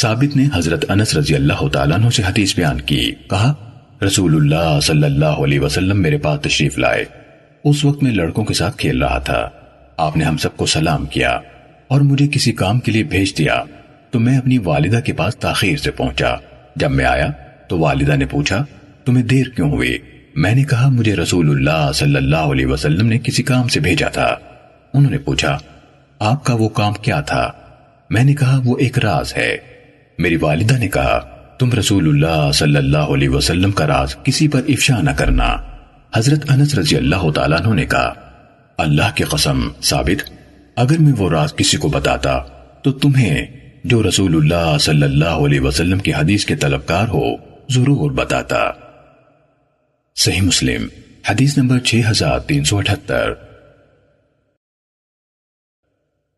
ثابت نے حضرت انس رضی اللہ تعالیٰ عنہ سے حدیث بیان کی۔ کہا، رسول اللہ صلی اللہ علیہ وسلم میرے پاس تشریف لائے۔ اس وقت میں لڑکوں کے ساتھ کھیل رہا تھا۔ آپ نے ہم سب کو سلام کیا اور مجھے کسی کام کے لیے بھیج دیا۔ تو میں اپنی والدہ کے پاس تاخیر سے پہنچا۔ جب میں آیا تو والدہ نے پوچھا، تمہیں دیر کیوں ہوئی؟ میں نے کہا، مجھے رسول اللہ صلی اللہ علیہ وسلم نے کسی کام سے بھیجا تھا۔ انہوں نے پوچھا، آپ کا وہ کام کیا تھا؟ میں نے کہا، وہ ایک راز ہے۔ میری والدہ نے کہا، تم رسول اللہ صلی اللہ علیہ وسلم کا راز کسی پر افشا نہ کرنا۔ حضرت انس رضی اللہ تعالیٰ عنہ نے کہا، اللہ کی قسم، ثابت، اگر میں وہ راز کسی کو بتاتا تو تمہیں جو رسول اللہ صلی اللہ علیہ وسلم کی حدیث کے طلبکار ہو، ضرور بتاتا۔ صحیح مسلم، حدیث نمبر 6378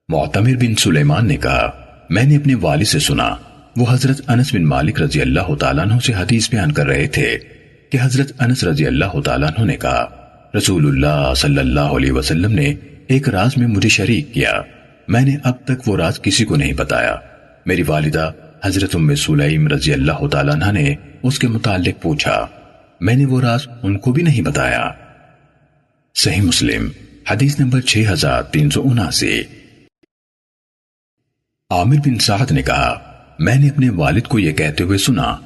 معتمر بن سلیمان نے کہا، میں نے اپنے والد سے سنا وہ حضرت انس بن مالک رضی اللہ تعالیٰ عنہ سے حدیث بیان کر رہے تھے کہ حضرت انس رضی اللہ تعالیٰ عنہ نے کہا، رسول اللہ صلی اللہ علیہ وسلم نے ایک راز میں مجھے شریک کیا۔ میں نے اب تک وہ راز کسی کو نہیں بتایا۔ میری والدہ حضرت ام سلیم رضی اللہ تعالیٰ عنہ نے اس کے متعلق پوچھا۔ میں نے وہ راز ان کو بھی نہیں بتایا۔ صحیح مسلم، حدیث نمبر 6379 عامر بن سعد نے کہا میں نے اپنے والد کو یہ کہتے ہوئے سنا،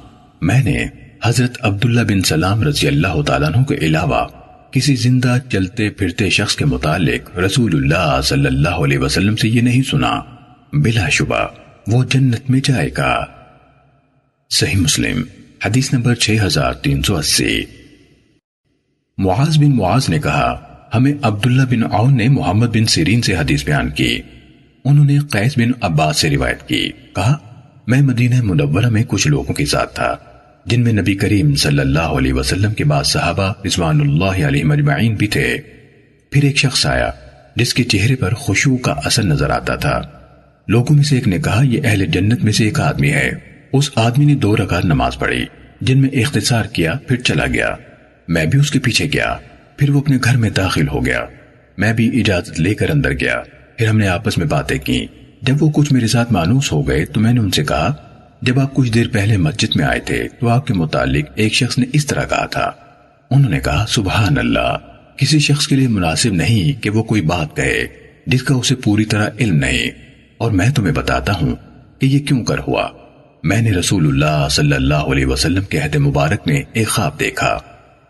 میں نے حضرت عبداللہ بن سلام رضی اللہ تعالیٰ عنہ کے علاوہ کسی زندہ چلتے پھرتے شخص کے متعلق رسول اللہ صلی اللہ علیہ وسلم سے یہ نہیں سنا۔ بلا شبہ، وہ جنت میں جائے گا۔ صحیح مسلم، حدیث نمبر 6380 معاذ بن معاذ نے کہا، ہمیں عبداللہ بن عون نے محمد بن سیرین سے حدیث بیان کی۔ انہوں نے قیس بن عباس سے روایت کی۔ کہا میں مدینہ منورہ میں کچھ لوگوں کے ساتھ تھا، جن میں نبی کریم صلی اللہ علیہ وسلم کے بعد صحابہ رضوان اللہ علیہ مجمعین بھی تھے۔ پھر ایک شخص آیا، جس کے چہرے پر خوشو کا اثر نظر آتا تھا۔ لوگوں میں سے ایک نے کہا، یہ اہل جنت میں سے ایک آدمی ہے۔ اس آدمی نے دو رکعت نماز پڑھی، جن میں اختصار کیا، پھر چلا گیا۔ میں بھی اس کے پیچھے گیا، پھر وہ اپنے گھر میں داخل ہو گیا۔ میں بھی اجازت لے کر اندر گیا۔ پھر ہم نے آپس میں باتیں کی جب وہ کچھ میرے ساتھ مانوس ہو گئے تو میں نے ان سے کہا، جب آپ کچھ دیر پہلے مسجد میں آئے تھے تو آپ کے متعلق ایک شخص نے اس طرح کہا تھا۔ انہوں نے کہا، سبحان اللہ، کسی شخص کے لیے مناسب نہیں کہ وہ کوئی بات کہے جس کا اسے پوری طرح علم نہیں۔ اور میں تمہیں بتاتا ہوں کہ یہ کیوں کر ہوا۔ میں نے رسول اللہ صلی اللہ علیہ وسلم کے عہد مبارک میں ایک خواب دیکھا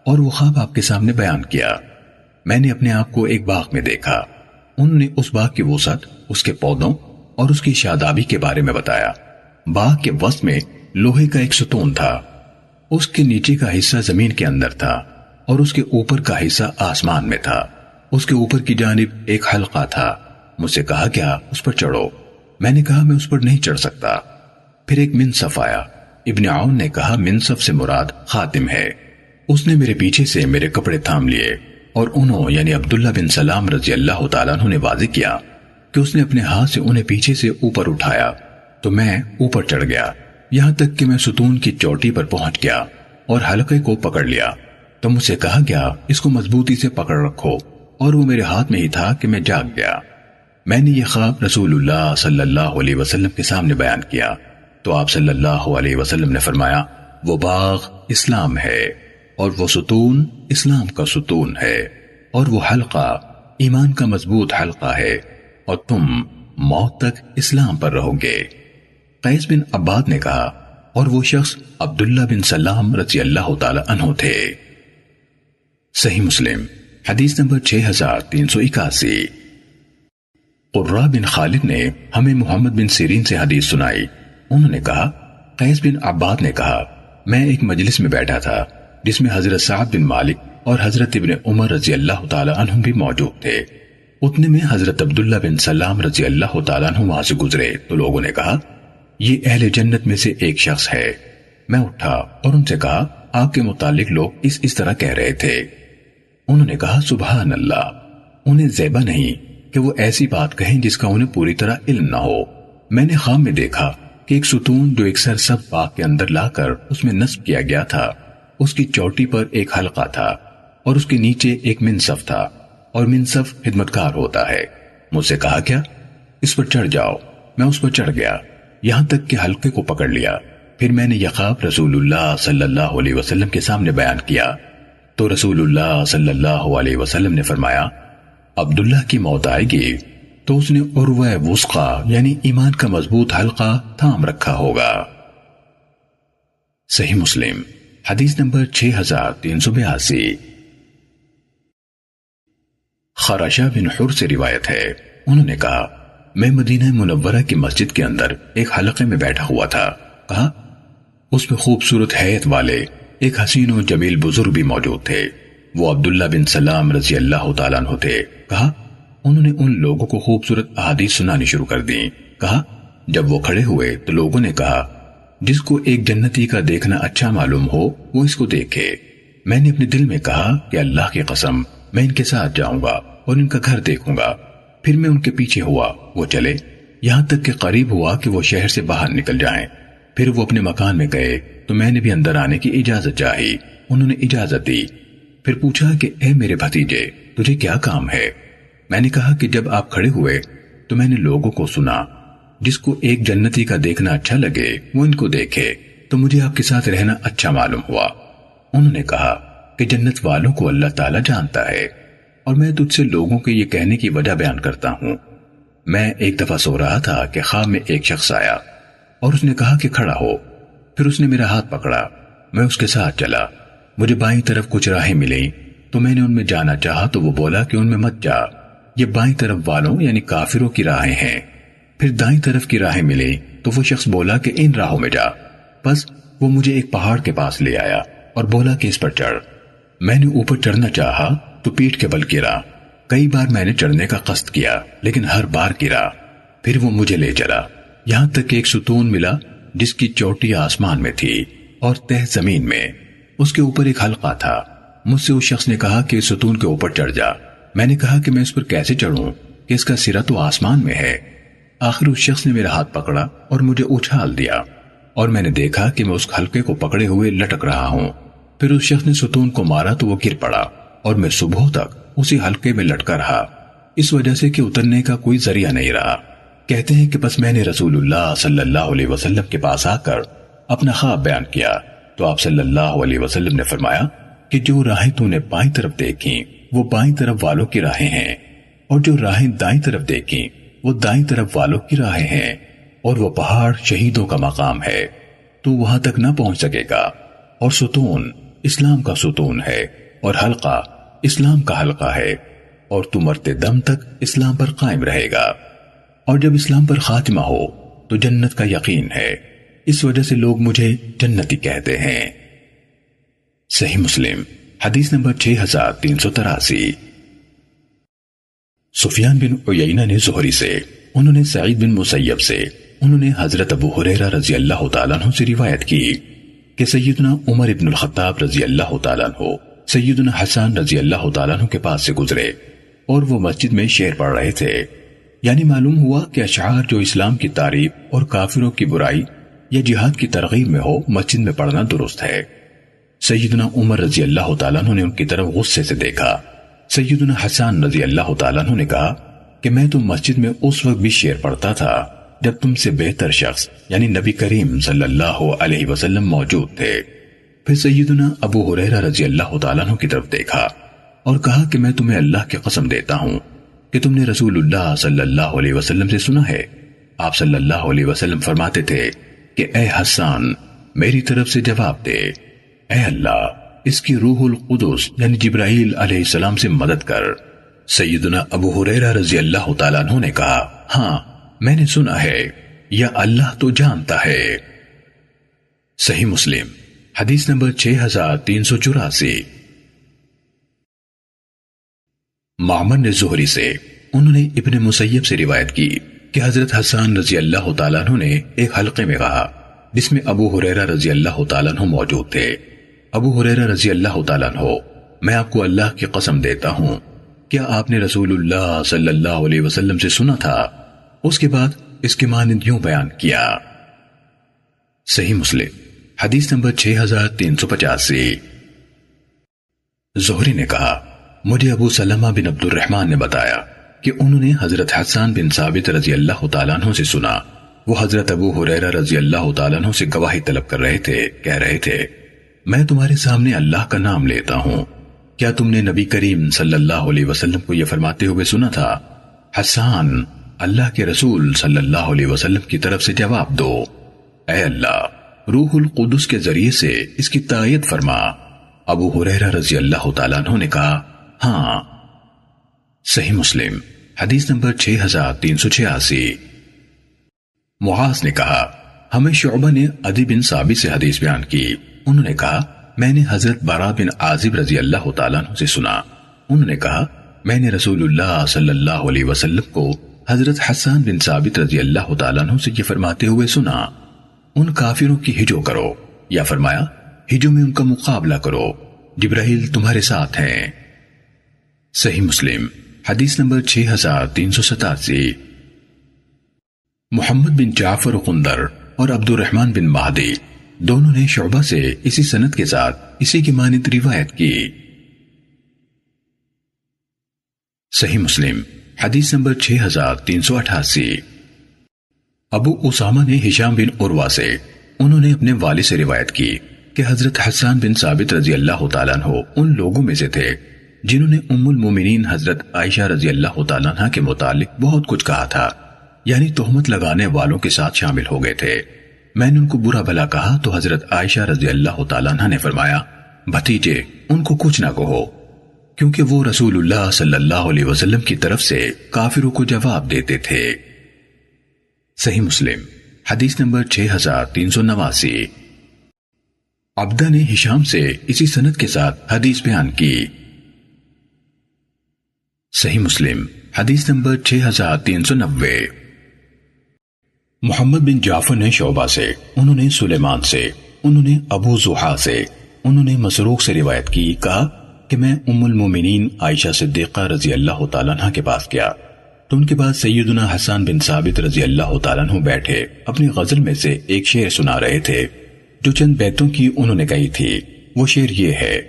اور وہ خواب آپ کے سامنے بیان کیا۔ میں نے اپنے آپ کو ایک باغ میں دیکھا۔ انہوں نے اس باغ کی وسعت، اس کے پودوں اور اس کی شادابی کے بارے میں بتایا۔ باغ کے وسط میں لوہے کا ایک ستون تھا۔ اس کے نیچے کا حصہ زمین کے اندر تھا اور اس کے اوپر کا حصہ آسمان میں تھا۔ اس کے اوپر کی جانب ایک حلقہ تھا۔ مجھ سے کہا، کیا اس پر چڑھو؟ میں نے کہا، میں اس پر نہیں چڑھ سکتا۔ پھر ایک منصف آیا۔ ابن عون نے کہا، منصف سے مراد خاتم ہے۔ اس نے میرے پیچھے سے میرے کپڑے تھام لیے اور انہوں یعنی عبداللہ بن سلام رضی اللہ تعالیٰ نے واضح کیا۔ کہ اس نے اپنے ہاتھ سے انہیں پیچھے سے اوپر اٹھایا تو میں اوپر چڑھ گیا، یہاں تک کہ میں ستون کی چوٹی پر پہنچ گیا اور حلقے کو پکڑ لیا۔ تو مجھ سے کہا گیا، اس کو مضبوطی سے پکڑ رکھو، اور وہ میرے ہاتھ میں ہی تھا کہ میں جاگ گیا۔ میں نے یہ خواب رسول اللہ صلی اللہ علیہ وسلم کے سامنے بیان کیا۔ تو آپ صلی اللہ علیہ وسلم نے فرمایا، وہ باغ اسلام ہے، اور وہ ستون اسلام کا ستون ہے، اور وہ حلقہ ایمان کا مضبوط حلقہ ہے۔ اور تم موت تک اسلام پر رہو گے۔ قیس بن عباد نے کہا، اور وہ شخص عبداللہ بن سلام رضی اللہ تعالی عنہ تھے۔ صحیح مسلم، حدیث نمبر 6381 قرہ بن خالد نے ہمیں محمد بن سیرین سے حدیث سنائی۔ انہوں نے کہا، قیس بن عباد نے کہا، میں ایک مجلس میں بیٹھا تھا، جس میں حضرت سعد بن مالک اور حضرت ابن عمر رضی اللہ تعالی عنہ بھی موجود تھے۔ اتنے میں حضرت عبداللہ بن سلام رضی اللہ تعالیٰ عنہ وہاں سے گزرے۔ تو لوگوں نے کہا، یہ اہل جنت میں سے ایک شخص ہے۔ میں اٹھا اور ان سے کہا، آپ کے متعلق لوگ اس اس طرح کہہ رہے تھے۔ انہوں نے کہا، سبحان اللہ، انہیں زیبہ نہیں کہ وہ ایسی بات کہیں جس کا انہیں پوری طرح علم نہ ہو۔ میں نے خام میں دیکھا کہ ایک ستون جو ایک سرسب باغ کے اندر لا کر اس میں نصب کیا گیا تھا۔ اس کی چوٹی پر ایک حلقہ تھا اور اس کے نیچے ایک منصف تھا۔ اور منصف خدمتکار ہوتا ہے۔ مجھ سے کہا کیا؟ اس پر چڑھ جاؤ۔ میں اس پر چڑھ گیا۔ یہاں تک کہ حلقے کو پکڑ لیا۔ پھر میں نے یہ خواب رسول اللہ صلی اللہ علیہ وسلم کے سامنے بیان کیا۔ تو رسول اللہ صلی اللہ علیہ وسلم نے فرمایا، عبداللہ کی موت آئے گی، تو اس نے عروہ وسقا یعنی ایمان کا مضبوط حلقہ تھام رکھا ہوگا۔ صحیح مسلم، حدیث نمبر 6382 خراشہ بن حر سے روایت ہے۔ انہوں نے کہا، میں مدینہ منورہ کی مسجد کے اندر ایک حلقے میں بیٹھا ہوا تھا۔ کہا، اس میں خوبصورت حیت والے ایک حسین و جمیل بزرگ بھی موجود تھے۔ وہ عبداللہ بن سلام رضی اللہ تعالیٰ عنہ تھے۔ کہا، انہوں نے ان لوگوں کو خوبصورت احادیث سنانی شروع کر دی کہا، جب وہ کھڑے ہوئے تو لوگوں نے کہا، جس کو ایک جنتی کا دیکھنا اچھا معلوم ہو، وہ اس کو دیکھے۔ میں نے اپنے دل میں کہا کہ اللہ کی قسم میں ان کے ساتھ جاؤں گا اور ان کا گھر دیکھوں گا۔ پھر میں ان کے پیچھے ہوا، وہ چلے۔ یہاں تک کہ قریب ہوا کہ وہ شہر سے باہر نکل جائیں۔ پھر وہ اپنے مکان میں گئے۔ تو میں نے بھی اندر آنے کی اجازت چاہی۔ انہوں نے اجازت دی۔ پھر پوچھا کہ، اے میرے بھتیجے، تجھے کیا کام ہے؟ میں نے کہا کہ، جب آپ کھڑے ہوئے، تو میں نے لوگوں کو سنا۔ جس کو ایک جنتی کا دیکھنا اچھا لگے، وہ ان کو دیکھے۔ تو مجھے آپ کے ساتھ رہنا اچھا معلوم ہوا۔ انہوں نے کہا کہ جنت والوں کو اللہ تعالیٰ جانتا ہے۔ اور میں تجھ سے لوگوں کے یہ کہنے کی وجہ بیان کرتا ہوں۔ میں ایک دفعہ سو رہا تھا کہ خواب میں ایک شخص آیا اور اس نے کہا کہ کھڑا ہو۔ پھر اس نے میرا ہاتھ پکڑا۔ میں اس کے ساتھ چلا۔ مجھے بائیں طرف کچھ راہیں ملی تو میں نے ان میں جانا چاہا تو وہ بولا کہ ان میں مت جا۔ یہ بائیں طرف والوں یعنی کافروں کی راہیں ہیں۔ پھر دائیں طرف کی راہیں ملی تو وہ شخص بولا کہ ان راہوں میں جا۔ بس وہ مجھے ایک پہاڑ کے پاس لے آیا اور بولا کہ اس پر چڑھ۔ میں نے اوپر چڑھنا چاہا تو پیٹ کے بل گرا۔ کئی بار میں نے چڑھنے کا قصد کیا، لیکن ہر بار گرا۔ پھر وہ مجھے لے چلا۔ یہاں تک ایک ستون ملا جس کی چوٹی آسمان میں تھی اور تہ زمین میں۔ اس کے اوپر ایک حلقہ تھا۔ مجھ سے اس شخص نے کہا کہ ستون کے اوپر چڑھ جا۔ میں نے کہا کہ میں اس پر کیسے چڑھوں؟ کہ اس کا سرا تو آسمان میں ہے۔ آخر اس شخص نے میرا ہاتھ پکڑا اور مجھے اچھال دیا اور میں نے دیکھا کہ میں اس حلقے کو پکڑے ہوئے لٹک رہا ہوں۔ پھر اس شخص نے ستون کو مارا تو وہ گر پڑا اور میں صبح تک اسی حلقے میں لٹکا رہا۔ اس وجہ سے کہ اترنے کا کوئی ذریعہ نہیں رہا۔ کہتے ہیں کہ بس میں نے رسول اللہ صلی اللہ علیہ وسلم کے پاس آ کر اپنا خواب بیان کیا۔ تو آپ صلی اللہ علیہ وسلم نے فرمایا کہ جو راہیں تو نے بائیں طرف دیکھیں، وہ بائیں طرف والوں کی راہیں ہیں۔ اور جو راہیں دائیں طرف دیکھیں، وہ دائیں طرف والوں کی راہیں ہیں۔ اور وہ پہاڑ شہیدوں کا مقام ہے، تو وہاں تک نہ پہنچ سکے گا۔ اور ستون اسلام کا ستون ہے اور حلقہ اسلام کا حلقہ ہے اور تو مرتے دم تک اسلام پر قائم رہے گا۔ اور جب اسلام پر خاتمہ ہو تو جنت کا یقین ہے۔ اس وجہ سے لوگ مجھے جنتی کہتے ہیں۔ صحیح مسلم، حدیث نمبر 6383 سفیان بن عیینہ نے زہری سے، انہوں نے سعید بن مسیب سے، انہوں نے حضرت ابو حریرہ رضی اللہ تعالیٰ عنہ سے روایت کی۔ کہ سیدنا عمر ابن الخطاب رضی اللہ تعالیٰ عنہ سیدنا حسان رضی اللہ تعالیٰ عنہ کے پاس سے گزرے اور وہ مسجد میں شعر پڑھ رہے تھے۔ یعنی معلوم ہوا کہ اشعار جو اسلام کی تعریف اور کافروں کی برائی یا جہاد کی ترغیب میں ہو، مسجد میں پڑھنا درست ہے۔ سیدنا عمر رضی اللہ تعالیٰ عنہ نے ان کی طرف غصے سے دیکھا۔ سیدنا حسان رضی اللہ تعالیٰ عنہ نے کہا کہ میں تو مسجد میں اس وقت بھی شعر پڑھتا تھا۔ جب تم سے بہتر شخص یعنی نبی کریم صلی اللہ علیہ وسلم موجود تھے۔ پھر سیدنا ابو حریرہ رضی اللہ تعالیٰ عنہ کی طرف دیکھا اور کہا کہ میں تمہیں اللہ کی قسم دیتا ہوں کہ تم نے رسول اللہ صلی اللہ علیہ وسلم سے سنا ہے۔ آپ صلی اللہ علیہ وسلم فرماتے تھے کہ اے حسان، میری طرف سے جواب دے۔ اے اللہ، اس کی روح القدس یعنی جبرائیل علیہ السلام سے مدد کر۔ سیدنا ابو حریرہ رضی اللہ تعالیٰ عنہ نے کہا ہاں میں نے سنا ہے، یا اللہ تو جانتا ہے۔ صحیح مسلم، حدیث نمبر 6384 معمر نے زہری سے، انہوں نے ابن مسیب سے روایت کی کہ حضرت حسان رضی اللہ تعالیٰ عنہ نے ایک حلقے میں کہا، جس میں ابو حریرہ رضی اللہ تعالیٰ عنہ موجود تھے۔ ابو حریرہ رضی اللہ تعالیٰ عنہ، میں آپ کو اللہ کی قسم دیتا ہوں۔ کیا آپ نے رسول اللہ صلی اللہ علیہ وسلم سے سنا تھا؟ اس کے بعد اس کے مانند یوں بیان کیا۔ صحیح مسلم، حدیث نمبر 6385 زہری نے کہا، مجھے ابو سلمہ بن عبد الرحمن نے بتایا کہ انہوں نے حضرت حسان بن ثابت رضی اللہ تعالیٰ عنہ سے سنا۔ وہ حضرت ابو حریرہ رضی اللہ تعالیٰ عنہ سے گواہی طلب کر رہے تھے، کہہ رہے تھے، میں تمہارے سامنے اللہ کا نام لیتا ہوں۔ کیا تم نے نبی کریم صلی اللہ علیہ وسلم کو یہ فرماتے ہوئے سنا تھا؟ حسان اللہ کے رسول صلی اللہ علیہ وسلم کی طرف سے جواب دو۔ اے اللہ، روح القدس کے ذریعے سے اس کی تائید فرما۔ ابو حریرہ رضی اللہ تعالیٰ عنہ نے کہا ہاں۔ صحیح مسلم، حدیث نمبر 6386 معاذ نے کہا، ہمیں شعبہ نے عدی بن ثابت سے حدیث بیان کی۔ انہوں نے کہا، میں نے حضرت بارا بن عازب رضی اللہ تعالیٰ عنہ سے سنا۔ انہوں نے کہا، میں نے رسول اللہ صلی اللہ علیہ وسلم کو حضرت حسان بن ثابت رضی اللہ تعالیٰ عنہ سے یہ فرماتے ہوئے سنا، ان کافروں کی ہجو کرو، یا فرمایا، ہجو میں ان کا مقابلہ کرو۔ جبرائیل تمہارے ساتھ ہیں۔ صحیح مسلم، حدیث نمبر 6387 محمد بن جعفر قندر اور عبد الرحمن بن مہدی دونوں نے شعبہ سے اسی سنت کے ساتھ اسی کی مانند روایت کی۔ صحیح مسلم حدیث نمبر 6388 ابو اسامہ نے ہشام بن عروہ سے، انہوں نے اپنے والد سے روایت کی کہ حضرت حسان بن ثابت رضی اللہ تعالیٰ عنہ ان لوگوں میں سے تھے جنہوں نے ام المومنین حضرت عائشہ رضی اللہ تعالیٰ عنہ کے متعلق بہت کچھ کہا تھا یعنی تہمت لگانے والوں کے ساتھ شامل ہو گئے تھے۔ میں نے ان کو برا بھلا کہا تو حضرت عائشہ رضی اللہ تعالیٰ عنہ نے فرمایا، بھتیجے، ان کو کچھ نہ کہو۔ کیونکہ وہ رسول اللہ صلی اللہ علیہ وسلم کی طرف سے کافروں کو جواب دیتے تھے۔ صحیح مسلم، حدیث نمبر 6389 عبدہ نے ہشام سے اسی سنت کے ساتھ حدیث بیان کی۔ صحیح مسلم، حدیث نمبر 6390 محمد بن جعفر نے شعبہ سے، انہوں نے سلیمان سے، انہوں نے ابو زحا سے، انہوں نے مسروق سے روایت کی، کہا کہ میں ام المومنین عائشہ صدیقہ رضی اللہ تعالیٰ عنہ کے پاس گیا تو ان کے بعد سیدنا حسان بن ثابت رضی اللہ تعالیٰ عنہ بیٹھے، اپنی غزل میں سے ایک شعر سنا رہے تھے، جو چند بیتوں کی انہوں نے کہی تھی۔ وہ شعر یہ ہے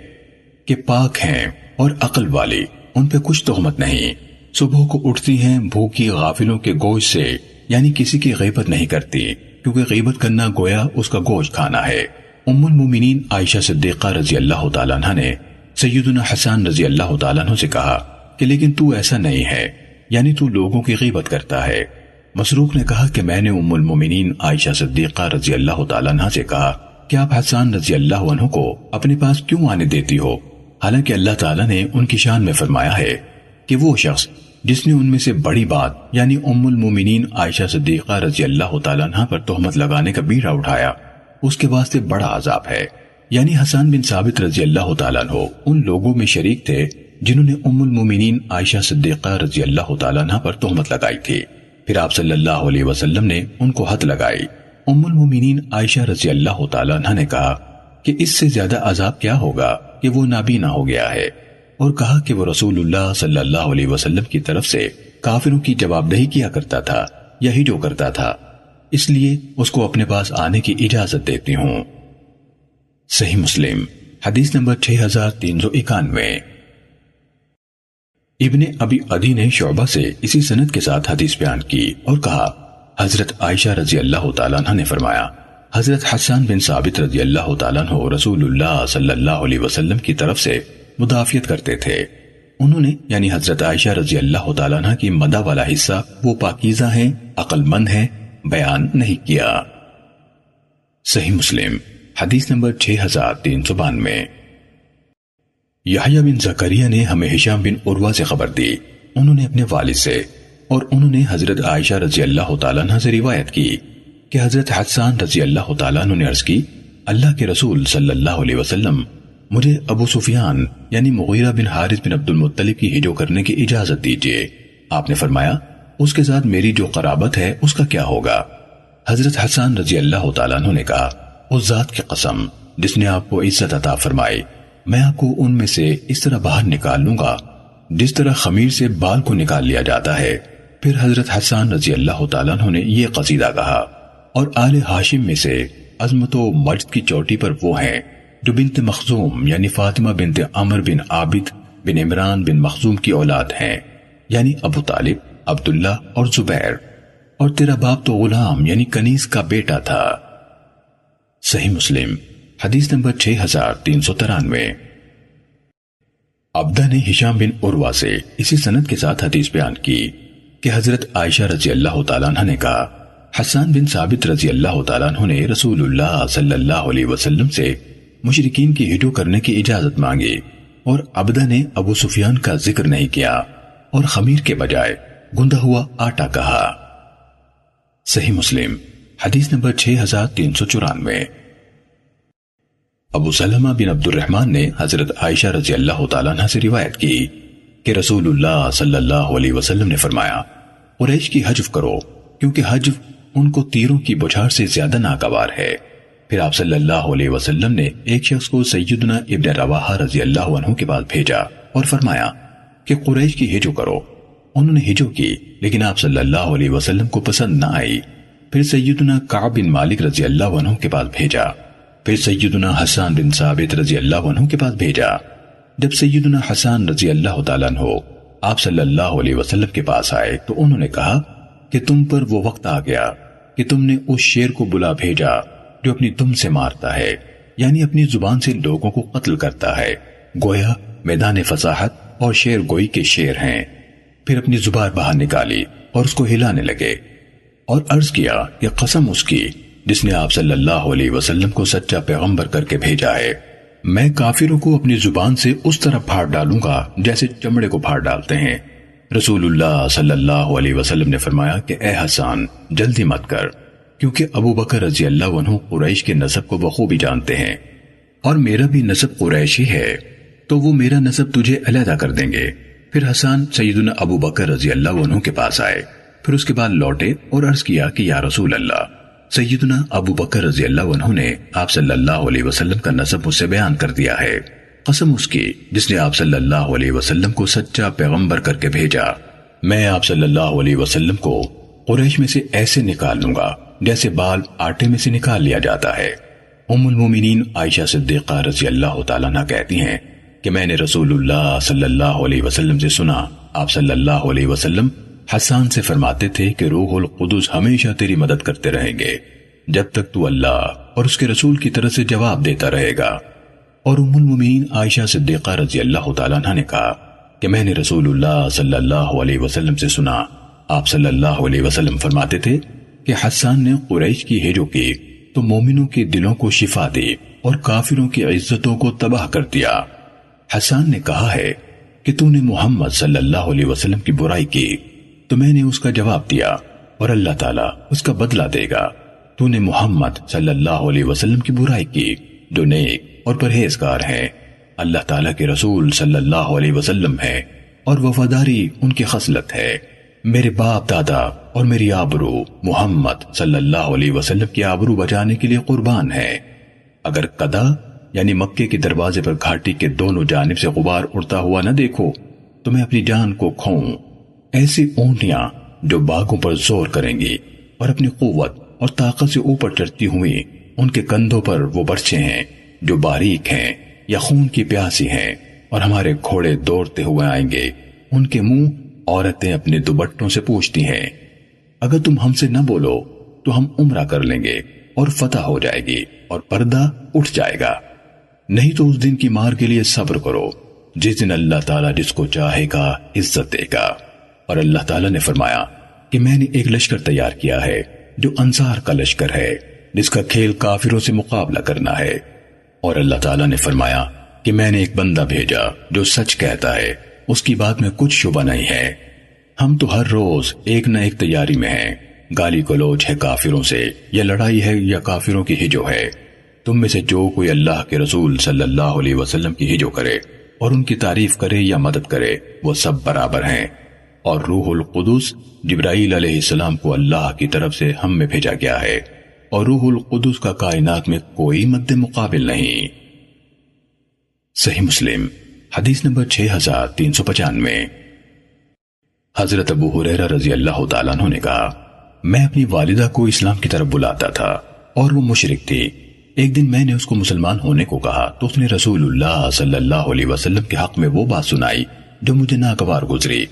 کہ پاک ہیں اور عقل والی، ان پہ کچھ تہمت نہیں۔ صبح کو اٹھتی ہیں بھوکی غافلوں کے گوشت سے یعنی کسی کی غیبت نہیں کرتی، کیونکہ غیبت کرنا گویا اس کا گوشت کھانا ہے۔ ام المومنین عائشہ صدیقہ رضی اللہ تعالیٰ عنہ نے سیدنا حسان رضی اللہ تعالیٰ عنہ سے کہا کہ لیکن تو ایسا نہیں ہے یعنی تو لوگوں کی غیبت کرتا ہے۔ مسروق نے کہا کہ میں نے ام المومنین عائشہ صدیقہ رضی اللہ تعالیٰ عنہ سے کہا کہ آپ حسان رضی اللہ عنہ کو اپنے پاس کیوں آنے دیتی ہو؟ حالانکہ اللہ تعالیٰ نے ان کی شان میں فرمایا ہے کہ وہ شخص جس نے ان میں سے بڑی بات یعنی ام المومنین عائشہ صدیقہ رضی اللہ تعالیٰ عنہ پر تہمت لگانے کا بیڑا اٹھایا، اس کے واسطے بڑا عذاب ہے۔ یعنی حسان بن ثابت رضی اللہ تعالیٰ عنہ، ان لوگوں میں شریک تھے جنہوں نے ام المومنین عائشہ صدیقہ رضی اللہ تعالیٰ عنہ پر تہمت لگائی تھی۔ پھر آپ صلی اللہ علیہ وسلم نے ان کو حد لگائی۔ ام المومنین عائشہ رضی اللہ تعالیٰ عنہ نے کہا کہ اس سے زیادہ عذاب کیا ہوگا کہ وہ نابینا ہو گیا ہے۔ اور کہا کہ وہ رسول اللہ صلی اللہ علیہ وسلم کی طرف سے کافروں کی جواب دہی کیا کرتا تھا یہی جو کرتا تھا۔ اس لیے اس کو اپنے پاس آنے کی اجازت دیتی ہوں۔ صحیح مسلم، حدیث نمبر 6391 ابن ابی عدی نے شعبہ سے اسی سنت کے ساتھ حدیث بیان کی اور کہا، حضرت عائشہ رضی اللہ تعالیٰ عنہ نے فرمایا، حضرت حسان بن ثابت رضی اللہ تعالیٰ عنہ رسول اللہ صلی اللہ علیہ وسلم کی طرف سے مدافعت کرتے تھے۔ انہوں نے یعنی حضرت عائشہ رضی اللہ تعالیٰ عنہ کی مدہ والا حصہ، وہ پاکیزہ ہیں عقل مند ہیں، بیان نہیں کیا۔ صحیح مسلم حدیث نمبر 6392 یحییٰ بن زکریہ نے ہمیں حشام بن عروہ سے خبر دی۔ انہوں نے اپنے والد سے اور انہوں نے حضرت عائشہ رضی اللہ تعالیٰ عنہ سے روایت کی کہ حضرت حسان رضی اللہ تعالیٰ عنہ نے عرض کی، اللہ کے رسول صلی اللہ علیہ وسلم مجھے ابو سفیان یعنی مغیرہ بن حارث بن عبد المطلب کی ہجو کرنے کی اجازت دیجیے آپ نے فرمایا، اس کے ساتھ میری جو قرابت ہے، اس کا کیا ہوگا؟ حضرت حسان رضی اللہ تعالیٰ عنہ نے کہا اس ذات کی قسم جس نے آپ کو عزت عطا فرمائی۔ میں آپ کو ان میں سے اس طرح باہر نکال لوں گا، جس طرح خمیر سے بال کو نکال لیا جاتا ہے۔ پھر حضرت حسان رضی اللہ تعالیٰ نے یہ قصیدہ کہا۔ اور آل ہاشم میں سے عظمت و مجد کی چوٹی پر وہ ہیں جو بنت مخزوم یعنی فاطمہ بنت عمر بن عابد بن عمران بن مخزوم کی اولاد ہیں یعنی ابو طالب، عبداللہ اور زبیر۔ اور تیرا باپ تو غلام یعنی کنیز کا بیٹا تھا۔ صحیح مسلم، حدیث نمبر 6393 عبدہ نے ہشام بن عروہ سے اسی سند کے ساتھ حدیث بیان کی کہ حضرت عائشہ رضی اللہ تعالیٰ عنہ نے کہا، حسان بن ثابت رضی اللہ تعالیٰ عنہ نے رسول اللہ صلی اللہ علیہ وسلم سے مشرقین کی ہجو کرنے کی اجازت مانگی اور عبدہ نے ابو سفیان کا ذکر نہیں کیا اور خمیر کے بجائے گندہ ہوا آٹا کہا۔ صحیح مسلم، حدیث نمبر 6394 ابو سلمہ بن عبد الرحمن نے حضرت عائشہ رضی اللہ تعالیٰ عنہ سے روایت کی کہ رسول اللہ صلی اللہ علیہ وسلم نے فرمایا، قریش کی حجف کرو، کیونکہ حجف ان کو تیروں کی بچھار سے زیادہ ناکوار ہے۔ پھر آپ صلی اللہ علیہ وسلم نے ایک شخص کو سیدنا ابن رواحہ رضی اللہ عنہ کے بعد بھیجا اور فرمایا کہ قریش کی ہجو کرو۔ انہوں نے ہجو کی، لیکن آپ صلی اللہ علیہ وسلم کو پسند نہ آئی۔ پھر سیدنا کعب بن مالک رضی اللہ عنہ کے پاس بھیجا۔ پھر سیدنا حسان بن ثابت رضی اللہ عنہ کے پاس بھیجا۔ جب سیدنا حسان رضی اللہ تعالیٰ عنہ آپ صلی اللہ علیہ وسلم کے پاس آئے تو انہوں نے کہا کہ تم پر وہ وقت آ گیا کہ تم نے اس شیر کو بلا بھیجا جو اپنی تم سے مارتا ہے یعنی اپنی زبان سے لوگوں کو قتل کرتا ہے۔ گویا میدان فصاحت اور شیر گوئی کے شیر ہیں۔ پھر اپنی زبان باہر نکالی اور اس کو ہلانے لگے اور عرض کیا کہ قسم اس کی جس نے آپ صلی اللہ علیہ وسلم کو سچا پیغمبر کر کے بھیجا ہے۔ میں کافروں کو اپنی زبان سے اس طرح پھاڑ ڈالوں گا جیسے چمڑے کو پھاڑ ڈالتے ہیں۔ رسول اللہ صلی اللہ علیہ وسلم نے فرمایا کہ اے حسان، جلدی مت کر، کیونکہ ابو بکر رضی اللہ عنہ قریش کے نصب کو بخوبی جانتے ہیں۔ اور میرا بھی نصب قریشی ہے، تو وہ میرا نصب تجھے علیحدہ کر دیں گے۔ پھر حسان سیدنا ابو بکر رضی اللہ عنہ کے پاس آئے۔ پھر اس کے بعد لوٹے اور عرض کیا کہ یا رسول اللہ سیدنا ابو بکر رضی اللہ عنہ نے آپ صلی اللہ علیہ وسلم کا نصب اس سے بیان کر دیا ہے۔ قسم اس کی جس نے آپ صلی اللہ علیہ وسلم کو سچا پیغمبر کر کے بھیجا۔ میں آپ صلی اللہ علیہ وسلم کو قریش میں سے ایسے نکال لوں گا جیسے بال آٹے میں سے نکال لیا جاتا ہے۔ ام المومنین عائشہ صدیقہ رضی اللہ تعالیٰ نہ کہتی ہیں کہ میں نے رسول اللہ صلی اللہ علیہ وسلم سے سنا، آپ صلی اللہ علیہ وسلم حسان سے فرماتے تھے کہ روح القدس ہمیشہ تیری مدد کرتے رہیں گے، جب تک تو اللہ اور اس کے رسول کی طرف سے جواب دیتا رہے گا۔ اور ام المومین عائشہ صدیقہ رضی اللہ تعالیٰ عنہ نے کہا کہ میں نے رسول اللہ صلی اللہ علیہ وسلم سے سنا۔ آپ صلی اللہ علیہ وسلم فرماتے تھے کہ حسان نے قریش کی ہیجو کی تو مومنوں کے دلوں کو شفا دی اور کافروں کی عزتوں کو تباہ کر دیا۔ حسان نے کہا ہے کہ تو نے محمد صلی اللہ علیہ وسلم کی برائی کی۔ تو میں نے اس کا جواب دیا اور اللہ تعالیٰ اس کا بدلہ دے گا۔ تو نے محمد صلی اللہ علیہ وسلم کی برائی کی، جو نیک اور پرہیزگار ہیں۔ اللہ تعالیٰ کے رسول صلی اللہ علیہ وسلم ہے اور وفاداری ان کی خصلت ہے۔ میرے باپ دادا اور میری آبرو محمد صلی اللہ علیہ وسلم کی آبرو بچانے کے لیے قربان ہے اگر قدا یعنی مکے کے دروازے پر گھاٹی کے دونوں جانب سے غبار اڑتا ہوا نہ دیکھو، تو میں اپنی جان کو کھوؤں۔ ایسی اونٹیاں جو باغوں پر زور کریں گی اور اپنی قوت اور طاقت سے اوپر چڑھتی ہوئی ان کے کندھوں پر وہ برچے ہیں جو باریک ہیں یا خون کی پیاسی ہیں اور ہمارے گھوڑے دوڑتے ہوئے آئیں گے۔ ان کے منہ عورتیں اپنے دوبٹوں سے پوچھتی ہیں، اگر تم ہم سے نہ بولو تو ہم عمرہ کر لیں گے اور فتح ہو جائے گی اور پردہ اٹھ جائے گا۔ نہیں تو اس دن کی مار کے لیے صبر کرو، جس دن اللہ تعالیٰ جس کو چاہے گا عزت دے گا۔ اور اللہ تعالیٰ نے فرمایا کہ میں نے ایک لشکر تیار کیا ہے جو انصار کا لشکر ہے، جس کا کھیل کافروں سے مقابلہ کرنا ہے۔ اور اللہ تعالیٰ نے فرمایا کہ میں نے ایک بندہ بھیجا جو سچ کہتا ہے، اس کی بات میں کچھ شبہ نہیں ہے۔ ہم تو ہر روز ایک نہ ایک تیاری میں ہیں۔ گالی گلوچ ہے کافروں سے، یا لڑائی ہے یا کافروں کی ہجو ہے۔ تم میں سے جو کوئی اللہ کے رسول صلی اللہ علیہ وسلم کی ہجو کرے اور ان کی تعریف کرے یا مدد کرے، وہ سب برابر ہیں۔ اور روح القدس جبرائیل علیہ السلام کو اللہ کی طرف سے ہم میں بھیجا گیا ہے، اور روح القدس کا کائنات میں کوئی مد مقابل نہیں۔ صحیح مسلم، حدیث نمبر 6395 حضرت ابو حریرہ رضی اللہ تعالیٰ عنہ نے کہا، میں اپنی والدہ کو اسلام کی طرف بلاتا تھا، اور وہ مشرک تھی۔ ایک دن میں نے اس کو مسلمان ہونے کو کہا، تو اس نے رسول اللہ صلی اللہ علیہ وسلم کے حق میں وہ بات سنائی جو مجھے ناگوار گزری۔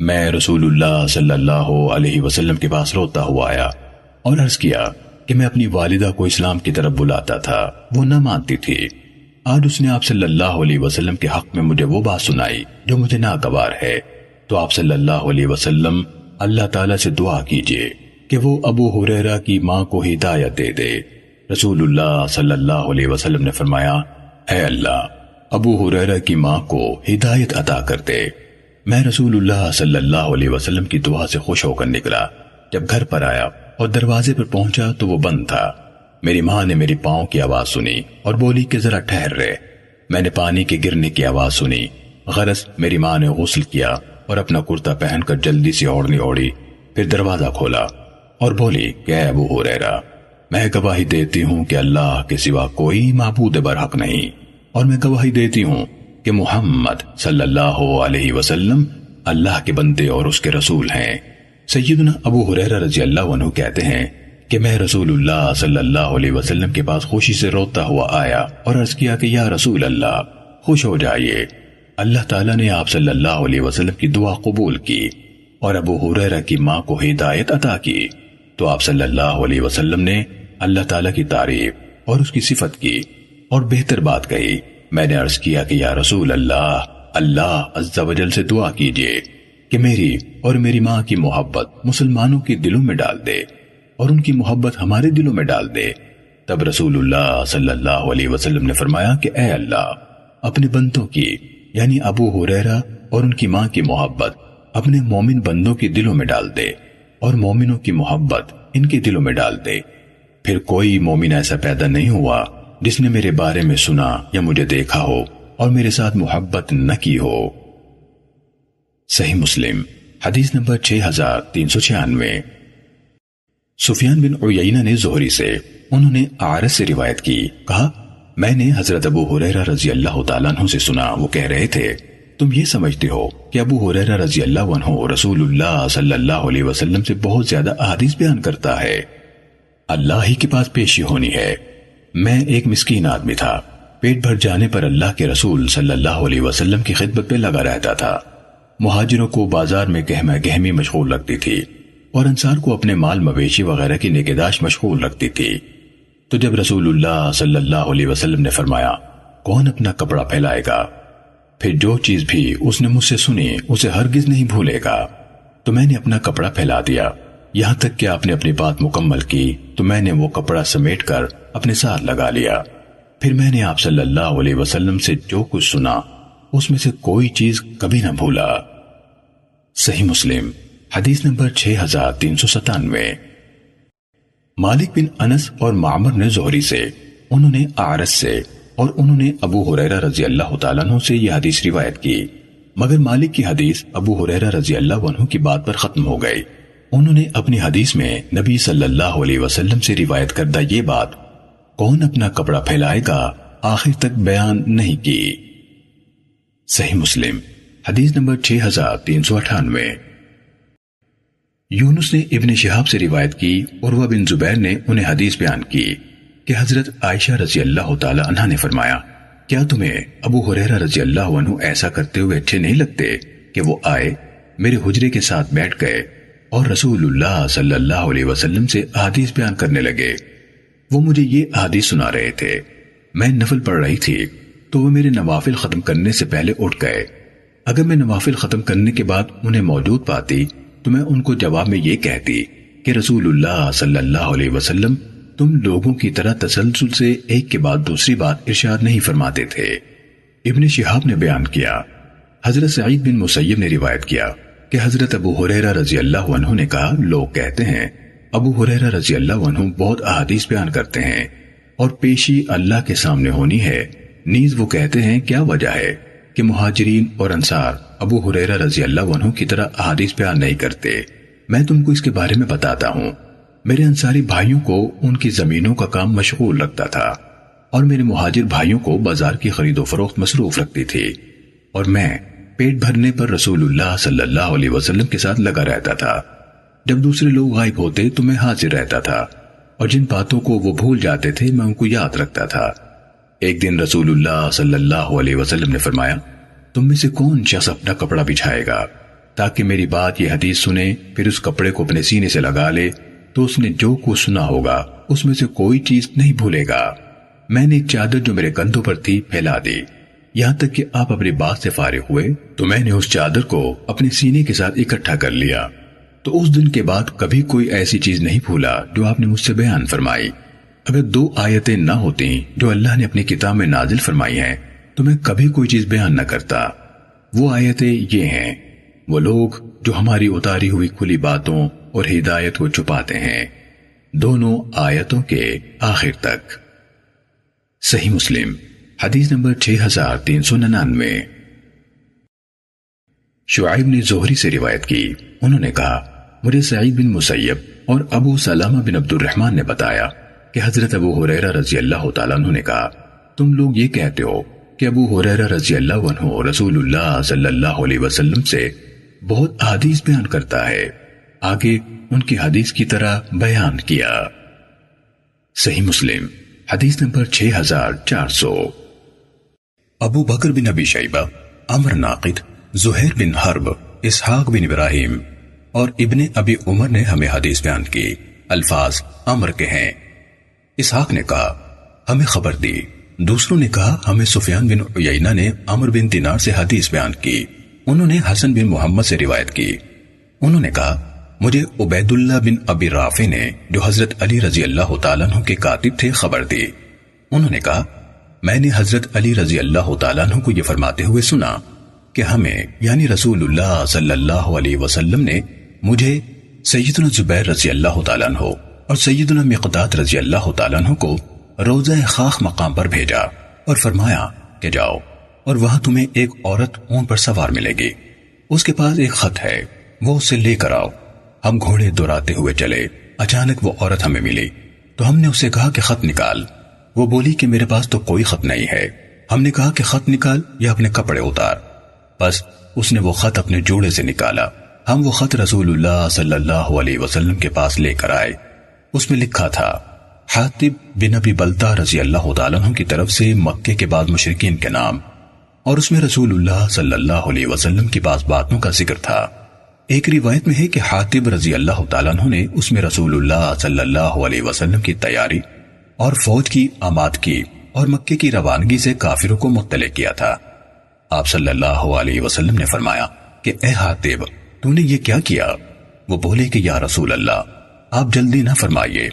میں رسول اللہ صلی اللہ علیہ وسلم کے پاس روتا ہوا آیا اور عرض کیا کہ میں اپنی والدہ کو اسلام کی طرف بلاتا تھا، وہ نہ مانتی تھی۔ آج اس نے آپ صلی اللہ علیہ وسلم کے حق میں مجھے وہ بات سنائی جو مجھے ناگوار ہے۔ تو آپ صلی اللہ علیہ وسلم اللہ تعالیٰ سے دعا کیجیے کہ وہ ابو حریرہ کی ماں کو ہدایت دے دے۔ رسول اللہ صلی اللہ علیہ وسلم نے فرمایا، اے اللہ، ابو حریرہ کی ماں کو ہدایت عطا کر دے۔ میں رسول اللہ صلی اللہ علیہ وسلم کی دعا سے خوش ہو کر نکلا۔ جب گھر پر آیا اور دروازے پر پہنچا تو وہ بند تھا۔ میری ماں نے میری پاؤں کی آواز سنی اور بولی کہ ذرا ٹھہر رہے۔ میں نے پانی کے گرنے کی آواز سنی۔ غرض میری ماں نے غسل کیا اور اپنا کرتا پہن کر جلدی سے اوڑنی اوڑی پھر دروازہ کھولا اور بولی کہ اے ابو ہو رہا میں گواہی دیتی ہوں کہ اللہ کے سوا کوئی معبود برحق نہیں۔ اور میں گواہی دیتی ہوں کہ محمد صلی اللہ علیہ وسلم اللہ کے بندے اور اس کے رسول ہیں۔ سیدنا ابو حریرہ رضی اللہ عنہ کہتے ہیں کہ میں رسول اللہ صلی اللہ علیہ وسلم کے پاس خوشی سے روتا ہوا آیا اور عرض کیا کہ یا رسول اللہ، خوش ہو جائیے۔ اللہ تعالیٰ نے آپ صلی اللہ علیہ وسلم کی دعا قبول کی اور ابو حریرہ کی ماں کو ہدایت عطا کی۔ تو آپ صلی اللہ علیہ وسلم نے اللہ تعالیٰ کی تعریف اور اس کی صفت کی اور بہتر بات کہی۔ میں نے عرض کیا کہ یا رسول اللہ اللہ عز و جل سے دعا کیجیے کہ میری اور میری ماں کی محبت مسلمانوں کے دلوں میں ڈال دے اور ان کی محبت ہمارے دلوں میں ڈال دے۔ تب رسول اللہ صلی اللہ علیہ وسلم نے فرمایا کہ اے اللہ، اپنے بندوں کی یعنی ابو حریرہ اور ان کی ماں کی محبت اپنے مومن بندوں کے دلوں میں ڈال دے اور مومنوں کی محبت ان کے دلوں میں ڈال دے۔ پھر کوئی مومن ایسا پیدا نہیں ہوا جس نے میرے بارے میں سنا یا مجھے دیکھا ہو اور میرے ساتھ محبت نہ کی ہو۔ صحیح مسلم، حدیث نمبر 6396 سفیان بن عیینہ نے زہری سے انہوں نے عارض سے روایت کی، کہا، میں نے حضرت ابو حریرہ رضی اللہ تعالیٰ عنہ سے سنا، وہ کہہ رہے تھے، تم یہ سمجھتے ہو کہ ابو حریرہ رضی اللہ عنہ رسول اللہ صلی اللہ علیہ وسلم سے بہت زیادہ احادیث بیان کرتا ہے۔ اللہ ہی کے پاس پیشی ہونی ہے۔ میں ایک مسکین آدمی تھا۔ پیٹ بھر جانے پر اللہ کے رسول صلی اللہ علیہ وسلم کی خدمت پہ لگا رہتا تھا۔ مہاجروں کو بازار میں گہمہ گہمی مشغول رکھتی تھی اور انسار کو اپنے مال مویشی وغیرہ کی نگہداشت مشغول رکھتی تھی۔ تو جب رسول اللہ صلی اللہ علیہ وسلم نے فرمایا، کون اپنا کپڑا پھیلائے گا؟ پھر جو چیز بھی اس نے مجھ سے سنی، اسے ہرگز نہیں بھولے گا۔ تو میں نے اپنا کپڑا پھیلا دیا۔ یہاں تک کہ آپ نے اپنی بات مکمل کی، تو میں نے وہ کپڑا سمیٹ کر اپنے ساتھ لگا لیا۔ پھر میں نے آپ صلی اللہ علیہ وسلم سے جو کچھ سنا، اس میں سے کوئی چیز کبھی نہ بھولا۔ صحیح مسلم، حدیث نمبر 6397 مالک بن انس اور معمر نے زہری سے، انہوں نے آرس سے، اور انہوں نے ابو حریرہ رضی اللہ تعالیٰ عنہ سے یہ حدیث روایت کی۔ مگر مالک کی حدیث ابو حریرہ رضی اللہ عنہ کی بات پر ختم ہو گئی۔ انہوں نے اپنی حدیث میں نبی صلی اللہ علیہ وسلم سے روایت کردہ یہ بات کون اپنا کپڑا پھیلائے گا؟ آخر تک بیان نہیں کی۔ صحیح مسلم، حدیث نمبر 6398 یونس نے ابن شہاب سے روایت کی، عروہ بن زبیر نے انہیں حدیث بیان کی کہ حضرت عائشہ رضی اللہ تعالی عنہ نے فرمایا، کیا تمہیں ابو حریرہ رضی اللہ عنہ ایسا کرتے ہوئے اچھے نہیں لگتے کہ وہ آئے، میرے حجرے کے ساتھ بیٹھ گئے اور رسول اللہ صلی اللہ علیہ وسلم سے حدیث بیان کرنے لگے؟ وہ مجھے یہ حدیث سنا رہے تھے۔ میں نفل پڑھ رہی تھی تو وہ میرے نوافل ختم کرنے سے پہلے اٹھ گئے۔ اگر میں نوافل ختم کرنے کے بعد انہیں موجود پاتی تو میں ان کو جواب میں یہ کہتی کہ رسول اللہ صلی اللہ علیہ وسلم تم لوگوں کی طرح تسلسل سے ایک کے بعد دوسری بات ارشاد نہیں فرماتے تھے۔ ابن شہاب نے بیان کیا۔ حضرت سعید بن مسیب نے روایت کیا کہ حضرت ابو حریرہ رضی اللہ عنہ نے کہا، لوگ کہتے ہیں ابو حریرہ رضی اللہ عنہ بہت احادیث بیان کرتے ہیں اور پیشی اللہ کے سامنے ہونی ہے۔ نیز وہ کہتے ہیں، کیا وجہ ہے کہ مہاجرین اور انصار ابو حریرہ رضی اللہ عنہ کی طرح احادیث بیان نہیں کرتے؟ میں تم کو اس کے بارے میں بتاتا ہوں۔ میرے انصاری بھائیوں کو ان کی زمینوں کا کام مشغول رکھتا تھا اور میرے مہاجر بھائیوں کو بازار کی خرید و فروخت مصروف رکھتی تھی اور میں پیٹ بھرنے پر رسول اللہ صلی اللہ علیہ وسلم کے ساتھ لگا رہتا تھا۔ جب دوسرے لوگ غائب ہوتے تو میں حاضر رہتا تھا، اور جن باتوں کو وہ بھول جاتے تھے میں ان کو یاد رکھتا تھا۔ ایک دن رسول اللہ صلی اللہ علیہ وسلم نے فرمایا، تم میں سے کون شخص اپنا کپڑا بچھائے گا؟ تاکہ میری بات یہ حدیث سنے، پھر اس کپڑے کو اپنے سینے سے لگا لے، تو اس نے جو کچھ سنا ہوگا، اس میں سے کوئی چیز نہیں بھولے گا۔ میں نے ایک چادر جو میرے کندھوں پر تھی پھیلا دی۔ یہاں تک کہ آپ اپنی بات سے فارغ ہوئے، تو میں نے اس چادر کو اپنے سینے کے ساتھ اکٹھا کر لیا۔ تو اس دن کے بعد کبھی کوئی ایسی چیز نہیں بھولا جو آپ نے مجھ سے بیان فرمائی۔ اگر دو آیتیں نہ ہوتی جو اللہ نے اپنی کتاب میں نازل فرمائی ہیں، تو میں کبھی کوئی چیز بیان نہ کرتا۔ وہ آیتیں یہ ہیں، وہ لوگ جو ہماری اتاری ہوئی کھلی باتوں اور ہدایت کو چھپاتے ہیں۔ دونوں آیتوں کے آخر تک۔ صحیح مسلم، حدیث نمبر 6399 شعیب نے زہری سے روایت کی۔ انہوں نے کہا مجھے سعید بن مسیب اور ابو سلامہ بن عبد الرحمن نے بتایا کہ حضرت ابو حریرہ رضی اللہ تعالیٰ عنہ نے کہا، تم لوگ یہ کہتے ہو کہ ابو حریرہ رضی اللہ عنہ رسول اللہ صلی اللہ علیہ وسلم سے بہت حدیث بیان کرتا ہے۔ آگے ان کی حدیث کی طرح بیان کیا۔ صحیح مسلم، حدیث نمبر 6400 ابو بکر بن ابی شیبہ، عمر ناقد، زہیر بن حرب، اسحاق بن ابراہیم اور ابن ابی عمر نے ہمیں حدیث بیان کی۔ الفاظ عمر کے ہیں۔ اسحاق نے کہا، ہمیں خبر دی۔ دوسروں نے کہا، ہمیں سفیان بن عیینہ نے عمر بن دینار سے حدیث بیان کی۔ انہوں نے حسن بن محمد سے روایت کی۔ انہوں نے کہا، مجھے عبید اللہ بن ابی رافع نے جو حضرت علی رضی اللہ تعالیٰ عنہ کے کاتب تھے خبر دی۔ انہوں نے کہا، میں نے حضرت علی رضی اللہ تعالیٰ عنہ کو یہ فرماتے ہوئے سنا کہ ہمیں یعنی رسول اللہ صلی اللہ علیہ وسلم نے مجھے سیدنا زبیر رضی اللہ تعالیٰ عنہ اور سیدنا مقداد رضی اللہ تعالیٰ عنہ کو روزہ خاخ مقام پر بھیجا اور فرمایا کہ جاؤ اور وہاں تمہیں ایک عورت اون پر سوار ملے گی۔ اس کے پاس ایک خط ہے، وہ اسے لے کر آؤ۔ ہم گھوڑے دوراتے ہوئے چلے، اچانک وہ عورت ہمیں ملی۔ تو ہم نے اسے کہا کہ خط نکال۔ وہ بولی کہ میرے پاس تو کوئی خط نہیں ہے۔ ہم نے کہا کہ خط نکال یا اپنے کپڑے اتار۔ بس اس نے وہ خط اپنے جوڑے سے نکالا۔ ہم وہ خط رسول اللہ صلی اللہ علیہ وسلم کے پاس لے کر آئے۔ اس میں لکھا تھا، حاتب بن ابی بلتا رضی اللہ تعالیٰ عنہ کی طرف سے مکے کے بعد مشرقین کے نام۔ اور اس میں رسول اللہ صلی اللہ علیہ وسلم کی بعض باتوں کا ذکر تھا۔ ایک روایت میں ہے کہ حاتب رضی اللہ تعالیٰ عنہ نے اس میں رسول اللہ صلی اللہ علیہ وسلم کی تیاری اور فوج کی آماد کی اور مکے کی روانگی سے کافروں کو مطلع کیا تھا۔ آپ صلی اللہ علیہ وسلم نے فرمایا کہ اے حاتب تو نے یہ کیا کیا؟ وہ بولے کہ یا رسول اللہ، آپ جلدی نہ فرمائیے،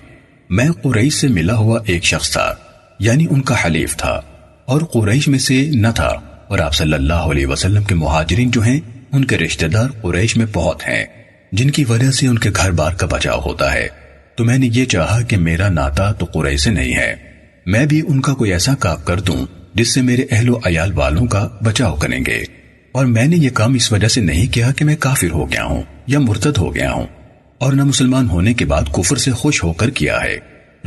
میں قریش سے ملا ہوا ایک شخص تھا یعنی ان کا حلیف تھا، اور قریش میں سے نہ تھا، اور آپ صلی اللہ علیہ وسلم کے مہاجرین جو ہیں، ان کے رشتہ دار قریش میں بہت ہیں، جن کی وجہ سے ان کے گھر بار کا بچاؤ ہوتا ہے۔ تو میں نے یہ چاہا کہ میرا ناتا تو قریش سے نہیں ہے، میں بھی ان کا کوئی ایسا کام کر دوں، جس سے میرے اہل و عیال والوں کا بچاؤ کریں گے۔ اور میں نے یہ کام اس وجہ سے نہیں کیا کہ میں کافر ہو گیا ہوں یا مرتد ہو گیا ہوں اور نہ مسلمان ہونے کے بعد کفر سے خوش ہو کر کیا ہے۔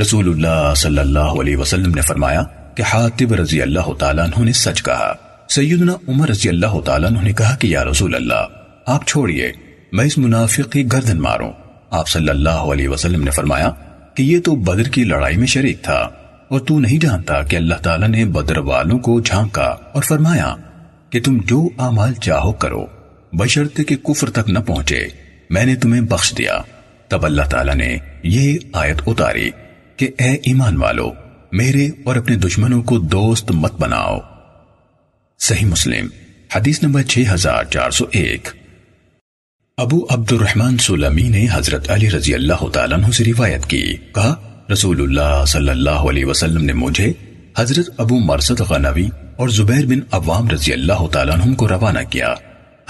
رسول اللہ صلی اللہ علیہ وسلم نے فرمایا کہ حاتب رضی اللہ تعالیٰ عنہ نے سچ کہا۔ سیدنا عمر رضی اللہ تعالیٰ نے کہا کہ یا رسول اللہ، آپ چھوڑیے، میں اس منافق کی گردن ماروں۔ آپ صلی اللہ علیہ وسلم نے فرمایا کہ یہ تو بدر کی لڑائی میں شریک تھا اور تو نہیں جانتا کہ اللہ تعالیٰ نے بدر والوں کو جھانکا اور فرمایا کہ تم جو اعمال چاہو کرو بشرط کے کفر تک نہ پہنچے۔ میں نے تمہیں بخش دیا۔ تب اللہ تعالیٰ نے یہ آیت اتاری کہ اے ایمان والو، میرے اور اپنے دشمنوں کو دوست مت بناؤ۔ صحیح مسلم، حدیث نمبر 6401 ابو عبد الرحمن سلمی نے حضرت علی رضی اللہ تعالیٰ عنہ سے روایت کی۔ کہا، رسول اللہ صلی اللہ علیہ وسلم نے مجھے حضرت ابو مرسد غنوی اور زبیر بن عوام رضی اللہ تعالیٰ عنہ کو روانہ کیا۔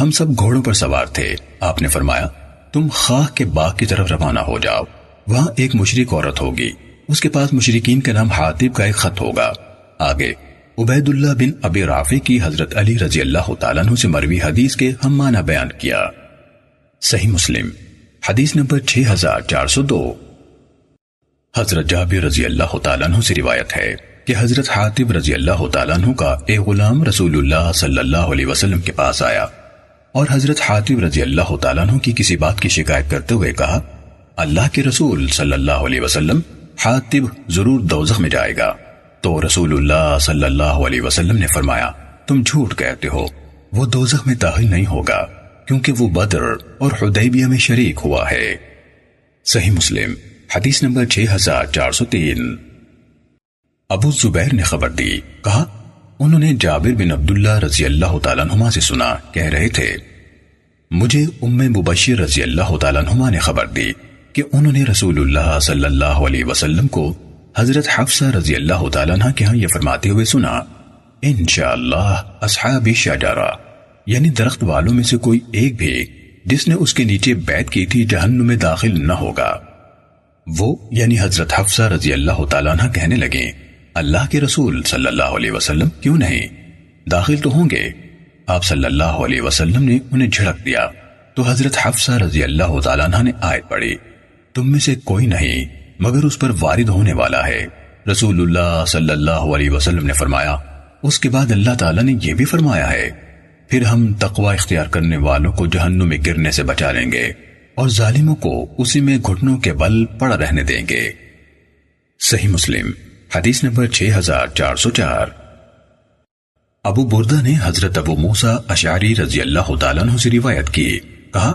ہم سب گھوڑوں پر سوار تھے۔ آپ نے فرمایا، تم خواہ کے باغ کی طرف روانہ ہو جاؤ۔ وہاں ایک مشرق عورت ہوگی۔ اس کے پاس مشرقین کا نام حاتب کا ایک خط ہوگا۔ آگے عبید اللہ بن ابی رافع کی حضرت علی رضی اللہ تعالیٰ عنہ سے مروی حدیث کے ہم معنی بیان کیا۔ صحیح مسلم، حدیث نمبر 6402 حضرت جابر رضی اللہ تعالیٰ عنہ سے روایت ہے۔ کہ حضرت حاتب رضی اللہ تعالیٰ عنہ کا ایک غلام رسول اللہ صلی اللہ علیہ وسلم کے پاس آیا اور حضرت حاتب رضی اللہ تعالیٰ عنہ کی کسی بات کی شکایت کرتے ہوئے کہا، اللہ کے رسول صلی اللہ علیہ وسلم حاتب ضرور دوزخ میں جائے گا۔ تو رسول اللہ صلی اللہ علیہ وسلم نے فرمایا، تم جھوٹ کہتے ہو، وہ دوزخ میں داخل نہیں ہوگا، کیونکہ وہ بدر اور حدیبیہ میں شریک ہوا ہے۔ صحیح مسلم، حدیث نمبر 6403 ابو زبیر نے خبر دی، کہا، انہوں نے جابر بن عبداللہ رضی اللہ تعالیٰ عنہما سے سنا، کہہ رہے تھے، مجھے ام مبشر رضی اللہ تعالیٰ عنہما نے خبر دی کہ انہوں نے رسول اللہ صلی اللہ علیہ وسلم کو حضرت حفصہ رضی اللہ تعالیٰ عنہ کے ہاں یہ فرماتے ہوئے سنا، انشاءاللہ اصحاب شجرہ یعنی درخت والوں میں سے کوئی ایک بھی جس نے اس کے نیچے بیعت کی تھی، جہنم میں داخل نہ ہوگا۔ وہ یعنی حضرت حفصہ رضی اللہ تعالیٰ عنہ کہنے لگے اللہ کے رسول صلی اللہ علیہ وسلم کیوں نہیں؟ داخل تو ہوں گے۔ آپ صلی اللہ علیہ وسلم نے انہیں جھڑک دیا۔ تو حضرت حفصہ رضی اللہ تعالیٰ عنہ نے آیت پڑھی۔ تم میں سے کوئی نہیں، مگر اس پر وارد ہونے والا ہے۔ رسول اللہ صلی اللہ علیہ وسلم نے فرمایا، اس کے بعد اللہ تعالیٰ نے یہ بھی فرمایا ہے، پھر ہم تقوی اختیار کرنے والوں کو جہنم میں گرنے سے بچا لیں گے اور ظالموں کو اسی میں گھٹنوں کے بل پڑا رہنے دیں گے۔ صحیح مسلم۔ حدیث نمبر 6404 ابو بردہ نے حضرت ابو موسیٰ اشعری رضی اللہ تعالیٰ عنہ سے روایت کی۔ کہا،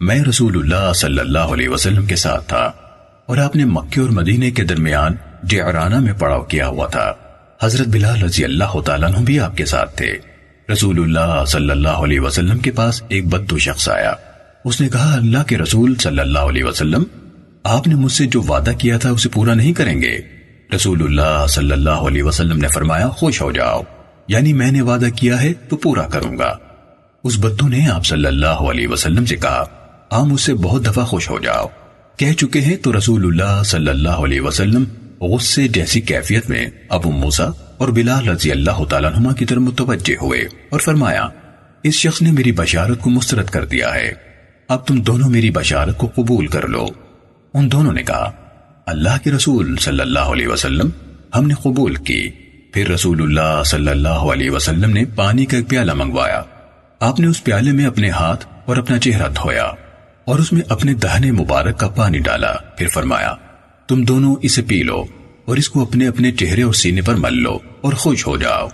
میں رسول اللہ صلی اللہ علیہ وسلم کے ساتھ تھا اور آپ نے مکہ اور مدینے کے درمیان جعرانہ میں پڑاؤ کیا ہوا تھا۔ حضرت بلال رضی اللہ تعالیٰ عنہ بھی آپ کے ساتھ تھے۔ رسول اللہ صلی اللہ علیہ وسلم کے پاس ایک بدو شخص آیا۔ اس نے کہا، اللہ کے رسول صلی اللہ علیہ وسلم، آپ نے مجھ سے جو وعدہ کیا تھا اسے پورا نہیں کریں گے۔ رسول اللہ صلی اللہ علیہ وسلم نے فرمایا، خوش ہو جاؤ۔ یعنی میں نے وعدہ کیا ہے تو پورا کروں گا۔ اس بدو نے آپ صلی اللہ علیہ وسلم سے کہا، آپ مجھ سے بہت دفعہ خوش ہو جاؤ۔ کہہ چکے ہیں تو رسول اللہ صلی اللہ علیہ وسلم غصے جیسی کیفیت میں ابو موسا اور بلال رضی اللہ تعالیٰ نما کی طرف متوجہ ہوئے اور فرمایا، اس شخص نے میری بشارت کو مسترد کر دیا ہے۔ اب تم دونوں میری بشارت کو قبول کر لو۔ ان دونوں نے کہا اللہ کے رسول صلی اللہ علیہ وسلم ہم نے قبول کی۔ پھر رسول اللہ صلی اللہ علیہ وسلم نے پانی کا ایک پیالہ منگوایا۔ آپ نے اس پیالے میں اپنے ہاتھ اور اپنا چہرہ دھویا اور اس میں اپنے دہنے مبارک کا پانی ڈالا۔ پھر فرمایا، تم دونوں اسے پی لو اور اس کو اپنے اپنے چہرے اور سینے پر مل لو اور خوش ہو جاؤ۔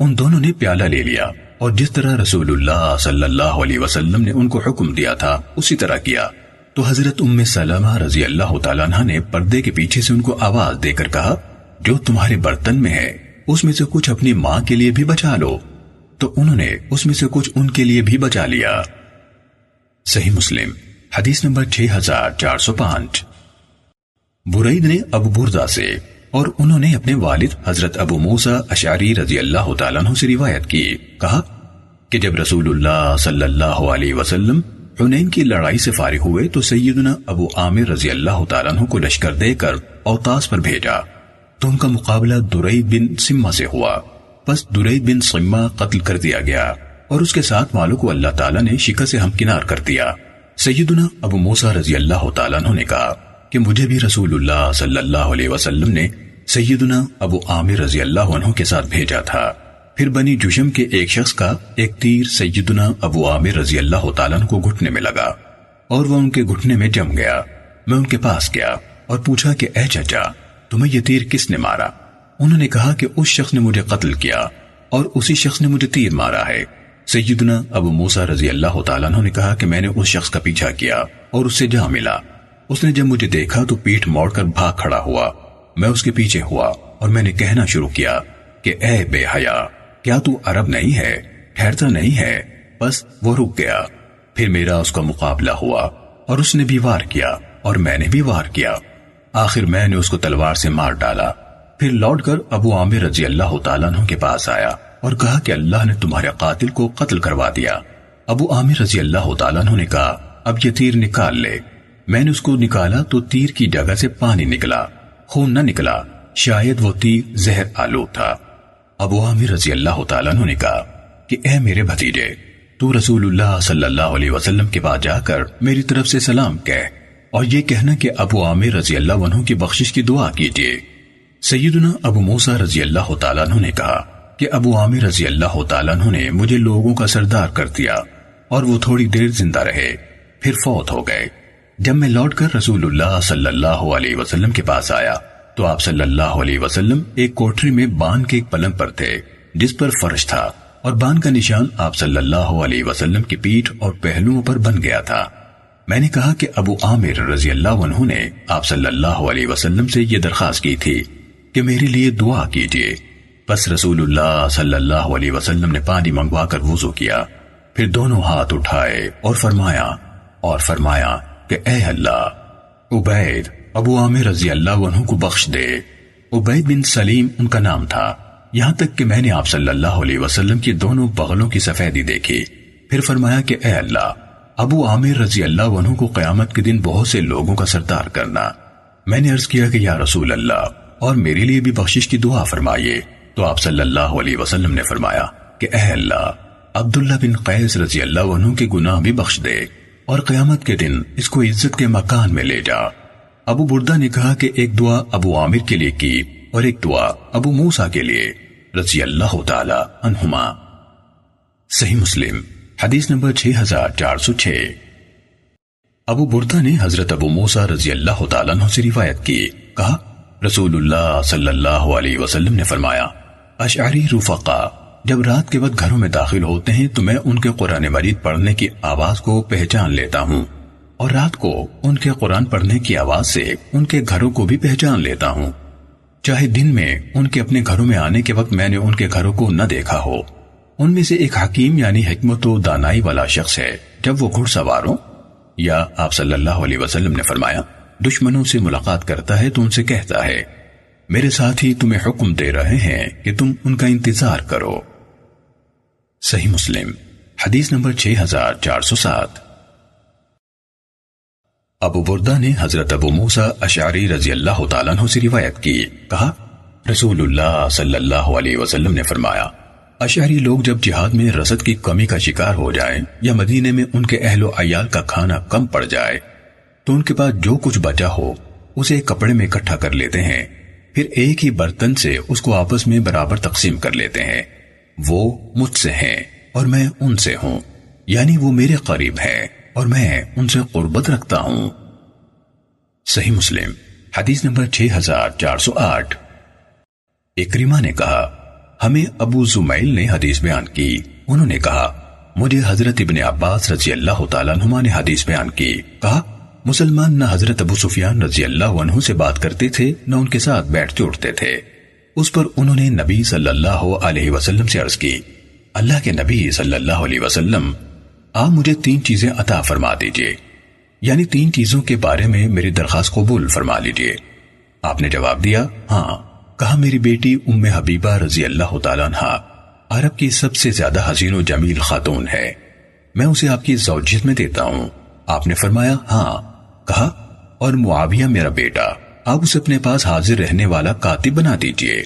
ان دونوں نے پیالہ لے لیا اور جس طرح رسول اللہ صلی اللہ علیہ وسلم نے ان کو حکم دیا تھا، اسی طرح کیا۔ تو حضرت ام سلمہ رضی اللہ تعالیٰ عنہ نے پردے کے پیچھے سے ان کو آواز دے کر کہا، جو تمہارے برتن میں ہے، اس میں سے کچھ اپنی ماں کے لیے بھی بچا لو۔ تو انہوں نے اس میں سے کچھ ان کے لیے بھی بچا لیا۔ صحیح مسلم، حدیث نمبر 6405 برید نے ابو برزا سے اور انہوں نے اپنے والد حضرت ابو موسیٰ اشعری رضی اللہ تعالیٰ عنہ سے روایت کی۔ کہا کہ جب رسول اللہ صلی اللہ علیہ وسلم حنین کی لڑائی سے فارغ ہوئے تو سیدنا ابو عامر رضی اللہ تعالیٰ عنہ کو لشکر دے کر اوتاس پر بھیجا۔ تو ان کا مقابلہ درید بن سمہ سے ہوا۔ پس درید بن سمہ قتل کر دیا گیا اور اس کے ساتھ والوں کو اللہ تعالیٰ نے شکا سے ہمکنار کر دیا۔ سیدنا ابو موسیٰ رضی اللہ تعالیٰ عنہ نے کہا کہ مجھے بھی رسول اللہ صلی اللہ علیہ وسلم نے سیدنا ابو عامر رضی اللہ عنہ کے ساتھ بھیجا تھا۔ پھر بنی جشم کے ایک شخص کا ایک تیر سیدنا ابو عامر رضی اللہ تعالیٰ کو گھٹنے میں لگا اور وہ ان کے گھٹنے میں جم گیا۔ میں ان کے پاس گیا اور پوچھا کہ، اے چچا، تمہیں یہ تیر کس نے مارا؟ انہوں نے کہا کہ، اس شخص نے مجھے قتل کیا اور اسی شخص نے مجھے تیر مارا ہے۔ سیدنا ابو موسیٰ رضی اللہ تعالیٰ نے کہا کہ، میں نے اس شخص کا پیچھا کیا اور اس سے جا ملا۔ اس نے جب مجھے دیکھا تو پیٹ موڑ کر بھاگ کھڑا ہوا۔ میں اس کے پیچھے ہوا اور میں نے کہنا شروع کیا کہ، اے بے حیا کیا تو عرب نہیں ہے؟ ٹھہرتا نہیں ہے۔ بس وہ رک گیا۔ پھر میرا اس کا مقابلہ ہوا اور اس نے بھی وار کیا اور میں نے بھی وار کیا۔ آخر میں نے اس کو تلوار سے مار ڈالا۔ پھر لوٹ کر ابو عامر رضی اللہ تعالیٰ عنہ کے پاس آیا اور کہا کہ اللہ نے تمہارے قاتل کو قتل کروا دیا۔ ابو عامر رضی اللہ تعالیٰ عنہ نے کہا، اب یہ تیر نکال لے۔ میں نے اس کو نکالا تو تیر کی جگہ سے پانی نکلا، خون نہ نکلا، شاید وہ تیر زہر آلو تھا۔ ابو عامر رضی اللہ تعالیٰ نے کہا کہ اے میرے بھتیجے، تو رسول اللہ صلی اللہ علیہ وسلم کے بعد جا کر میری طرف سے سلام کہہ اور یہ کہنا کہ ابو عامر رضی اللہ عنہ کی بخشش کی دعا کیجیے۔ سیدنا ابو موسیٰ رضی اللہ تعالیٰ عنہ نے کہا کہ ابو عامر رضی اللہ تعالیٰ عنہ نے مجھے لوگوں کا سردار کر دیا اور وہ تھوڑی دیر زندہ رہے، پھر فوت ہو گئے۔ جب میں لوٹ کر رسول اللہ صلی اللہ علیہ وسلم کے پاس آیا تو آپ صلی اللہ علیہ وسلم ایک کوٹری میں بان کے ایک پلنگ پر تھے، جس پر فرش تھا، اور بان کا نشان آپ صلی اللہ علیہ وسلم کی پیٹھ اور پہلوؤں پر بن گیا تھا۔ میں نے کہا کہ ابو عامر رضی اللہ عنہ نے آپ صلی اللہ علیہ وسلم سے یہ درخواست کی تھی کہ میرے لیے دعا کیجیے۔ بس رسول اللہ صلی اللہ علیہ وسلم نے پانی منگوا کر وضو کیا، پھر دونوں ہاتھ اٹھائے اور فرمایا اور فرمایا کہ اے اللہ، عبید ابو عامر رضی اللہ عنہ کو بخش دے۔ عبید بن سلیم ان کا نام تھا۔ یہاں تک کہ میں نے آپ صلی اللہ علیہ وسلم کی دونوں بغلوں کی سفیدی دیکھی۔ پھر فرمایا کہ اے اللہ، ابو عامر رضی اللہ عنہ کو قیامت کے دن بہت سے لوگوں کا سردار کرنا۔ میں نے عرض کیا کہ یا رسول اللہ، اور میرے لیے بھی بخشش کی دعا فرمائیے۔ تو آپ صلی اللہ علیہ وسلم نے فرمایا کہ اے اللہ، عبداللہ بن قیس رضی اللہ عنہ کے گناہ بھی بخش دے، اور قیامت کے دن اس کو عزت کے مکان میں لے جا۔ ابو بردہ نے کہا کہ ایک دعا ابو عامر کے لیے کی اور ایک دعا ابو موسا کے لیے، رضی اللہ تعالی عنہما۔ صحیح مسلم، حدیث نمبر 6406 ابو بردہ نے حضرت ابو موسا رضی اللہ تعالیٰ عنہ سے روایت کی، کہا، رسول اللہ صلی اللہ علیہ وسلم نے فرمایا، اشعری رفقا، جب رات کے وقت گھروں میں داخل ہوتے ہیں تو میں ان کے قرآن مجید پڑھنے کی آواز کو پہچان لیتا ہوں۔ اور رات کو ان کے قرآن پڑھنے کی آواز سے ان کے گھروں کو بھی پہچان لیتا ہوں۔ چاہے دن میں ان کے اپنے گھروں میں آنے کے وقت میں نے ان کے گھروں کو نہ دیکھا ہو۔ ان میں سے ایک حکیم یعنی حکمت و دانائی والا شخص ہے۔ جب وہ گھڑ سوار ہو یا آپ صلی اللہ علیہ وسلم نے فرمایا، دشمنوں سے ملاقات کرتا ہے تو ان سے کہتا ہے، میرے ساتھ ہی تمہیں حکم دے رہے ہیں کہ تم ان کا انتظار کرو۔ صحیح مسلم، حدیث نمبر 6407 ابو بردہ نے حضرت ابو موسیٰ اشعری رضی اللہ تعالیٰ عنہ سے روایت کی۔ کہا، رسول اللہ صلی اللہ علیہ وسلم نے فرمایا، اشعری لوگ جب جہاد میں رسد کی کمی کا شکار ہو جائیں یا مدینے میں ان کے اہل و عیال کا کھانا کم پڑ جائے، تو ان کے پاس جو کچھ بچا ہو، اسے کپڑے میں اکٹھا کر لیتے ہیں۔ پھر ایک ہی برتن سے اس کو آپس میں برابر تقسیم کر لیتے ہیں۔ وہ مجھ سے ہیں اور میں ان سے ہوں یعنی وہ میرے قریب ہے اور میں ان سے قربت رکھتا ہوں۔ صحیح مسلم، حدیث نمبر 6408 اکریمہ نے کہا، ہمیں ابو زمیل نے حدیث بیان کی۔ انہوں نے کہا، مجھے حضرت ابن عباس رضی اللہ تعالیٰ نما نے حدیث بیان کی۔ کہا، مسلمان نہ حضرت ابو سفیان رضی اللہ عنہ سے بات کرتے تھے، نہ ان کے ساتھ بیٹھتے اٹھتے تھے۔ اس پر انہوں نے نبی صلی اللہ علیہ وسلم سے عرض کی۔ اللہ کے نبی صلی اللہ علیہ وسلم آپ مجھے تین چیزیں عطا فرما دیجیے۔ یعنی تین چیزوں کے بارے میں میری درخواست قبول فرما لیجیے۔ آپ نے جواب دیا ہاں کہا میری بیٹی ام حبیبہ رضی اللہ تعالیٰ عنہ عرب کی سب سے زیادہ حسین و جمیل خاتون ہے۔ میں اسے آپ کی زوجیت میں دیتا ہوں۔ آپ نے فرمایا ہاں کہا، اور معاویہ میرا بیٹا، آپ اسے اپنے پاس حاضر رہنے والا کاتب بنا دیجیے۔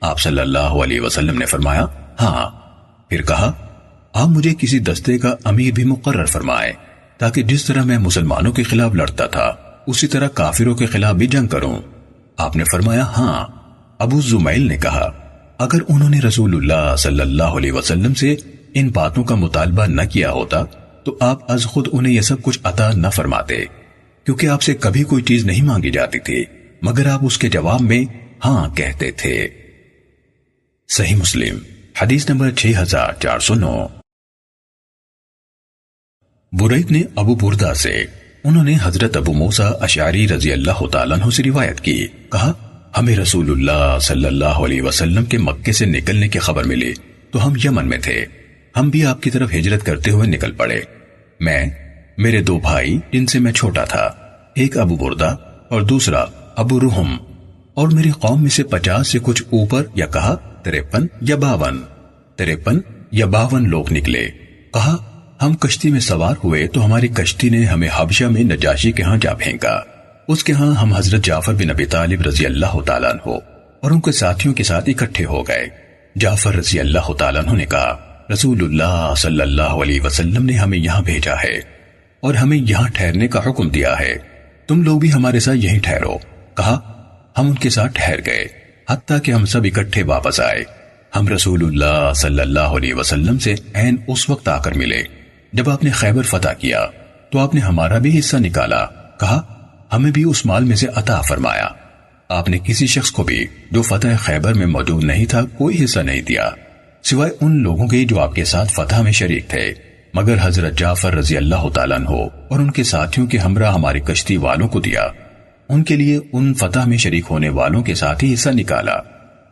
آپ صلی اللہ علیہ وسلم نے فرمایا ہاں پھر کہا آپ مجھے کسی دستے کا امیر بھی مقرر فرمائے، تاکہ جس طرح میں مسلمانوں کے خلاف لڑتا تھا، اسی طرح کافروں کے خلاف بھی جنگ کروں۔ آپ نے فرمایا ہاں۔ ابو زمیل نے کہا، اگر انہوں نے رسول اللہ صلی اللہ علیہ وسلم سے ان باتوں کا مطالبہ نہ کیا ہوتا، تو آپ از خود انہیں یہ سب کچھ عطا نہ فرماتے، کیونکہ آپ سے کبھی کوئی چیز نہیں مانگی جاتی تھی، مگر آپ اس کے جواب میں ہاں کہتے تھے۔ صحیح مسلم، حدیث نمبر 6409 بریت نے ابو بردہ سے، انہوں نے حضرت ابو موسیٰ اشعری رضی اللہ تعالیٰ عنہ سے روایت کی، کہا، ہمیں رسول اللہ صلی اللہ علیہ وسلم کے مکے سے نکلنے کی خبر ملی، تو ہم یمن میں تھے۔ ہم بھی آپ کی طرف ہجرت کرتے ہوئے نکل پڑے۔ میں، میرے دو بھائی، جن سے میں چھوٹا تھا، ایک ابو بردہ اور دوسرا ابو رحم۔ اور میری قوم میں سے پچاس سے کچھ اوپر یا کہا تریپن یا باون۔ تریپن یا باون لوگ نکلے۔ کہا ہم کشتی میں سوار ہوئے تو ہماری کشتی نے ہمیں حبشہ میں نجاشی کے ہاں جا پھینکا۔ اس کے ہاں ہم حضرت جعفر بن ابی طالب رضی اللہ تعالیٰ عنہ اور ان کے ساتھیوں کے ساتھ اکٹھے ہو گئے۔ جعفر رضی اللہ تعالیٰ عنہ نے کہا رسول اللہ صلی اللہ علیہ وسلم نے ہمیں یہاں بھیجا ہے اور ہمیں یہاں ٹھہرنے کا حکم دیا ہے۔ تم لوگ بھی ہمارے ساتھ یہیں ٹھہرو۔ کہا، ہم ان کے ساتھ ٹھہر گئے، حتیٰ کہ ہم سب اکٹھے واپس آئے۔ ہم رسول اللہ صلی اللہ علیہ وسلم سے این اس وقت آ کر ملے۔ جب آپ نے خیبر فتح کیا، تو آپ نے ہمارا بھی حصہ نکالا۔ کہا، ہمیں بھی اس مال میں سے عطا فرمایا۔ آپ نے کسی شخص کو بھی جو فتح خیبر میں موجود نہیں تھا، کوئی حصہ نہیں دیا۔ سوائے ان لوگوں کے جو آپ کے ساتھ فتح میں شریک تھے۔ مگر حضرت جعفر رضی اللہ تعالیٰ عنہ اور ان کے ساتھیوں کے ہمراہ ہماری کشتی والوں کو دیا۔ ان کے لیے ان فتح میں شریک ہونے والوں کے ساتھ ہی حصہ نکالا۔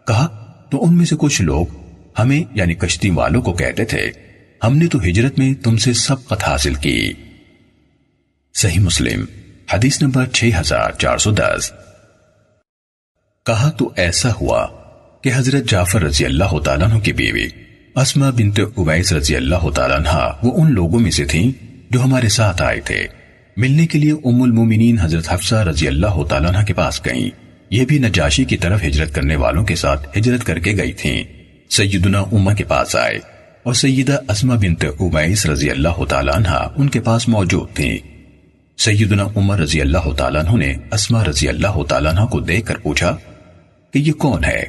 کہا، تو ان میں سے کچھ لوگ ہمیں یعنی کشتی والوں کو کہتے تھے ہم نے تو ہجرت میں تم سے سبقت حاصل کی۔ صحیح مسلم، حدیث نمبر 6410 کہا تو ایسا ہوا کہ حضرت جعفر رضی اللہ تعالیٰ عنہ کی بیوی اسما بنت عویس رضی اللہ تعالیٰ عنہ وہ ان لوگوں میں سے تھیں جو ہمارے ساتھ آئے تھے۔ ملنے کے لیے ام المومنین حضرت حفصہ رضی اللہ تعالیٰ عنہ کے پاس گئیں۔ یہ بھی نجاشی کی طرف ہجرت کرنے والوں کے ساتھ ہجرت کر کے گئی تھیں۔ سیدنا امہ کے پاس آئے۔ اور سیدہ اسما بنت عویس رضی اللہ تعالیٰ عنہ ان کے پاس موجود تھیں۔ سیدنا عمر رضی اللہ تعالیٰ عنہ نے اسما رضی اللہ تعالیٰ عنہ کو دیکھ کر پوچھا کہ یہ کون ہے؟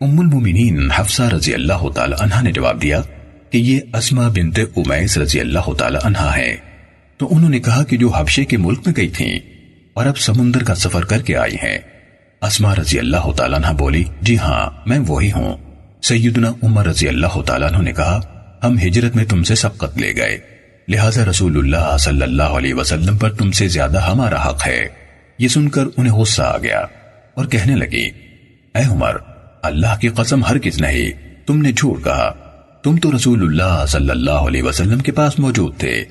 ام المومنین حفصہ رضی اللہ تعالی عنہ نے جواب دیا کہ یہ اسما بنت امیس رضی اللہ تعالی عنہ ہے۔ تو انہوں نے کہا کہ جو حبشے کے ملک میں گئی تھیں اور اب سمندر کا سفر کر کے آئی ہیں۔ اسما رضی اللہ تعالی عنہ بولی جی ہاں میں وہی ہوں۔ سیدنا عمر رضی اللہ تعالیٰ عنہ نے کہا، ہم ہجرت میں تم سے سبقت لے گئے۔ لہٰذا رسول اللہ صلی اللہ علیہ وسلم پر تم سے زیادہ ہمارا حق ہے۔ یہ سن کر انہیں غصہ آ گیا اور کہنے لگی، اے عمر، اللہ کی قسم ہر کس نہیں، تم نے جھوٹ کہا۔ تم تو رسول اللہ صلی اللہ علیہ وسلم کے پاس موجود تھے۔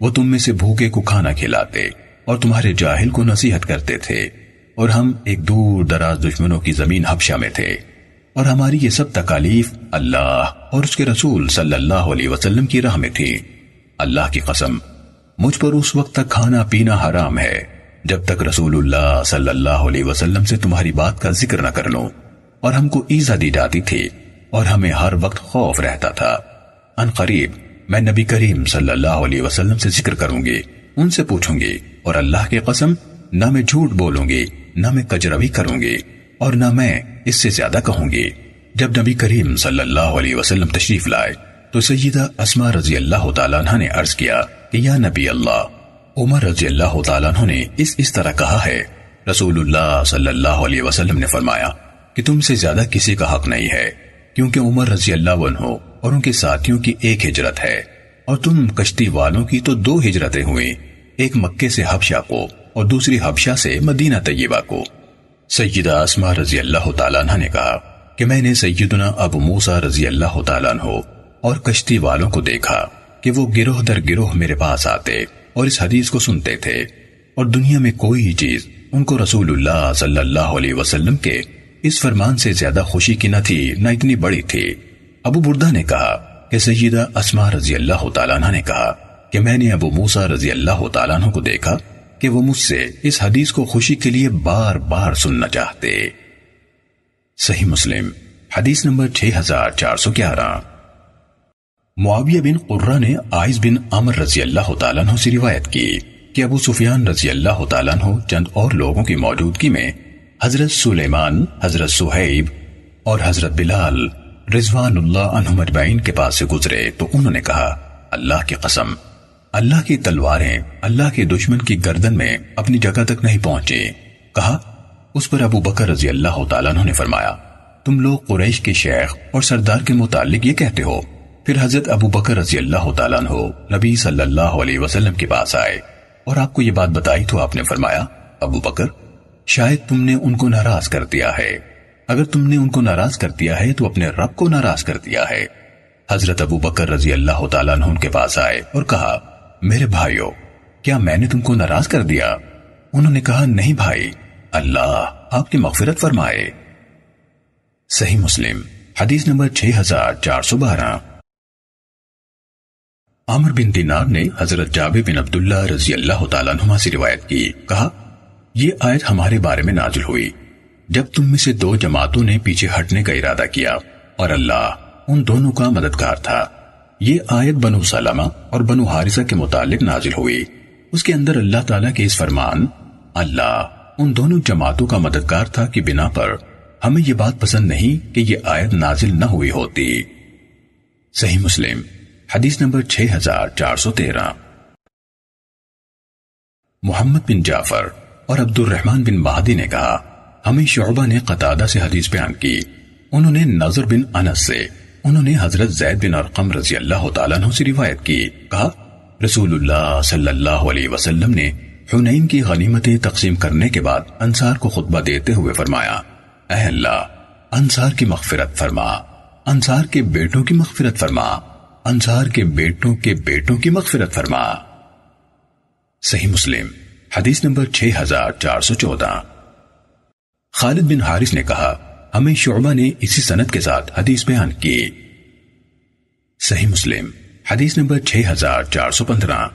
وہ تم میں سے بھوکے کو کھانا کھلاتے اور تمہارے جاہل کو نصیحت کرتے تھے۔ اور ہم ایک دور دراز دشمنوں کی زمین حبشہ میں تھے۔ اور ہماری یہ سب تکالیف اللہ اور اس کے رسول صلی اللہ علیہ وسلم کی راہ میں تھی۔ اللہ کی قسم، مجھ پر اس وقت تک کھانا پینا حرام ہے، جب تک رسول اللہ صلی اللہ علیہ وسلم سے تمہاری بات کا ذکر نہ کر لوں۔ اور ہم کو ایزا دی جاتی تھی اور ہمیں ہر وقت خوف رہتا تھا۔ ان قریب میں نبی کریم صلی اللہ علیہ وسلم سے ذکر کروں گی، ان سے پوچھوں گی اور اللہ کی قسم، نہ میں جھوٹ بولوں گی، نہ میں کجروی کروں گی۔ اور نہ میں اس سے زیادہ کہوں گی۔ جب نبی کریم صلی اللہ علیہ وسلم تشریف لائے، تو سیدہ اسما رضی اللہ تعالیٰ عنہ نے عرض کیا کہ یا نبی اللہ، عمر رضی اللہ تعالیٰ عنہ نے اس اس طرح کہا ہے۔ رسول اللہ صلی اللہ علیہ وسلم نے فرمایا کہ تم سے زیادہ کسی کا حق نہیں ہے، کیونکہ عمر رضی اللہ عنہ اور ان کے ساتھیوں کی ایک ہجرت ہے۔ اور تم کشتی والوں کی تو دو ہجرتیں ہوئیں، ایک مکے سے حبشہ کو اور دوسری حبشہ سے مدینہ طیبہ کو۔ سیدہ اسما رضی اللہ تعالیٰ عنہ نے کہا کہ میں نے سیدنا ابو موسیٰ رضی اللہ تعالیٰ عنہ اور کشتی والوں کو دیکھا کہ وہ گروہ در گروہ میرے پاس آتے اور اس حدیث کو سنتے تھے اور دنیا میں کوئی چیز ان کو رسول اللہ صلی اللہ علیہ وسلم کے اس فرمان سے زیادہ خوشی کی نہ تھی، نہ اتنی بڑی تھی۔ ابو بردہ نے کہا کہ سیدہ اسما رضی اللہ تعالیٰ عنہ نے کہا کہ میں نے ابو موسیٰ رضی اللہ تعالیٰ عنہ کو دیکھا کہ وہ مجھ سے اس حدیث کو خوشی کے لیے بار بار سننا چاہتے۔ صحیح مسلم، حدیث نمبر 6411 معاویہ بن قرہ نے آئز بن عمر رضی اللہ تعالیٰ عنہ سے روایت کی کہ ابو سفیان رضی اللہ تعالیٰ عنہ چند اور لوگوں کی موجودگی میں حضرت سلیمان، حضرت سہیب اور حضرت بلال رضوان اللہ عنہ مجمعین کے پاس سے گزرے تو انہوں نے کہا، اللہ کی قسم اللہ کی تلواریں اللہ کے دشمن کی گردن میں اپنی جگہ تک نہیں پہنچے۔ کہا، اس پر ابو بکر رضی اللہ تعالیٰ عنہ نے فرمایا، تم لوگ قریش کے شیخ اور سردار کے متعلق یہ کہتے ہو۔ پھر حضرت ابو بکر رضی اللہ تعالیٰ عنہ نبی صلی اللہ علیہ وسلم کے پاس آئے اور آپ کو یہ بات بتائی تو آپ نے فرمایا، ابو بکر، شاید تم نے ان کو ناراض کر دیا ہے۔ اگر تم نے ان کو ناراض کر دیا ہے تو اپنے رب کو ناراض کر دیا ہے۔ حضرت ابو بکر رضی اللہ تعالیٰ عنہ ان کے پاس آئے اور کہا میرے بھائیو، کیا میں نے تم کو ناراض کر دیا؟ انہوں نے کہا، نہیں بھائی، اللہ آپ کی مغفرت فرمائے۔ صحیح مسلم، حدیث نمبر 6412 عمر بن دینار نے حضرت جابر بن عبداللہ رضی اللہ تعالیٰ عنہ سے روایت کی۔ کہا، یہ آیت ہمارے بارے میں نازل ہوئی۔ جب تم میں سے دو جماعتوں نے پیچھے ہٹنے کا ارادہ کیا اور اللہ ان دونوں کا مددگار تھا۔ یہ آیت بنو سلمہ اور بنو حارثہ کے متعلق نازل ہوئی۔ اس کے اندر اللہ تعالیٰ کے اس فرمان، اللہ ان دونوں جماعتوں کا مددگار تھا کہ بنا پر ہمیں یہ بات پسند نہیں کہ یہ آیت نازل نہ ہوئی ہوتی۔ صحیح مسلم، حدیث نمبر 6413 محمد بن جعفر اور عبد الرحمن بن مہدی نے کہا، ہمیں شعبہ نے قطادہ سے حدیث بیان کی۔ انہوں نے نظر بن انس سے انہوں نے حضرت زید بن ارقم رضی اللہ تعالیٰ عنہ سے روایت کی۔ کہا، رسول اللہ صلی اللہ علیہ وسلم نے حنین کی غنیمتیں تقسیم کرنے کے بعد انصار کو خطبہ دیتے ہوئے فرمایا، اے اللہ، انصار کی مغفرت فرما، انصار کے بیٹوں کی مغفرت فرما، انصار کے بیٹوں کے بیٹوں کی مغفرت فرما۔ صحیح مسلم، حدیث نمبر 6414 خالد بن حارث نے کہا ہمیں شعبہ نے اسی سنت کے ساتھ حدیث بیان کی۔ صحیح مسلم، حدیث نمبر 6415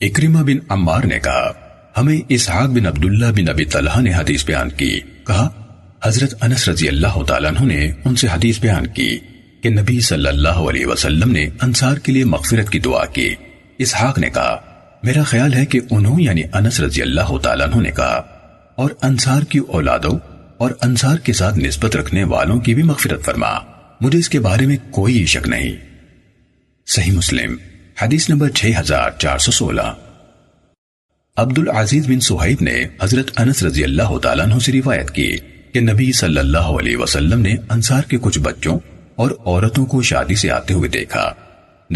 اکرمہ بن عمار نے کہا، ہمیں اسحاق بن عبداللہ بن ابی طلحہ نے حدیث بیان کی۔ کہا، حضرت انس رضی اللہ تعالیٰ عنہ نے ان سے حدیث بیان کی کہ نبی صلی اللہ علیہ وسلم نے انصار کے لیے مغفرت کی دعا کی۔ اسحاق نے کہا، میرا خیال ہے کہ انہوں یعنی انس رضی اللہ تعالیٰ عنہ نے کہا، اور انصار کی اولادوں اور انصار کے ساتھ نسبت رکھنے والوں کی بھی مغفرت فرما۔ مجھے اس کے بارے میں کوئی شک نہیں۔ صحیح مسلم، حدیث نمبر 6416 عبد العزیز بن سہیب نے حضرت انس رضی اللہ تعالیٰ عنہ سے روایت کی کہ نبی صلی اللہ علیہ وسلم نے انصار کے کچھ بچوں اور عورتوں کو شادی سے آتے ہوئے دیکھا۔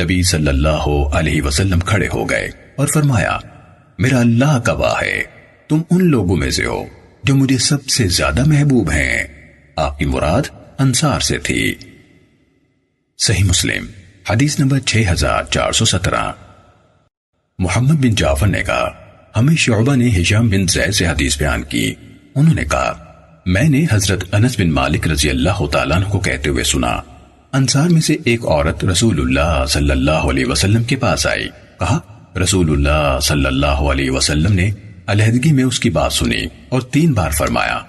نبی صلی اللہ علیہ وسلم کھڑے ہو گئے اور فرمایا، میرا اللہ گواہ ہے، تم ان لوگوں میں سے ہو۔ جو مجھے سب سے زیادہ محبوب ہیں۔ آپ کی مراد انصار سے تھی۔ صحیح مسلم، حدیث نمبر 6417 محمد بن جعفر نے کہا، ہمیں شعبہ نے ہشام بن زید سے حدیث بیان کی۔ انہوں نے کہا، میں نے حضرت انس بن مالک رضی اللہ تعالیٰ کو کہتے ہوئے سنا، انصار میں سے ایک عورت رسول اللہ صلی اللہ علیہ وسلم کے پاس آئی۔ کہا، رسول اللہ صلی اللہ علیہ وسلم نے علیحدگی میں اس کی بات سنی اور تین بار فرمایا،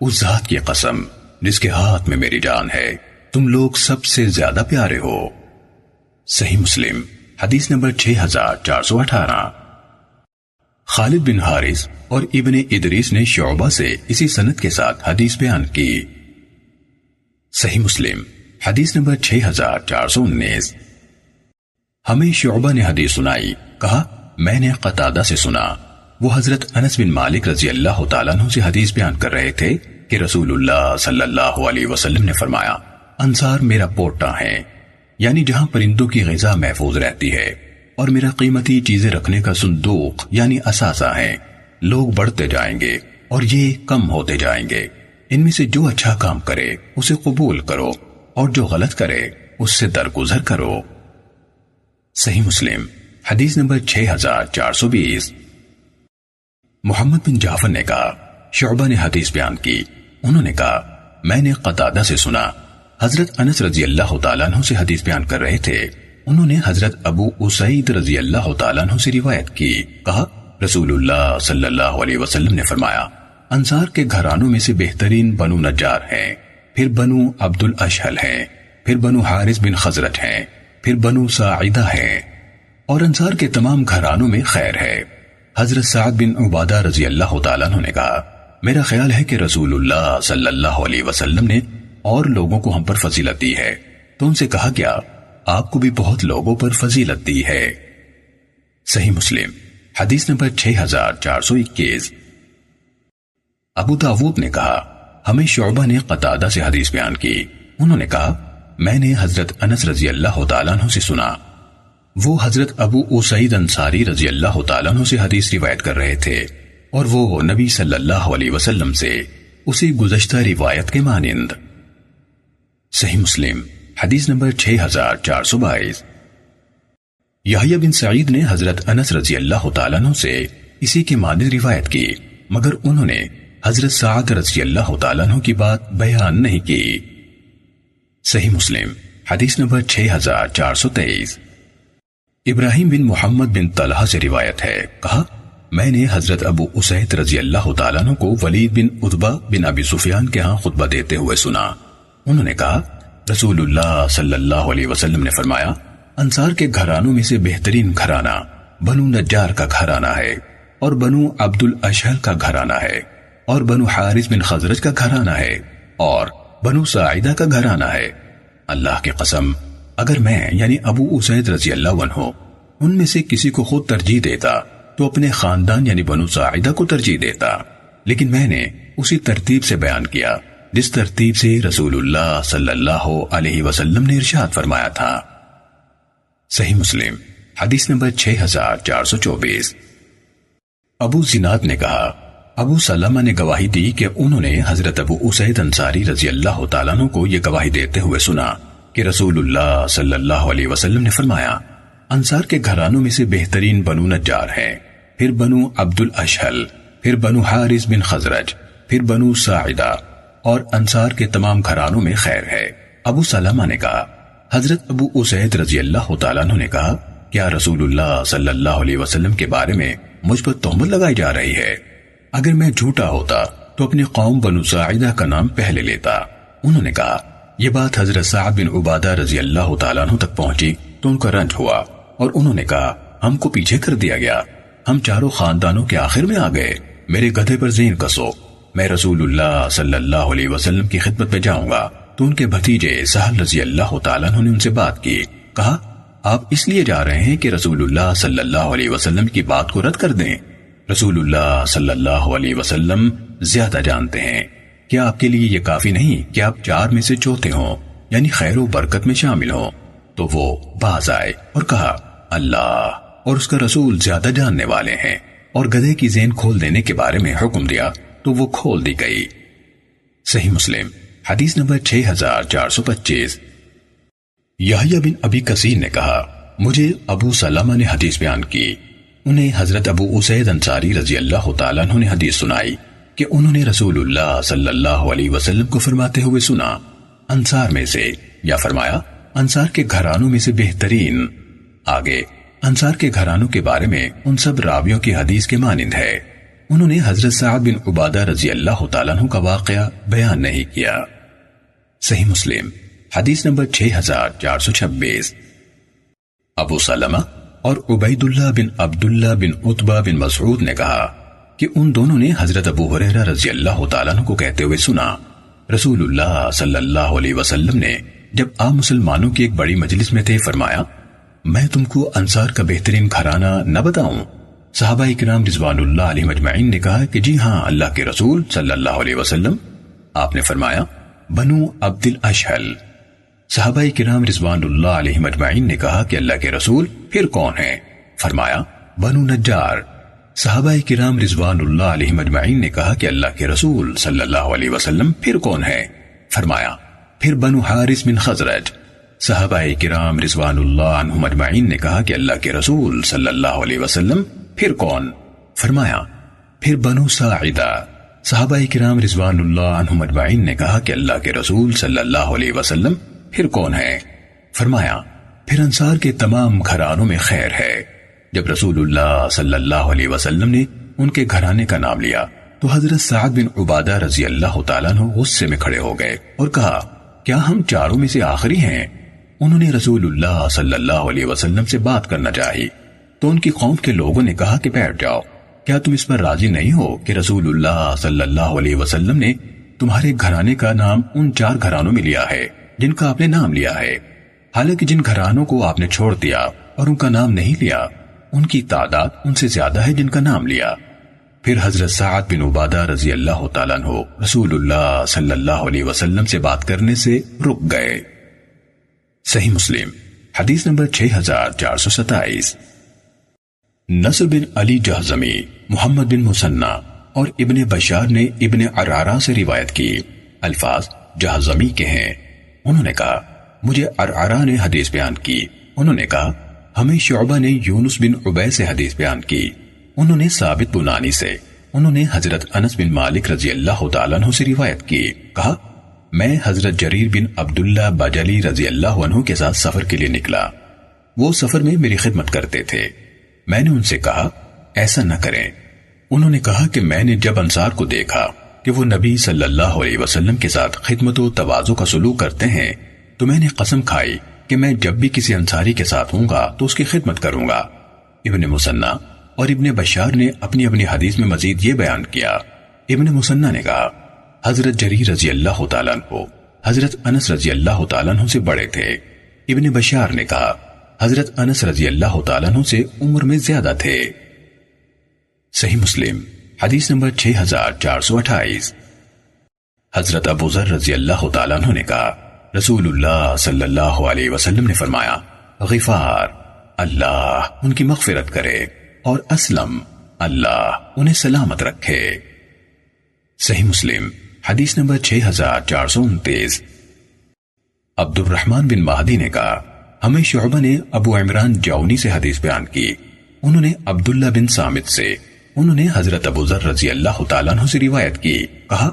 اس ذات کی قسم، جس کے ہاتھ میں میری جان ہے، تم لوگ سب سے زیادہ پیارے ہو۔ صحیح مسلم، حدیث نمبر 6418 خالد بن حارث اور ابن ادریس نے شعبہ سے اسی سنت کے ساتھ حدیث بیان کی۔ صحیح مسلم، حدیث نمبر 6419 ہمیں شعبہ نے حدیث سنائی، کہا، میں نے قطادہ سے سنا۔ وہ حضرت انس بن مالک رضی اللہ تعالیٰ عنہ سے حدیث بیان کر رہے تھے کہ رسول اللہ صلی اللہ علیہ وسلم نے فرمایا، انصار میرا پوٹا ہے یعنی جہاں پرندوں کی غذا محفوظ رہتی ہے، اور میرا قیمتی چیزیں رکھنے کا صندوق یعنی اثاثہ ہے لوگ بڑھتے جائیں گے اور یہ کم ہوتے جائیں گے۔ ان میں سے جو اچھا کام کرے، اسے قبول کرو، اور جو غلط کرے، اس سے درگزر کرو۔ صحیح مسلم، حدیث نمبر 6420 محمد بن جعفر نے کہا، شعبہ نے حدیث بیان کی۔ انہوں نے کہا، میں نے قطادہ سے سنا، حضرت انس رضی اللہ تعالیٰ عنہ سے حدیث بیان کر رہے تھے۔ انہوں نے حضرت ابو اسعید رضی اللہ تعالیٰ عنہ سے روایت کی۔ کہا، رسول اللہ صلی اللہ علیہ وسلم نے فرمایا، انصار کے گھرانوں میں سے بہترین بنو نجار ہیں۔ پھر بنو عبد الاشحل ہیں۔ پھر بنو حارث بن خزرت ہیں۔ پھر بنو ساعدہ ہیں۔ اور انصار کے تمام گھرانوں میں خیر ہے۔ حضرت سعد بن عبادہ رضی اللہ تعالیٰ عنہ نے کہا، میرا خیال ہے کہ رسول اللہ صلی اللہ علیہ وسلم نے اور لوگوں کو ہم پر فضیلت دی ہے۔ تو ان سے کہا گیا آپ کو بھی بہت لوگوں پر فضیلت دی ہے۔ صحیح مسلم، حدیث نمبر 6421 ابو داود نے کہا، ہمیں شعبہ نے قطادہ سے حدیث بیان کی۔ انہوں نے کہا، میں نے حضرت انس رضی اللہ تعالیٰ عنہ سے سنا۔ وہ حضرت ابو اسعید انصاری رضی اللہ تعالیٰ عنہ سے حدیث روایت کر رہے تھے اور وہ نبی صلی اللہ علیہ وسلم سے اسی گزشتہ روایت کے مانند۔ صحیح مسلم، حدیث نمبر 6422 یحییٰ بن سعید نے حضرت انس رضی اللہ تعالیٰ عنہ سے اسی کے مانند روایت کی، مگر انہوں نے حضرت سعد رضی اللہ تعالیٰ عنہ کی بات بیان نہیں کی۔ صحیح مسلم، حدیث نمبر 6423 ابراہیم بن محمد بن طلحہ سے روایت ہے۔ کہا، میں نے حضرت ابو اسید رضی اللہ تعالیٰ کو ولید بن عدبہ بن ابی سفیان کے ہاں خطبہ دیتے ہوئے سنا۔ انہوں نے کہا، رسول اللہ صلی اللہ علیہ وسلم نے فرمایا، انصار کے گھرانوں میں سے بہترین گھرانہ بنو نجار کا گھرانہ ہے اور بنو عبد الاشحل کا گھرانہ ہے اور بنو حارث بن خزرج کا گھرانہ ہے اور بنو سعیدہ کا گھرانہ ہے۔ اللہ کی قسم اگر میں یعنی ابو اسید رضی اللہ عنہ، ان میں سے کسی کو خود ترجیح دیتا، تو اپنے خاندان یعنی بنو ساعدہ کو ترجیح دیتا۔ لیکن میں نے اسی ترتیب سے بیان کیا، جس ترتیب سے رسول اللہ صلی اللہ علیہ وسلم نے ارشاد فرمایا تھا۔ صحیح مسلم، حدیث نمبر 6424 ابو زناد نے کہا، ابو سلمہ نے گواہی دی کہ انہوں نے حضرت ابو اسید انصاری رضی اللہ تعالیٰ کو یہ گواہی دیتے ہوئے سنا۔ کہ رسول اللہ صلی اللہ علیہ وسلم نے فرمایا، انصار کے گھرانوں میں سے بہترین بنو نجار ہیں۔ پھر بنو عبد الاشحل پھر بنو حارث بن خزرج، پھر بنو ساعدہ، اور انصار کے تمام گھرانوں میں خیر ہے۔ ابو سلمہ نے کہا، حضرت ابو اسید رضی اللہ تعالیٰ عنہ نے کہا، کیا رسول اللہ صلی اللہ علیہ وسلم کے بارے میں مجھ پر تہمت لگائی جا رہی ہے؟ اگر میں جھوٹا ہوتا تو اپنی قوم بنو ساعدہ کا نام پہلے لیتا۔ انہوں نے کہا یہ بات حضرت سعد بن عبادہ رضی اللہ تعالیٰ عنہ تک پہنچی تو ان کا رنج ہوا اور انہوں نے کہا، ہم کو پیچھے کر دیا گیا۔ ہم چاروں خاندانوں کے آخر میں آ گئے۔ میرے گدھے پر زین کسو۔ میں رسول اللہ صلی اللہ علیہ وسلم کی خدمت پہ جاؤں گا۔ تو ان کے بھتیجے سہل رضی اللہ تعالیٰ عنہ نے ان سے بات کی۔ کہا، آپ اس لیے جا رہے ہیں کہ رسول اللہ صلی اللہ علیہ وسلم کی بات کو رد کر دیں۔ رسول اللہ صلی اللہ علیہ وسلم زیادہ جانتے ہیں۔ کیا آپ کے لیے یہ کافی نہیں کہ آپ چار میں سے چوتھے ہوں یعنی خیر و برکت میں شامل ہوں؟ تو وہ باز آئے اور کہا، اللہ، اور اس کا رسول زیادہ جاننے والے ہیں، اور گدے کی زین کھول دینے کے بارے میں حکم دیا، تو وہ کھول دی گئی۔ صحیح مسلم، حدیث نمبر 6425 یحییٰ بن ابی کثیر نے کہا، مجھے ابو سلمہ نے حدیث بیان کی۔ انہیں حضرت ابو اسید انصاری رضی اللہ تعالیٰ نے حدیث سنائی۔ کہ انہوں نے رسول اللہ صلی اللہ علیہ وسلم کو فرماتے ہوئے سنا، انصار میں سے، یا فرمایا، انصار کے گھرانوں میں سے بہترین۔ آگے، انصار کے گھرانوں کے بارے میں ان سب راویوں کی حدیث کے مانند ہے۔ انہوں نے حضرت سعد بن عبادہ رضی اللہ تعالیٰ عنہ کا واقعہ بیان نہیں کیا۔ صحیح مسلم، حدیث نمبر 6426 ابو سلمہ اور عبید اللہ بن عبداللہ بن عطبہ بن مسعود نے کہا کہ ان دونوں نے حضرت ابو حریرہ رضی اللہ تعالیٰ کو کہتے ہوئے سنا، رسول اللہ صلی اللہ علیہ وسلم نے جب آپ مسلمانوں کی ایک بڑی مجلس میں تھے، فرمایا، میں تم کو انصار کا بہترین گھرانہ نہ بتاؤں۔ صحابہ اکرام رضوان اللہ علیہ مجمعین نے کہا کہ جی ہاں اللہ کے رسول صلی اللہ علیہ وسلم۔ آپ نے فرمایا، بنو عبد الاشحل صحابہ کرام رضوان اللہ علیہ مجمعین نے کہا کہ اللہ کے رسول پھر کون ہیں؟ فرمایا، بنو نجار۔ صحابہ کرام رضوان اللہ علیہ مجمعین نے کہا کہ اللہ کے رسول صلی اللہ علیہ وسلم پھر کون ہے فرمایا، پھر بنو حارث بن خزرج۔ صحابہ کرام رضوان اللہ عنہ مجمعین نے کہا کہ اللہ کے رسول صلی اللہ علیہ وسلم پھر کون؟ فرمایا، پھر بنو ساعدہ۔ صحابہ کرام رضوان اللہ عنہ مجمعین نے کہا کہ اللہ کے رسول صلی اللہ علیہ وسلم پھر کون ہے فرمایا، پھر انصار کے تمام گھرانوں میں خیر ہے۔ جب رسول اللہ صلی اللہ علیہ وسلم نے ان کے گھرانے کا نام لیا، تو حضرت سعد بن عبادہ رضی اللہ تعالیٰ نے غصے میں کھڑے ہو گئے اور کہا، کیا ہم چاروں میں سے آخری ہیں؟ انہوں نے رسول اللہ صلی اللہ علیہ وسلم سے بات کرنا چاہی، تو ان کی قوم کے لوگوں نے کہا کہ بیٹھ جاؤ، کیا تم اس پر راضی نہیں ہو کہ رسول اللہ صلی اللہ علیہ وسلم نے تمہارے گھرانے کا نام ان چار گھرانوں میں لیا ہے، جن کا آپ نے نام لیا ہے؟ حالانکہ جن گھرانوں کو آپ نے چھوڑ دیا اور ان کا نام نہیں لیا ان کی تعداد ان سے زیادہ ہے جن کا نام لیا۔ پھر حضرت سعد بن عبادہ رضی اللہ تعالیٰ عنہ رسول اللہ صلی اللہ علیہ وسلم سے بات کرنے سے رک گئے۔ صحیح مسلم، حدیث نمبر 6427 نصر بن علی جہزمی، محمد بن مسنہ اور ابن بشار نے ابن عرارہ سے روایت کی۔ الفاظ جہزمی کے ہیں۔ انہوں نے کہا، مجھے ارعرا نے حدیث بیان کی۔ انہوں نے کہا ہمیں شعبہ نے یونس بن عبی سے حدیث بیان کی۔ انہوں نے ثابت بنانی سے انہوں نے حضرت انس بن مالک رضی اللہ تعالیٰ عنہ سے روایت کی۔ کہا، میں حضرت جریر بن عبداللہ بجلی رضی اللہ عنہ کے ساتھ سفر کے لیے نکلا۔ وہ سفر میں میری خدمت کرتے تھے۔ میں نے ان سے کہا، ایسا نہ کریں۔ انہوں نے کہا کہ میں نے جب انصار کو دیکھا کہ وہ نبی صلی اللہ علیہ وسلم کے ساتھ خدمت و توازو کا سلوک کرتے ہیں، تو میں نے قسم کھائی کہ میں جب بھی کسی انصاری کے ساتھ ہوں گا تو اس کی خدمت کروں گا۔ ابن مسنہ اور ابن بشار نے اپنی اپنی حدیث میں مزید یہ بیان کیا۔ ابن مسنہ نے کہا، حضرت جری رضی اللہ تعالیٰ عنہ، حضرت انس رضی اللہ تعالیٰ عنہ سے بڑے تھے۔ ابن بشار نے کہا، حضرت انس رضی اللہ تعالیٰ عنہ سے عمر میں زیادہ تھے۔ صحیح مسلم، حدیث نمبر 6428 حضرت ابو ذر رضی اللہ تعالیٰ عنہ نے کہا رسول اللہ صلی اللہ علیہ وسلم نے فرمایا، غفار، اللہ ان کی مغفرت کرے اور اسلم، اللہ انہیں سلامت رکھے۔ صحیح مسلم، حدیث نمبر 6429 عبد الرحمن بن مہدی نے کہا، ہمیں شعبہ نے ابو عمران جاؤنی سے حدیث بیان کی۔ انہوں نے عبداللہ بن سامت سے، انہوں نے حضرت ابو ذر رضی اللہ تعالیٰ عنہ سے روایت کی۔ کہا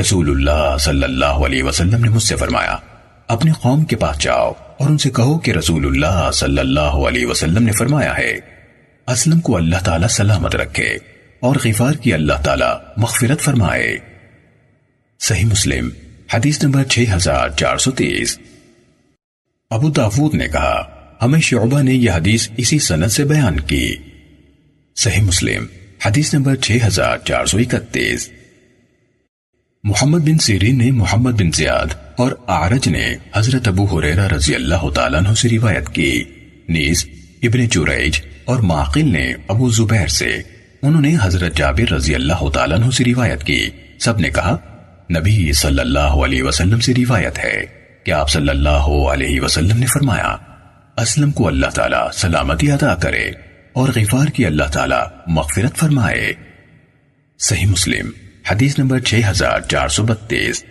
رسول اللہ صلی اللہ علیہ وسلم نے مجھ سے فرمایا اپنے قوم کے پاس جاؤ اور ان سے کہو کہ رسول اللہ صلی اللہ علیہ وسلم نے فرمایا ہے، اسلم کو اللہ تعالیٰ سلامت رکھے اور غفار کی اللہ تعالیٰ مغفرت فرمائے۔ صحیح مسلم، حدیث نمبر 6430 ابو داود نے کہا، ہمیں شعبہ نے یہ حدیث اسی سند سے بیان کی۔ صحیح مسلم، حدیث نمبر 6431 محمد بن سیرین نے محمد بن زیاد اور آرج نے حضرت ابو حریرہ رضی اللہ تعالیٰ عنہ سے روایت کی۔ نیز ابن چوریج اور معقل نے ابو زبیر سے انہوں نے حضرت جابر رضی اللہ تعالیٰ عنہ سے روایت کی۔ سب نے کہا، نبی صلی اللہ علیہ وسلم سے روایت ہے کہ آپ صلی اللہ علیہ وسلم نے فرمایا، اسلم کو اللہ تعالیٰ سلامتی ادا کرے اور غفار کی اللہ تعالیٰ مغفرت فرمائے۔ صحیح مسلم۔ حدیث نمبر 6432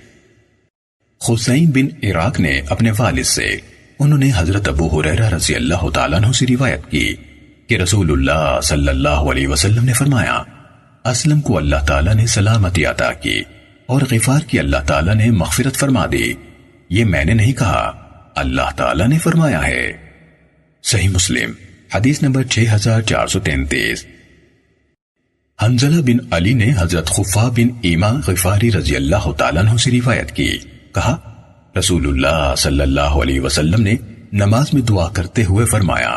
خسین بن عراق نے اپنے والد سے، انہوں نے حضرت ابو حریرہ رضی اللہ تعالیٰ عنہ سے روایت کی کہ رسول اللہ صلی اللہ علیہ وسلم نے فرمایا، اسلم کو اللہ تعالیٰ نے سلامتی عطا کی اور غفار کی اللہ تعالیٰ نے مغفرت فرما دی۔ یہ میں نے نہیں کہا، اللہ تعالیٰ نے فرمایا ہے۔ صحیح مسلم، حدیث نمبر 6433 حنزلہ بن علی نے حضرت خفا بن ایما غفاری رضی اللہ تعالیٰ عنہ سے روایت کی۔ کہا، رسول اللہ صلی اللہ علیہ وسلم نے نماز میں دعا کرتے ہوئے فرمایا،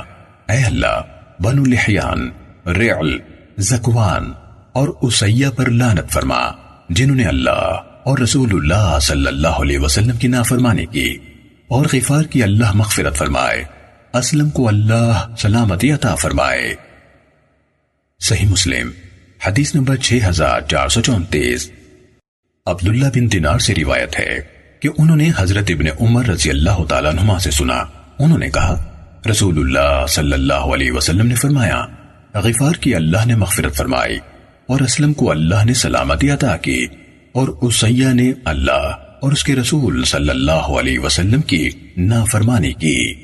اے اللہ، بنو لحیان رعل زکوان اور اسیہ پر لانت فرما، جنہوں نے اللہ اور رسول اللہ صلی اللہ علیہ وسلم کی نافرمانی کی اور غفار کی اللہ مغفرت فرمائے۔ اسلم کو اللہ سلامتی عطا فرمائے۔ صحیح مسلم۔ حدیث نمبر 6434 عبداللہ بن دینار سے روایت ہے کہ انہوں نے حضرت ابن عمر رضی اللہ تعالیٰ نما سے سنا۔ انہوں نے کہا، رسول اللہ صلی اللہ علیہ وسلم نے فرمایا، غفار کی اللہ نے مغفرت فرمائی اور اسلم کو اللہ نے سلامتی عطا کی اور اسیہ نے اللہ اور اس کے رسول صلی اللہ علیہ وسلم کی نافرمانی کی۔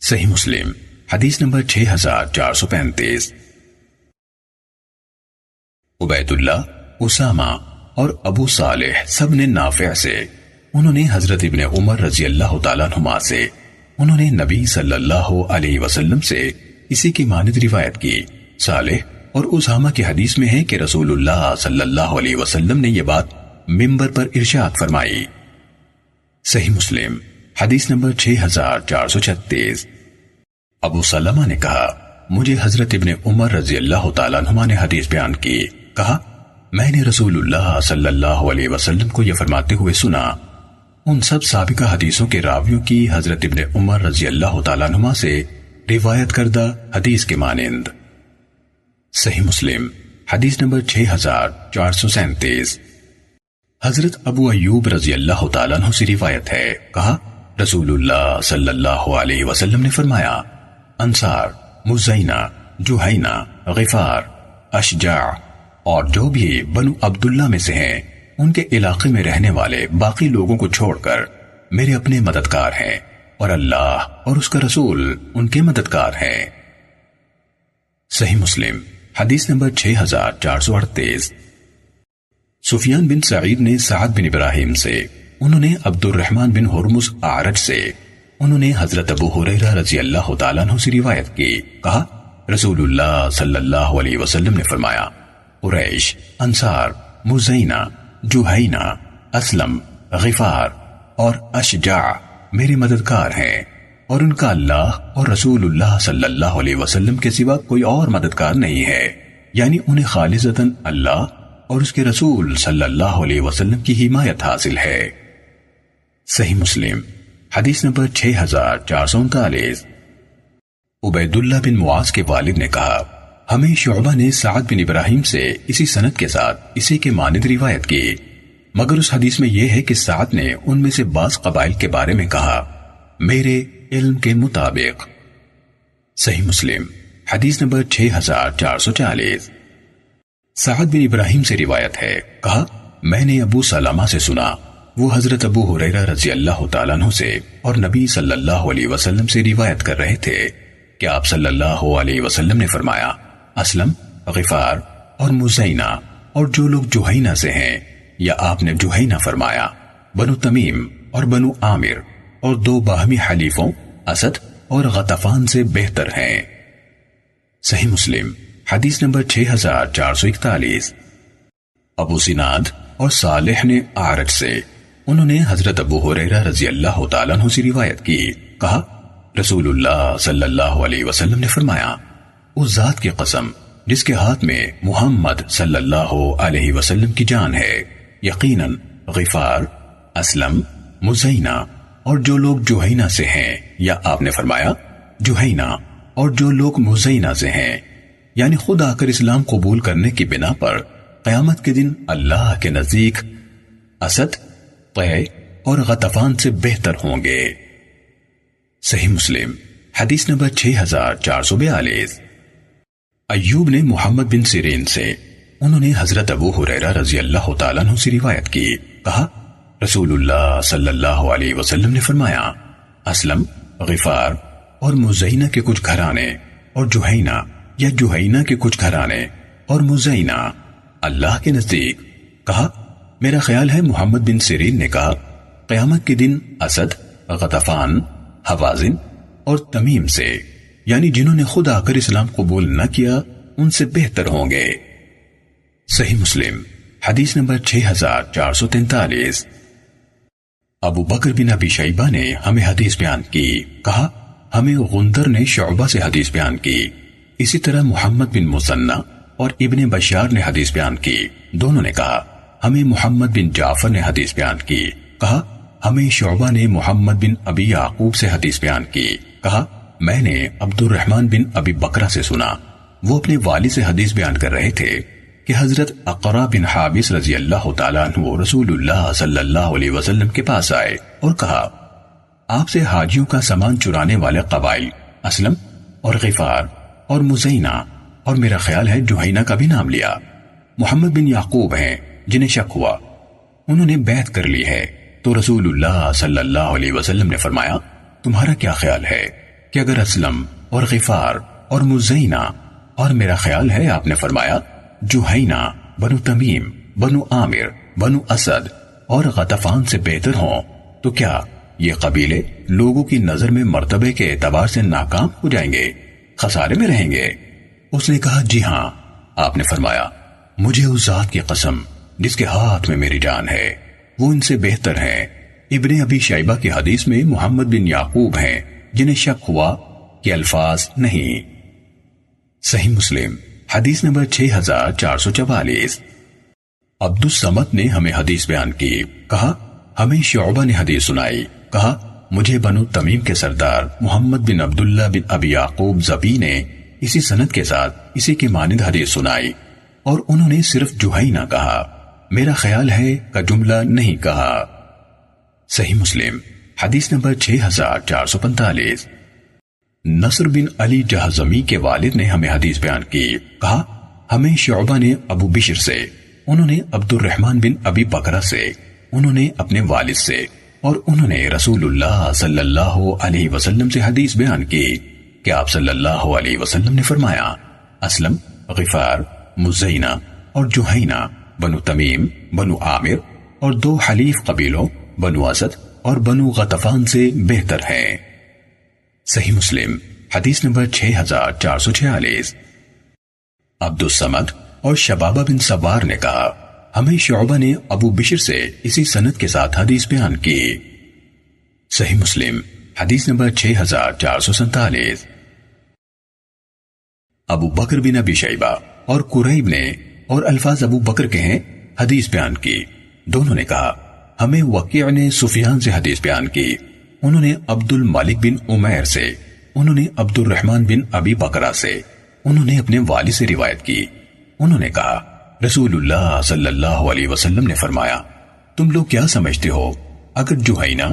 صحیح مسلم، حدیث نمبر 6435 عبید اللہ اسامہ اور ابو صالح سب نے نافع سے، انہوں نے حضرت ابن عمر رضی اللہ تعالیٰ نما سے، انہوں نے نبی صلی اللہ علیہ وسلم سے اسی کی مانند روایت کی۔ صالح اور اسامہ کی حدیث میں ہے کہ رسول اللہ صلی اللہ علیہ وسلم نے یہ بات ممبر پر ارشاد فرمائی۔ صحیح مسلم، حدیث نمبر 6436 ابو سلمہ نے کہا، مجھے حضرت ابن عمر رضی اللہ تعالیٰ عنہ نے حدیث بیان کی۔ کہا، میں نے رسول اللہ صلی اللہ علیہ وسلم کو یہ فرماتے ہوئے سنا، ان سب سابقہ حدیثوں کے راویوں کی حضرت ابن عمر رضی اللہ تعالیٰ عنہ سے روایت کردہ حدیث کے مانند۔ صحیح مسلم، حدیث نمبر 6437 حضرت ابو ایوب رضی اللہ تعالیٰ عنہ سے روایت ہے، کہا، رسول اللہ صلی اللہ علیہ وسلم نے فرمایا، انصار، مزینہ جوہینہ غفار، اشجاع اور جو بھی بنو عبداللہ میں سے ہیں، ان کے علاقے میں رہنے والے باقی لوگوں کو چھوڑ کر میرے اپنے مددگار ہیں اور اللہ اور اس کا رسول ان کے مددگار ہیں۔ صحیح مسلم، حدیث نمبر 6438 سفیان بن سعید نے سعید بن ابراہیم سے، انہوں نے عبد الرحمن بن حرمز آرج سے، انہوں نے حضرت ابو حریرہ رضی اللہ تعالیٰ عنہ سے روایت کی، کہا، رسول اللہ صلی اللہ علیہ وسلم نے فرمایا قریش، انصار، مزینہ، جوہینہ، اسلم، غفار اور اشجاع میرے مددگار ہیں اور ان کا اللہ اور رسول اللہ صلی اللہ علیہ وسلم کے سوا کوئی اور مددگار نہیں ہے۔ یعنی انہیں خالصتاً اللہ اور اس کے رسول صلی اللہ علیہ وسلم کی حمایت حاصل ہے۔ صحیح مسلم، حدیث نمبر 6439 عبید اللہ بن معاذ کے والد نے کہا ہمیں شعبہ نے سعد بن ابراہیم سے اسی سنت کے ساتھ اسی کے مانند روایت کی، مگر اس حدیث میں یہ ہے کہ سعد نے ان میں سے بعض قبائل کے بارے میں کہا، میرے علم کے مطابق۔ صحیح مسلم، حدیث نمبر 6440 سعد بن ابراہیم سے روایت ہے، کہا، میں نے ابو سلامہ سے سنا، وہ حضرت ابو حریرہ رضی اللہ تعالیٰ عنہ سے اور نبی صلی اللہ علیہ وسلم سے روایت کر رہے تھے۔ کہ آپ صلی اللہ علیہ وسلم نے فرمایا اسلم، غفار اور مزینہ اور جو لوگ جوہینہ سے ہیں، یا آپ نے جوہینہ فرمایا، بنو تمیم اور بنو عامر اور دو باہمی حلیفوں، اسد اور غطفان سے بہتر ہیں۔ صحیح مسلم، حدیث نمبر 6441 ابو سناد اور صالح نے آرج سے، انہوں نے حضرت ابو حریرہ رضی اللہ تعالیٰ عنہ سے روایت کی، کہا، رسول اللہ صلی اللہ علیہ وسلم نے فرمایا اس ذات کی قسم جس کے ہاتھ میں محمد صلی اللہ علیہ وسلم کی جان ہے، یقیناً غفار، اسلم، مزینہ اور جو لوگ جوہینہ سے ہیں، یا آپ نے فرمایا، جوہینہ اور جو لوگ مزینہ سے ہیں یعنی خود آ کر اسلام قبول کرنے کی بنا پر قیامت کے دن اللہ کے نزدیک اسد قے اور غطفان سے بہتر ہوں گے۔ صحیح مسلم، حدیث نمبر 6442 ایوب نے محمد بن سیرین سے، انہوں نے حضرت ابو حریرہ رضی اللہ تعالیٰ عنہ سے روایت کی۔ کہا، رسول اللہ صلی اللہ علیہ وسلم نے فرمایا، اسلم، غفار اور مزینہ کے کچھ گھرانے اور جوہینہ، یا جوہینہ کے کچھ گھرانے اور مزینہ۔ اللہ کے نزدیک۔ کہا، میرا خیال ہے محمد بن سیرین نے کہا، قیامت کے دن اسد، غطفان، حوازن اور تمیم سے۔ یعنی جنہوں نے خود آ کر اسلام قبول نہ کیا، ان سے بہتر ہوں گے۔ صحیح مسلم، حدیث نمبر 6443 ابو بکر بن ابی شیبہ نے ہمیں حدیث بیان کی، کہا، ہمیں غندر نے شعبہ سے حدیث بیان کی۔ اسی طرح محمد بن مسنہ اور ابن بشار نے حدیث بیان کی۔ دونوں نے کہا، ہمیں محمد بن جعفر نے حدیث بیان کی۔ کہا، ہمیں شعبہ نے محمد بن ابی یعقوب سے حدیث بیان کی۔ کہا میں نے عبد الرحمن بن ابی بکرہ سے سنا۔ وہ اپنے والد سے حدیث بیان کر رہے تھے کہ حضرت اقرا بن حابس رضی اللہ تعالیٰ عنہ رسول اللہ صلی اللہ علیہ وسلم کے پاس آئے اور کہا، آپ سے حاجیوں کا سامان چرانے والے قبائل، اسلم اور غفار اور مزینہ اور میرا خیال ہے جوہینہ کا بھی نام لیا۔ محمد بن یعقوب ہیں جنہیں شک ہوا۔ انہوں نے بیعت کر لی ہے۔ تو رسول اللہ صلی اللہ علیہ وسلم نے فرمایا، تمہارا کیا خیال ہے؟ کہ اگر اسلم اور غفار اور مزینہ اور میرا خیال ہے آپ نے فرمایا جوہینہ بنو تمیم، بنو عامر، بنو اسد اور غطفان سے بہتر ہوں، تو کیا یہ قبیلے لوگوں کی نظر میں مرتبے کے اعتبار سے ناکام ہو جائیں گے، خسارے میں رہیں گے؟ اس نے کہا جی ہاں آپ نے فرمایا، مجھے اس ذات کی قسم جس کے ہاتھ میں میری جان ہے، وہ ان سے بہتر ہیں۔ ابن ابی شیبہ کی حدیث میں محمد بن یعقوب ہیں۔ جنہیں شک ہوا کہ الفاظ نہیں۔ صحیح مسلم، حدیث نمبر 6444 عبد السمت نے ہمیں حدیث بیان کی، کہا، ہمیں شعبہ نے حدیث سنائی۔ کہا، مجھے بنو تمیم کے سردار محمد بن عبداللہ بن ابی یعقوب زبی نے اسی سنت کے ساتھ اسی کی مانند حدیث سنائی۔ اور انہوں نے صرف جوہی نہ کہا۔ میرا خیال ہے کا جملہ نہیں کہا۔ صحیح مسلم حدیث نمبر 6445 نصر بن علی جہزمی کے والد نے ہمیں حدیث بیان کی۔ کہا، ہمیں شعبہ نے ابو بشر سے، انہوں نے عبد الرحمن بن ابی بکرہ سے، انہوں نے اپنے والد سے، اور انہوں نے رسول اللہ صلی اللہ علیہ وسلم سے حدیث بیان کی۔ کہ آپ صلی اللہ علیہ وسلم نے فرمایا، اسلم، غفار، مزینہ اور جوہینہ بنو تمیم، بنو عامر اور دو حلیف قبیلوں، بنو اسد اور بنو غطفان سے بہتر ہیں۔ صحیح مسلم، حدیث نمبر 6446 عبد السمد اور شبابہ بن سوار نے کہا، ہمیں شعبہ نے ابو بشر سے اسی سنت کے ساتھ حدیث بیان کی۔ صحیح مسلم، حدیث نمبر 6447 ابو بکر بن ابی شیبہ اور قریب نے اور الفاظ ابو بکر کے ہیں، حدیث بیان کی۔ دونوں نے کہا ہمیں وقیع نے سفیان سے حدیث بیان کی۔ انہوں نے عبد المالک بن عمیر سے، انہوں نے عبد الرحمن بن ابی بکرہ سے، انہوں نے اپنے والد سے روایت کی۔ انہوں نے کہا، رسول اللہ صلی اللہ علیہ وسلم نے فرمایا، تم لوگ کیا سمجھتے ہو؟ اگر جوہینا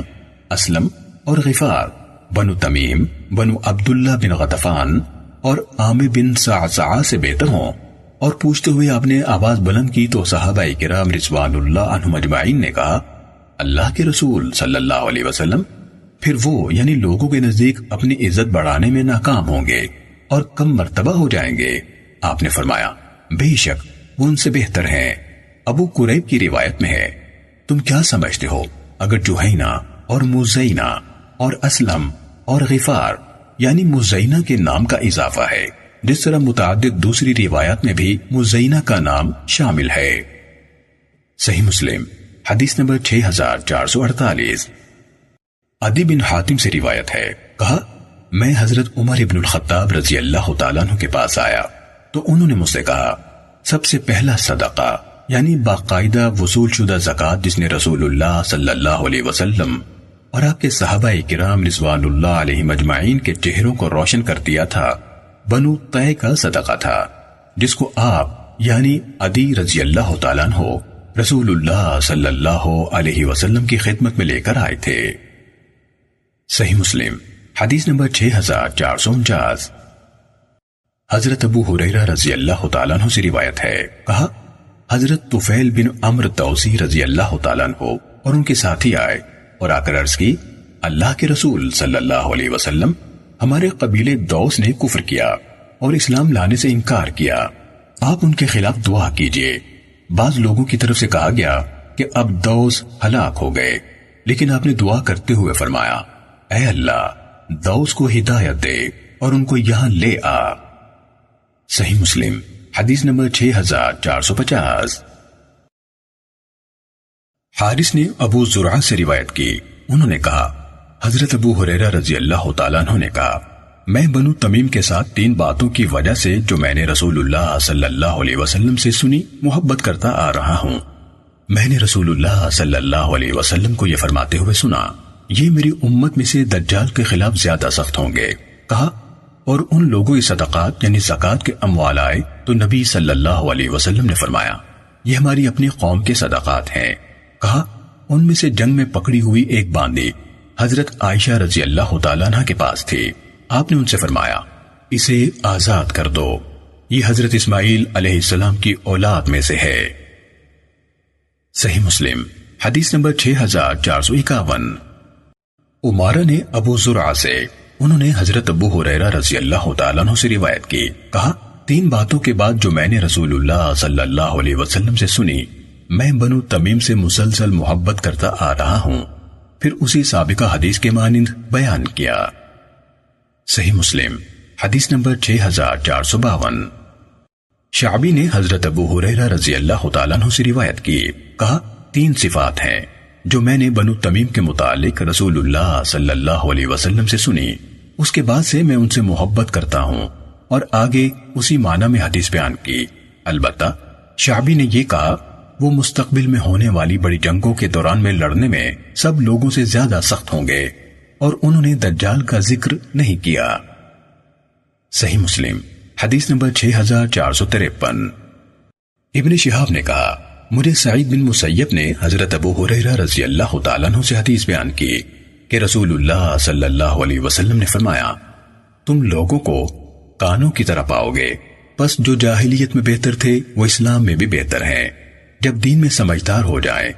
اسلم اور غفار، بنو تمیم، بنو عبداللہ بن غطفان اور عامر بن سعصعا سے بہتر ہوں۔ اور پوچھتے ہوئے آپ نے آواز بلند کی تو صحابہ کرام رضوان اللہ عنہ مجمعین نے کہا اللہ کے رسول صلی اللہ علیہ وسلم، پھر وہ یعنی لوگوں کے نزدیک اپنی عزت بڑھانے میں ناکام ہوں گے اور کم مرتبہ ہو جائیں گے۔ آپ نے فرمایا، بے شک، وہ ان سے بہتر ہیں۔ ابو قریب کی روایت میں ہے، تم کیا سمجھتے ہو؟ اگر جوہینا اور مزینہ اور اسلم اور غفار یعنی مزینہ کے نام کا اضافہ ہے، جس طرح متعدد دوسری روایات میں بھی مزینہ کا نام شامل ہے۔ صحیح مسلم۔ حدیث نمبر 6448 عدی بن حاتم سے روایت ہے، کہا، میں حضرت عمر ابن الخطاب رضی اللہ تعالیٰ عنہ کے پاس آیا۔ تو انہوں نے مجھ سے کہا، سب سے پہلا صدقہ یعنی باقاعدہ وصول شدہ زکاة جس نے رسول اللہ صلی اللہ علیہ وسلم اور آپ کے صحابہ کرام رضوان اللہ علیہ مجمعین کے چہروں کو روشن کر دیا تھا، بنو طے کا صدقہ تھا، جس کو آپ یعنی عدی رضی اللہ تعالیٰ عنہ رسول اللہ صلی اللہ علیہ وسلم کی خدمت میں لے کر آئے تھے۔ صحیح مسلم، حدیث نمبر 6449 حضرت ابو حریرہ رضی اللہ تعالیٰ عنہ سے روایت ہے۔ کہا، حضرت طفیل بن عمر توسی رضی اللہ تعالیٰ عنہ اور ان کے ساتھی آئے اور آ کر عرض کی، اللہ کے رسول صلی اللہ علیہ وسلم ہمارے قبیلے دوس نے کفر کیا اور اسلام لانے سے انکار کیا۔ آپ ان کے خلاف دعا کیجیے۔ بعض لوگوں کی طرف سے کہا گیا کہ اب دوس ہلاک ہو گئے۔ لیکن آپ نے دعا کرتے ہوئے فرمایا، اے اللہ دوس کو ہدایت دے اور ان کو یہاں لے آ۔ صحیح مسلم، حدیث نمبر 6450 حارث نے ابو زرع سے روایت کی۔ انہوں نے کہا، حضرت ابو حریرہ رضی اللہ تعالیٰ عنہ نے کہا میں بنو تمیم کے ساتھ تین باتوں کی وجہ سے جو میں نے رسول اللہ صلی اللہ علیہ وسلم سے سنی، محبت کرتا آ رہا ہوں۔ میں نے رسول اللہ صلی اللہ علیہ وسلم کو یہ فرماتے ہوئے سنا، یہ میری امت میں سے دجال کے خلاف زیادہ سخت ہوں گے۔ کہا، اور ان لوگوں کی صدقات یعنی زکوٰۃ کے اموال آئے تو نبی صلی اللہ علیہ وسلم نے فرمایا، یہ ہماری اپنی قوم کے صدقات ہیں۔ کہا، ان میں سے جنگ میں پکڑی ہوئی ایک باندی حضرت عائشہ رضی اللہ تعالیٰ عنہ کے پاس تھی۔ آپ نے ان سے فرمایا، اسے آزاد کر دو۔ یہ حضرت اسماعیل علیہ السلام کی اولاد میں سے ہے۔ صحیح مسلم، حدیث نمبر 6451 عمارہ نے ابو زرع سے، انہوں نے حضرت ابو حریرہ رضی اللہ تعالیٰ عنہ سے روایت کی۔ کہا، تین باتوں کے بعد جو میں نے رسول اللہ صلی اللہ علیہ وسلم سے سنی، میں بنو تمیم سے مسلسل محبت کرتا آ رہا ہوں۔ پھر اسی سابقہ حدیث کے مانند بیان کیا۔ صحیح مسلم، حدیث نمبر 6452 شعبی نے حضرت ابو حریرہ رضی اللہ تعالیٰ عنہ سے روایت کی، کہا، تین صفات ہیں، جو میں نے بنو تمیم کے متعلق رسول اللہ صلی اللہ علیہ وسلم سے سنی۔ اس کے بعد سے میں ان سے محبت کرتا ہوں اور آگے اسی معنی میں حدیث بیان کی۔ البتہ، شعبی نے یہ کہا، وہ مستقبل میں ہونے والی بڑی جنگوں کے دوران میں لڑنے میں سب لوگوں سے زیادہ سخت ہوں گے۔ اور انہوں نے دجال کا ذکر نہیں کیا۔ صحیح مسلم، حدیث نمبر 6453 ابن شہاب نے کہا، مجھے سعید بن مسیب نے حضرت ابو حریرہ رضی اللہ تعالیٰ عنہ سے حدیث بیان کی کہ رسول اللہ صلی اللہ علیہ وسلم نے فرمایا، تم لوگوں کو کانوں کی طرح پاؤ گے۔ پس جو جاہلیت میں بہتر تھے، وہ اسلام میں بھی بہتر ہیں۔ جب دین میں سمجھدار ہو جائے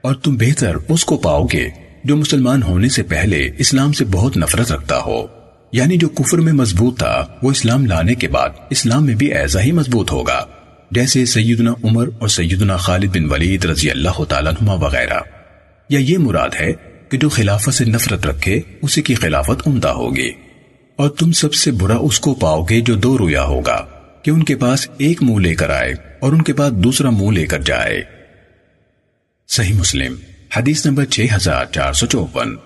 اور تم بہتر اس کو پاؤ گے جو مسلمان ہونے سے پہلے اسلام سے بہت نفرت رکھتا ہو۔ یعنی جو کفر میں مضبوط تھا، وہ اسلام لانے کے بعد اسلام میں بھی ایسا ہی مضبوط ہوگا۔ جیسے سیدنا عمر اور سیدنا خالد بن ولید رضی اللہ تعالیٰ نما وغیرہ۔ یا یہ مراد ہے کہ جو خلافت سے نفرت رکھے، اسی کی خلافت عمدہ ہوگی۔ اور تم سب سے برا اس کو پاؤ گے جو دو رویا ہوگا، کہ ان کے پاس ایک منہ لے کر آئے اور ان کے پاس دوسرا منہ لے کر جائے۔ صحیح مسلم۔ حدیث نمبر 6454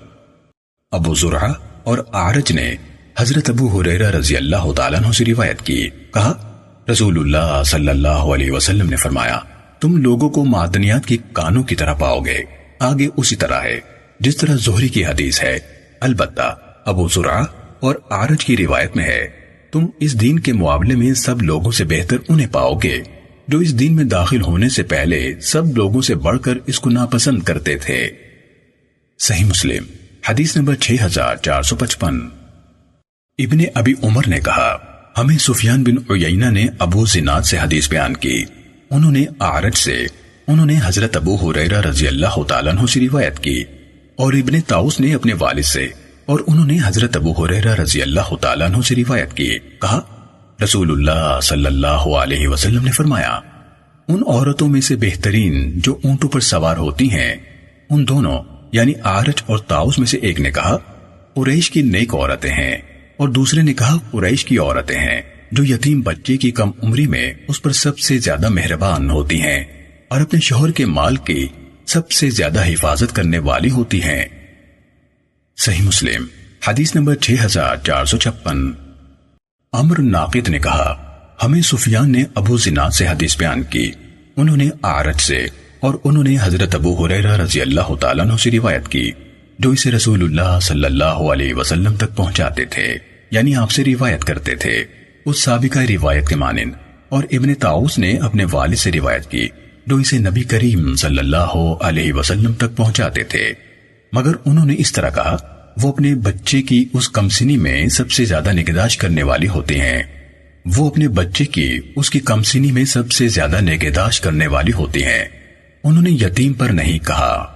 ابو زرعہ اور آرج نے حضرت ابو حریرہ رضی اللہ تعالیٰ عنہ سے روایت کی۔ کہا، رسول اللہ صلی اللہ علیہ وسلم نے فرمایا، تم لوگوں کو معدنیات کی کانوں کی طرح پاؤ گے۔ آگے اسی طرح ہے، جس طرح زہری کی حدیث ہے۔ البتہ، ابو زرعہ اور آرج کی روایت میں ہے، تم اس دین کے معاملے میں سب لوگوں سے بہتر انہیں پاؤ گے۔ جو اس دین میں داخل ہونے سے پہلے سب لوگوں سے بڑھ کر اس کو ناپسند کرتے تھے۔ صحیح مسلم، حدیث نمبر 6455 ابن ابی عمر نے کہا، ہمیں سفیان بن عیینہ نے ابو زناد سے حدیث بیان کی۔ انہوں نے آرج سے، انہوں نے حضرت ابو حریرہ رضی اللہ تعالیٰ عنہ سے روایت کی۔ اور ابن تاؤس نے اپنے والد سے، اور انہوں نے حضرت ابو حریرہ رضی اللہ تعالیٰ عنہ سے روایت کی۔ کہا رسول اللہ صلی اللہ علیہ وسلم نے فرمایا، ان عورتوں میں سے بہترین جو اونٹوں پر سوار ہوتی ہیں، ان دونوں یعنی آرج اور تاؤس میں سے ایک نے کہا، قریش کی نیک عورتیں ہیں، اور دوسرے نے کہا، قریش کی عورتیں ہیں، جو یتیم بچے کی کم عمری میں اس پر سب سے زیادہ مہربان ہوتی ہیں، اور اپنے شوہر کے مال کی سب سے زیادہ حفاظت کرنے والی ہوتی ہیں۔ صحیح مسلم، حدیث نمبر 6456 امر ناقد نے کہا، ہمیں سفیان نے ابو زناد سے حدیث بیان کی۔ انہوں نے آرج سے اور انہوں نے حضرت ابو حریرہ رضی اللہ تعالیٰ عنہ سے روایت کی، جو اسے رسول اللہ صلی اللہ علیہ وسلم تک پہنچاتے تھے یعنی آپ سے روایت کرتے تھے۔ اس سابقہ روایت کے مانند، اور ابن تاؤس نے اپنے والد سے روایت کی، جو اسے نبی کریم صلی اللہ علیہ وسلم تک پہنچاتے تھے۔ مگر انہوں نے اس طرح کہا وہ اپنے بچے کی اس کمسنی میں سب سے زیادہ نگہداشت کرنے والی ہوتی ہیں۔ وہ اپنے بچے کی اس کی کمسنی میں سب سے زیادہ نگہداشت کرنے والی ہوتی ہیں۔ انہوں نے یتیم پر نہیں کہا۔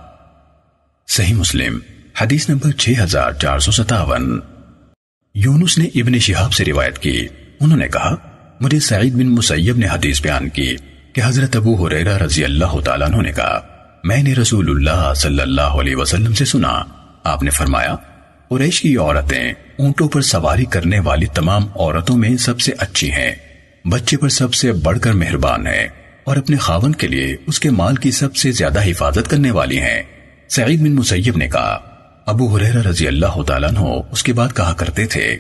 صحیح مسلم، حدیث نمبر 6457 یونس نے ابن شہاب سے روایت کی۔ انہوں نے کہا، مجھے سعید بن مسیب نے حدیث بیان کی کہ حضرت ابو حریرہ رضی اللہ تعالیٰ عنہ نے کہا، میں نے رسول اللہ صلی اللہ علیہ وسلم سے سنا۔ آپ نے فرمایا قریش کی عورتیں اونٹوں پر سواری کرنے والی تمام عورتوں میں سب سے اچھی ہیں۔ بچے پر سب سے بڑھ کر مہربان ہے اور اپنے خاون کے لیے اس کے مال کی سب سے زیادہ حفاظت کرنے والی ہیں۔ سعید بن مسیب نے کہا، ابو حریرہ رضی اللہ تعالیٰ عنہ اس کے بعد کہا کرتے تھے،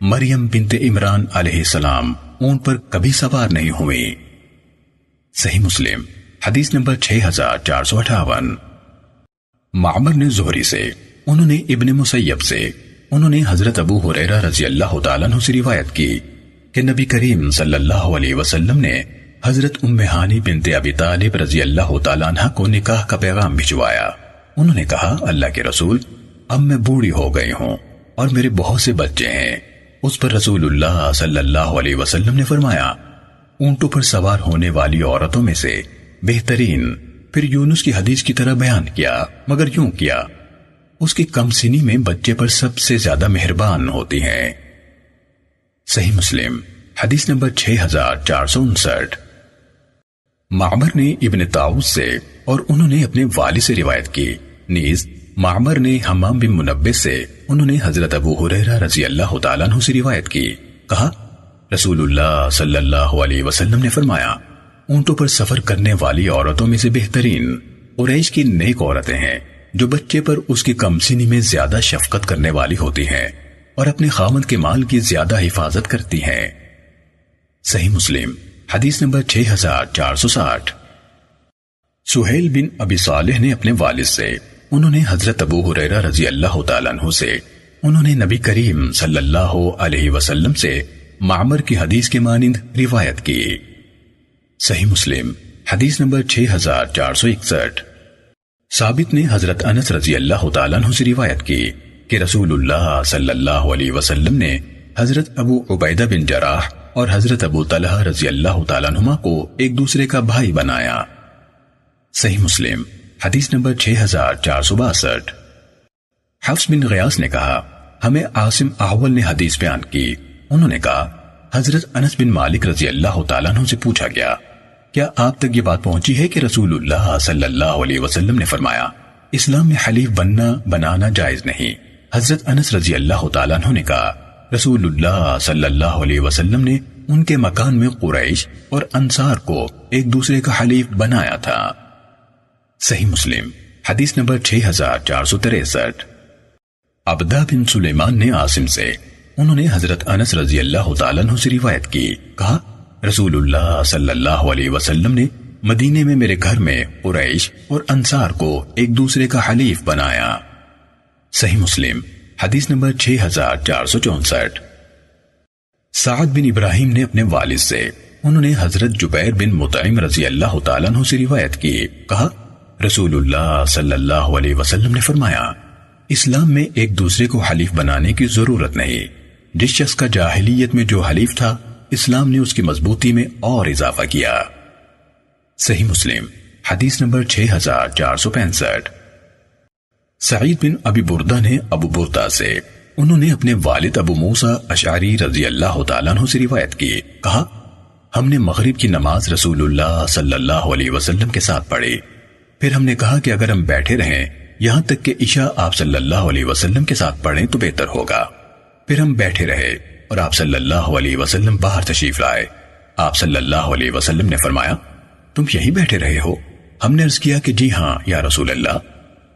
مریم بنت عمران علیہ السلام اونٹ پر کبھی سوار نہیں ہوئی صحیح مسلم، حدیث نمبر 6458 معمر نے زہری سے انہوں نے ابن مسیب سے، انہوں نے حضرت ابو حریرہ رضی اللہ تعالیٰ عنہ سے روایت کی کہ نبی کریم صلی اللہ علیہ وسلم نے حضرت امہانی بنت ابی طالب رضی اللہ تعالیٰ عنہ کو نکاح کا پیغام بھجوایا۔ انہوں نے کہا، اللہ کے رسول، اب میں بوڑھی ہو گئی ہوں اور میرے بہت سے بچے ہیں۔ اس پر رسول اللہ صلی اللہ علیہ وسلم نے فرمایا، اونٹوں پر سوار ہونے والی عورتوں میں سے بہترین، پھر یونس کی حدیث کی طرح بیان کیا، مگر یوں کیا اس کی کم سنی میں بچے پر سب سے زیادہ مہربان ہوتی ہیں۔ صحیح مسلم، حدیث نمبر 6469 معمر نے ابن تاؤس سے اور انہوں نے اپنے والد سے روایت کی۔ نیز، معمر نے حمام بن منبع سے انہوں نے حضرت ابو حریرہ رضی اللہ تعالیٰ عنہ سے روایت کی۔ کہا رسول اللہ صلی اللہ علیہ وسلم نے فرمایا، اونٹوں پر سفر کرنے والی عورتوں میں سے بہترین قریش کی نیک عورتیں ہیں۔ جو بچے پر اس کی کمسنی میں زیادہ شفقت کرنے والی ہوتی ہیں اور اپنے خامد کے مال کی زیادہ حفاظت کرتی ہیں۔ صحیح مسلم، حدیث نمبر 6460 سہیل بن ابی صالح نے اپنے والد سے، انہوں نے حضرت ابو حریرہ رضی اللہ تعالیٰ عنہ سے، انہوں نے نبی کریم صلی اللہ علیہ وسلم سے معمر کی حدیث کے مانند روایت کی۔ صحیح مسلم، حدیث نمبر 6461 ثابت نے حضرت انس رضی اللہ تعالیٰ عنہ سے روایت کی کہ رسول اللہ صلی اللہ علیہ وسلم نے حضرت ابو عبیدہ بن جراح اور حضرت ابو طلحہ رضی اللہ تعالیٰ عنہ کو ایک دوسرے کا بھائی بنایا۔ صحیح مسلم، حدیث نمبر 6462 حفظ بن غیاس نے کہا، ہمیں عاصم احول نے حدیث بیان کی۔ انہوں نے کہا، حضرت انس بن مالک رضی اللہ تعالیٰ عنہ سے پوچھا گیا کیا آپ تک یہ بات پہنچی ہے کہ رسول اللہ صلی اللہ علیہ وسلم نے فرمایا، اسلام میں حلیف بننا، بنانا جائز نہیں۔ حضرت انس رضی اللہ تعالیٰ عنہ نے کہا، رسول اللہ صلی اللہ علیہ وسلم نے ان کے مکان میں قریش اور انصار کو ایک دوسرے کا حلیف بنایا تھا۔ صحیح مسلم، حدیث نمبر 6463 عبدہ بن سلیمان نے عاصم سے، انہوں نے حضرت انس رضی اللہ تعالیٰ عنہ سے روایت کی، کہا رسول اللہ صلی اللہ علیہ وسلم نے مدینے میں میرے گھر میں قریش اور انصار کو ایک دوسرے کا حلیف بنایا۔ صحیح مسلم، حدیث نمبر 6464 سعد بن ابراہیم نے اپنے والد سے، انہوں نے حضرت جبیر بن مطعم رضی اللہ تعالیٰ عنہ سے روایت کی، کہا، رسول اللہ صلی اللہ علیہ وسلم نے فرمایا، اسلام میں ایک دوسرے کو حلیف بنانے کی ضرورت نہیں۔ جس شخص کا جاہلیت میں جو حلیف تھا اسلام نے اس کی مضبوطی میں اور اضافہ کیا۔ صحیح مسلم، حدیث نمبر 6465 سعید بن ابی بردہ نے ابو بردہ سے، انہوں نے اپنے والد ابو موسیٰ اشعری رضی اللہ تعالیٰ عنہ سے روایت کی۔ کہا، ہم نے مغرب کی نماز رسول اللہ صلی اللہ علیہ وسلم کے ساتھ پڑھی۔ پھر ہم نے کہا کہ اگر ہم بیٹھے رہیں، یہاں تک کہ عشاء آپ صلی اللہ علیہ وسلم کے ساتھ پڑھیں تو بہتر ہوگا۔ پھر ہم بیٹھے رہے۔ اور آپ صلی اللہ علیہ وسلم باہر تشریف لائے۔ آپ صلی اللہ علیہ وسلم نے فرمایا، تم یہی بیٹھے رہے ہو؟ ہم نے عرض کیا کہ جی ہاں یا رسول اللہ۔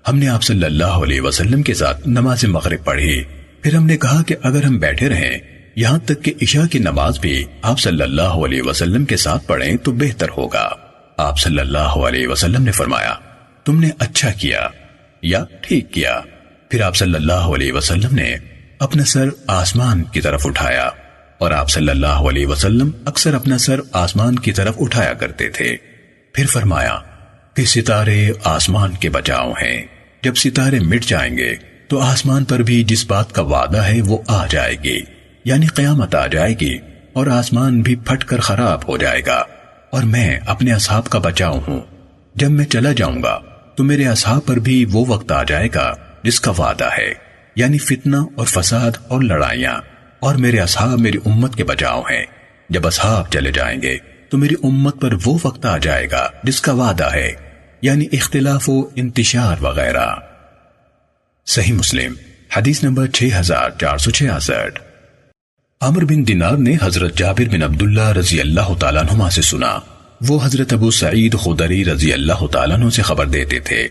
ہم نے آپ صلی اللہ علیہ وسلم کے ساتھ نماز مغرب پڑھی۔ پھر ہم نے کہا کہ اگر ہم بیٹھے رہیں، یہاں تک کہ عشاء کی نماز بھی آپ صلی اللہ علیہ وسلم کے ساتھ پڑھیں تو بہتر ہوگا۔ آپ صلی اللہ علیہ وسلم نے فرمایا، تم نے اچھا کیا، یا ٹھیک کیا۔ پھر آپ صلی اللہ علیہ وسلم نے اپنا سر آسمان کی طرف اٹھایا اور آپ صلی اللہ علیہ وسلم اکثر اپنا سر آسمان کی طرف اٹھایا کرتے تھے۔ پھر فرمایا کہ ستارے آسمان کے بچاؤ ہیں۔ جب ستارے مٹ جائیں گے تو آسمان پر بھی جس بات کا وعدہ ہے وہ آ جائے گی۔ یعنی قیامت آ جائے گی اور آسمان بھی پھٹ کر خراب ہو جائے گا۔ اور میں اپنے اصحاب کا بچاؤ ہوں۔ جب میں چلا جاؤں گا تو میرے اصحاب پر بھی وہ وقت آ جائے گا جس کا وعدہ ہے۔ یعنی فتنہ اور فساد اور لڑائیاں۔ اور میرے اصحاب میری امت کے بچاؤ ہیں۔ جب اصحاب چلے جائیں گے، تو میری امت پر وہ وقت آ جائے گا جس کا وعدہ ہے یعنی اختلاف و انتشار وغیرہ۔ صحیح مسلم، حدیث نمبر 6466 عمر بن دینار نے حضرت جابر بن عبداللہ رضی اللہ تعالیٰ عنہ سے سنا۔ وہ حضرت ابو سعید خدری رضی اللہ تعالیٰ عنہ سے خبر دیتے تھے۔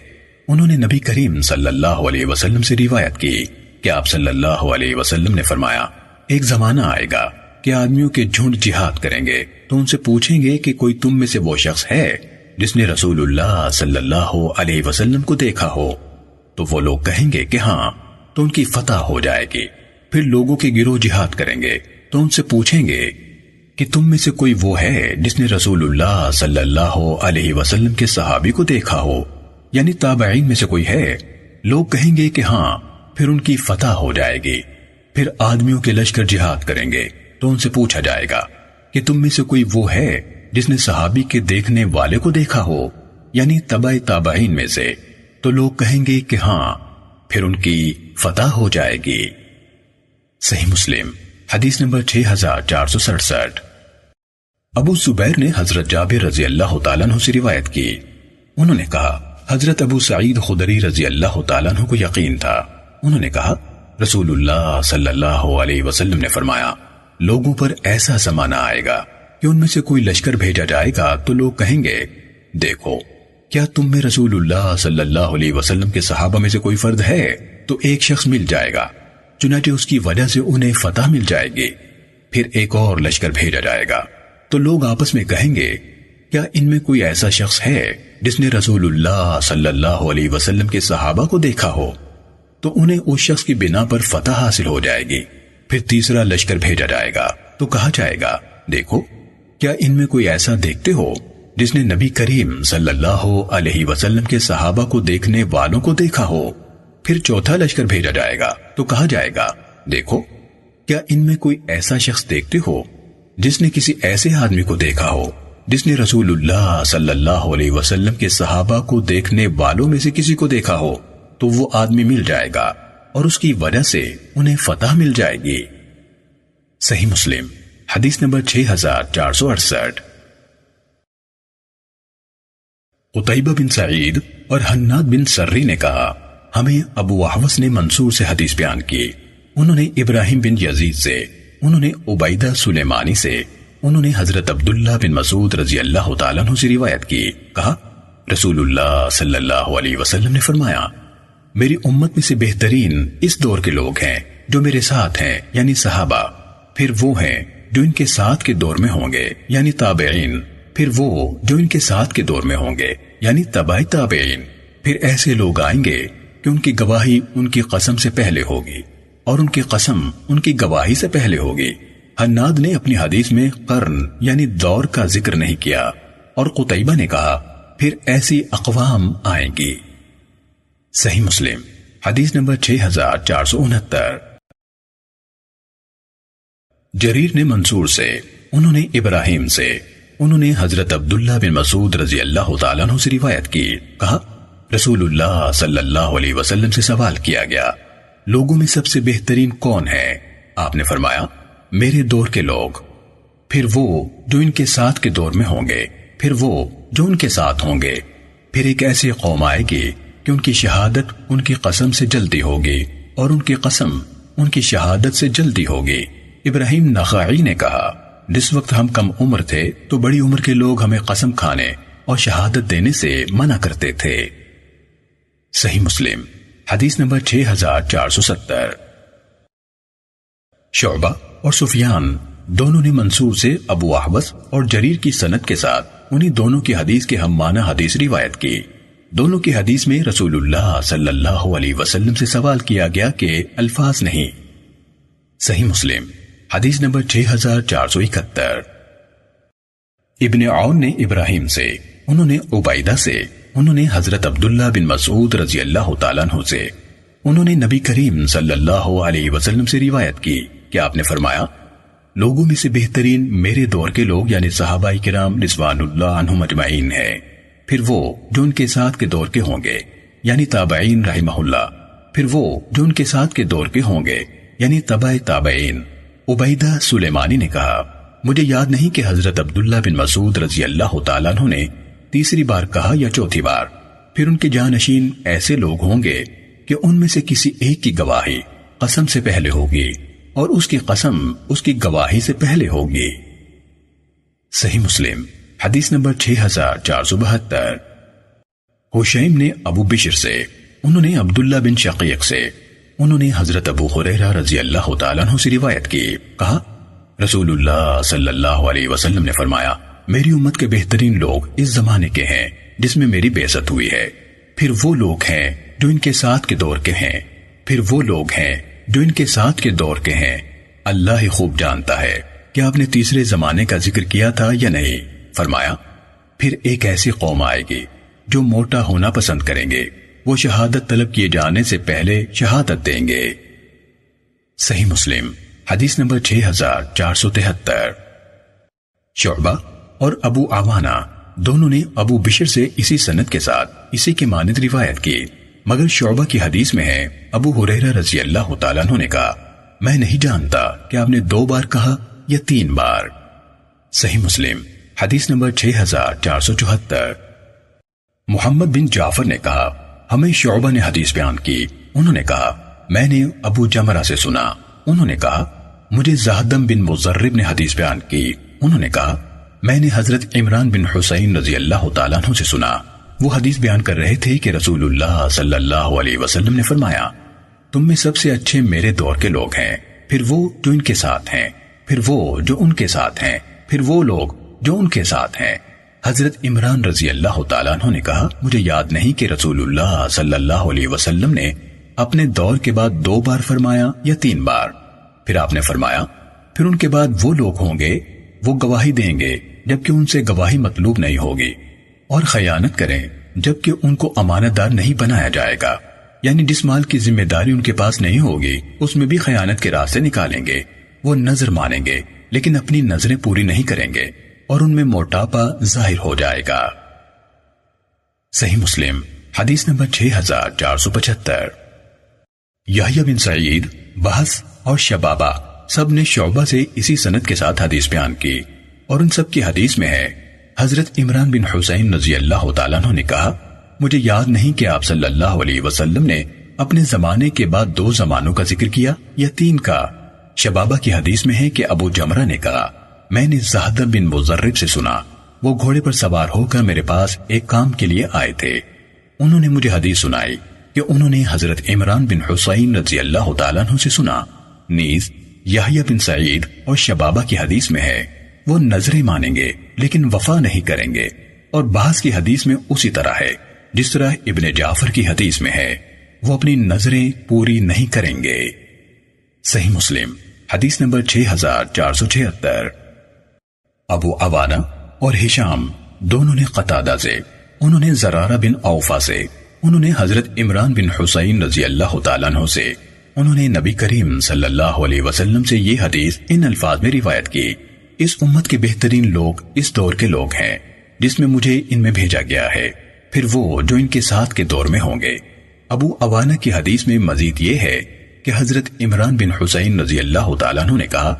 انہوں نے نبی کریم صلی اللہ علیہ وسلم سے روایت کی۔ کہ آپ صلی اللہ علیہ وسلم نے فرمایا، ایک زمانہ آئے گا کہ آدمیوں کے جھنڈ جہاد کریں گے، تو ان سے پوچھیں گے کہ کوئی تم میں سے وہ شخص ہے جس نے رسول اللہ صلی اللہ علیہ وسلم کو دیکھا ہو۔ تو وہ لوگ کہیں گے کہ ہاں تو ان کی فتح ہو جائے گی۔ پھر لوگوں کے گروہ جہاد کریں گے، تو ان سے پوچھیں گے کہ تم میں سے کوئی وہ ہے جس نے رسول اللہ صلی اللہ علیہ وسلم کے صحابی کو دیکھا ہو۔ یعنی تابعین میں سے کوئی ہے۔ لوگ کہیں گے کہ ہاں پھر ان کی فتح ہو جائے گی۔ پھر آدمیوں کے لشکر جہاد کریں گے۔ تو ان سے پوچھا جائے گا کہ تم میں سے کوئی وہ ہے جس نے صحابی کے دیکھنے والے کو دیکھا ہو؟ یعنی تبع تابعین میں سے۔ تو لوگ کہیں گے کہ ہاں پھر ان کی فتح ہو جائے گی۔ صحیح مسلم، حدیث نمبر 6467 ابو زبیر نے حضرت جابر رضی اللہ تعالیٰ عنہ سے روایت کی۔ انہوں نے کہا، حضرت ابو سعید خدری رضی اللہ تعالیٰ عنہ کو یقین تھا۔ انہوں نے کہا، رسول اللہ صلی اللہ علیہ وسلم نے فرمایا، لوگوں پر ایسا زمانہ آئے گا کہ ان میں سے کوئی لشکر بھیجا جائے گا تو لوگ کہیں گے، دیکھو، کیا تم میں رسول اللہ صلی اللہ علیہ وسلم کے صحابہ میں سے کوئی فرد ہے؟ تو ایک شخص مل جائے گا، چنانچہ اس کی وجہ سے انہیں فتح مل جائے گی، پھر ایک اور لشکر بھیجا جائے گا۔ تو لوگ آپس میں کہیں گے، کیا ان میں کوئی ایسا شخص ہے جس نے رسول اللہ صلی اللہ علیہ وسلم کے صحابہ کو دیکھا ہو؟ تو انہیں اس شخص کی بنا پر فتح حاصل ہو جائے گی۔ پھر تیسرا لشکر بھیجا جائے گا۔ تو کہا جائے گا، دیکھو، کیا ان میں کوئی ایسا دیکھتے ہو جس نے نبی کریم صلی اللہ علیہ وسلم کے صحابہ کو دیکھنے والوں کو دیکھا ہو؟ پھر چوتھا لشکر بھیجا جائے گا۔ تو کہا جائے گا، دیکھو، کیا ان میں کوئی ایسا شخص دیکھتے ہو جس نے کسی ایسے آدمی کو دیکھا ہو جس نے رسول اللہ صلی اللہ علیہ وسلم کے صحابہ کو دیکھنے والوں میں سے کسی کو دیکھا ہو؟ تو وہ آدمی مل جائے گا اور اس کی وجہ سے انہیں فتح مل جائے گی۔ صحیح مسلم، حدیث نمبر 6468 قطعبہ بن سعید اور حناد بن سری نے کہا، ہمیں ابو احوس نے منصور سے حدیث بیان کی۔ انہوں نے ابراہیم بن یزید سے، انہوں نے عبیدہ سلیمانی سے، انہوں نے حضرت عبداللہ بن مسعود رضی اللہ تعالیٰ عنہ سے روایت کی۔ کہا، رسول اللہ صلی اللہ علیہ وسلم نے فرمایا میری امت میں سے بہترین اس دور کے لوگ ہیں جو میرے ساتھ ہیں یعنی صحابہ۔ پھر وہ ہیں جو ان کے ساتھ کے دور میں ہوں گے یعنی تابعین۔ پھر وہ جو ان کے ساتھ کے دور میں ہوں گے یعنی تباہی تابعین۔ پھر ایسے لوگ آئیں گے کہ ان کی گواہی ان کی قسم سے پہلے ہوگی اور ان کی قسم ان کی گواہی سے پہلے ہوگی۔ حناد نے اپنی حدیث میں قرن یعنی دور کا ذکر نہیں کیا اور قطعبہ نے کہا، پھر ایسی اقوام آئیں گی۔ صحیح مسلم، حدیث نمبر 6469 جریر نے منصور سے، انہوں نے ابراہیم سے، انہوں نے حضرت عبداللہ بن مسعود رضی اللہ تعالیٰ عنہ سے روایت کی۔ کہا، رسول اللہ صلی اللہ علیہ وسلم سے سوال کیا گیا، لوگوں میں سب سے بہترین کون ہے؟ آپ نے فرمایا، میرے دور کے لوگ۔ پھر وہ جو ان کے ساتھ کے دور میں ہوں گے، پھر وہ جو ان کے ساتھ ہوں گے۔ پھر ایک ایسی قوم آئے گی کہ ان کی شہادت ان کی قسم سے جلدی ہوگی اور ان کی قسم ان کی شہادت سے جلدی ہوگی۔ ابراہیم نخائی نے کہا، جس وقت ہم کم عمر تھے تو بڑی عمر کے لوگ ہمیں قسم کھانے اور شہادت دینے سے منع کرتے تھے۔ صحیح مسلم، حدیث نمبر 6470 شعبہ اور سفیان دونوں نے منصور سے ابو احوس اور جریر کی سنت کے ساتھ انہی دونوں کی حدیث کے ہم معنی حدیث روایت کی۔ دونوں کی حدیث میں رسول اللہ صلی اللہ علیہ وسلم سے سوال کیا گیا کہ الفاظ نہیں۔ صحیح مسلم، حدیث نمبر 6471 ابن عون نے ابراہیم سے، انہوں نے عبیدہ سے، انہوں نے حضرت عبداللہ بن مسعود رضی اللہ تعالیٰ عنہ سے۔ انہوں نے نبی کریم صلی اللہ علیہ وسلم سے روایت کی۔ کہ آپ نے فرمایا، لوگوں میں سے بہترین میرے دور کے لوگ یعنی صحابہ کرام رضوان اللہ عنہ مجمعین ہے پھر وہ جو ان کے ساتھ کے دور کے ہوں گے یعنی تابعین رحمہ اللہ، پھر وہ جو ان کے ساتھ کے دور کے ہوں گے یعنی تبع تابعین۔ عبیدہ سلیمانی نے کہا، مجھے یاد نہیں کہ حضرت عبداللہ بن مسعود رضی اللہ تعالیٰ عنہ نے تیسری بار کہا یا چوتھی بار۔ پھر ان کے جانشین ایسے لوگ ہوں گے کہ ان میں سے کسی ایک کی گواہی قسم سے پہلے ہوگی اور اس کی قسم اس کی گواہی سے پہلے ہوگی۔ صحیح مسلم۔ حدیث نمبر 6472 حشیم نے ابو بشر سے، انہوں نے عبداللہ بن شقیق سے، انہوں نے حضرت ابو خریرہ رضی اللہ تعالیٰ عنہ سے روایت کی۔ کہا، رسول اللہ صلی اللہ علیہ وسلم نے فرمایا، میری امت کے بہترین لوگ اس زمانے کے ہیں جس میں میری بیعت ہوئی ہے۔ پھر وہ لوگ ہیں جو ان کے ساتھ کے دور کے ہیں۔ پھر وہ لوگ ہیں جو ان کے ساتھ کے دور کے ہیں۔ اللہ ہی خوب جانتا ہے کہ آپ نے تیسرے زمانے کا ذکر کیا تھا یا نہیں۔ فرمایا، پھر ایک ایسی قوم آئے گی جو موٹا ہونا پسند کریں گے۔ وہ شہادت طلب کیے جانے سے پہلے شہادت دیں گے۔ صحیح مسلم، حدیث نمبر 6473 شعبہ اور ابو آوانا دونوں نے ابو بشر سے اسی سنت کے ساتھ اسی کے مانند روایت کی۔ مگر شعبہ کی حدیث میں ہے، ابو حریرہ رضی اللہ تعالیٰ عنہ نے کہا، میں نہیں جانتا کہ آپ نے دو بار کہا یا تین بار۔ صحیح مسلم حدیث نمبر 6474 محمد بن جعفر نے کہا، ہمیں شعبہ نے حدیث بیان کی۔ انہوں نے کہا، میں نے ابو جمرہ سے سنا۔ انہوں نے کہا، مجھے زہدم بن مزرب نے حدیث بیان کی۔ انہوں نے کہا، میں نے حضرت عمران بن حسین رضی اللہ تعالیٰ عنہ سے سنا۔ وہ حدیث بیان کر رہے تھے کہ رسول اللہ صلی اللہ علیہ وسلم نے فرمایا، تم میں سب سے اچھے میرے دور کے لوگ ہیں۔ پھر وہ جو ان کے ساتھ ہیں۔ پھر وہ جو ان کے ساتھ ہیں۔ پھر وہ لوگ جو ان کے ساتھ ہیں۔ حضرت عمران رضی اللہ تعالیٰ عنہ نے کہا، مجھے یاد نہیں کہ رسول اللہ صلی اللہ علیہ وسلم نے اپنے دور کے بعد دو بار فرمایا یا تین بار۔ پھر آپ نے فرمایا، پھر ان کے بعد وہ لوگ ہوں گے، وہ گواہی دیں گے، جبکہ ان سے گواہی مطلوب نہیں ہوگی۔ اور خیانت کریں، جبکہ ان کو امانت دار نہیں بنایا جائے گا۔ یعنی جس مال کی ذمہ داری ان کے پاس نہیں ہوگی، اس میں بھی خیانت کے راستے نکالیں گے، وہ نظر مانیں گے، لیکن اپنی نظریں پوری نہیں کریں گے۔ اور ان میں موٹاپا ظاہر ہو جائے گا۔ صحیح مسلم، حدیث نمبر 6475 یحییٰ بن سعید، بحث اور شبابہ سب نے شعبہ سے اسی سنت کے ساتھ حدیث بیان کی اور ان سب کی حدیث میں ہے، حضرت عمران بن حسین رضی اللہ تعالیٰ نے کہا، مجھے یاد نہیں کہ آپ صلی اللہ علیہ وسلم نے اپنے زمانے کے بعد دو زمانوں کا ذکر کیا یا تین کا۔ شبابہ کی حدیث میں ہے کہ ابو جمرہ نے کہا میں نے زہدہ بن مزرب سے سنا، وہ گھوڑے پر سوار ہو کر میرے پاس ایک کام کے لیے آئے تھے۔ انہوں نے مجھے حدیث سنائی کہ انہوں نے حضرت عمران بن حسین رضی اللہ تعالیٰ عنہ سے سنا۔ نیز، یحییٰ بن سعید اور شبابہ کی حدیث میں ہے۔ وہ نظریں مانیں گے، لیکن وفا نہیں کریں گے۔ اور بعض کی حدیث میں اسی طرح ہے، جس طرح ابن جعفر کی حدیث میں ہے۔ وہ اپنی نظریں پوری نہیں کریں گے۔ صحیح مسلم، حدیث نمبر 6476 ابو عوانہ اور ہشام دونوں نے قطادہ سے، انہوں نے زرارہ بن اوفا سے، انہوں نے حضرت عمران بن حسین رضی اللہ تعالیٰ عنہ سے۔ انہوں نے نبی کریم صلی اللہ علیہ وسلم سے یہ حدیث ان الفاظ میں روایت کی۔ اس امت کے بہترین لوگ اس دور کے لوگ ہیں، جس میں مجھے ان میں بھیجا گیا ہے۔ پھر وہ جو ان کے ساتھ کے دور میں ہوں گے۔ ابو عوانہ کی حدیث میں مزید یہ ہے کہ حضرت عمران بن حسین رضی اللہ تعالیٰ عنہ نے کہا،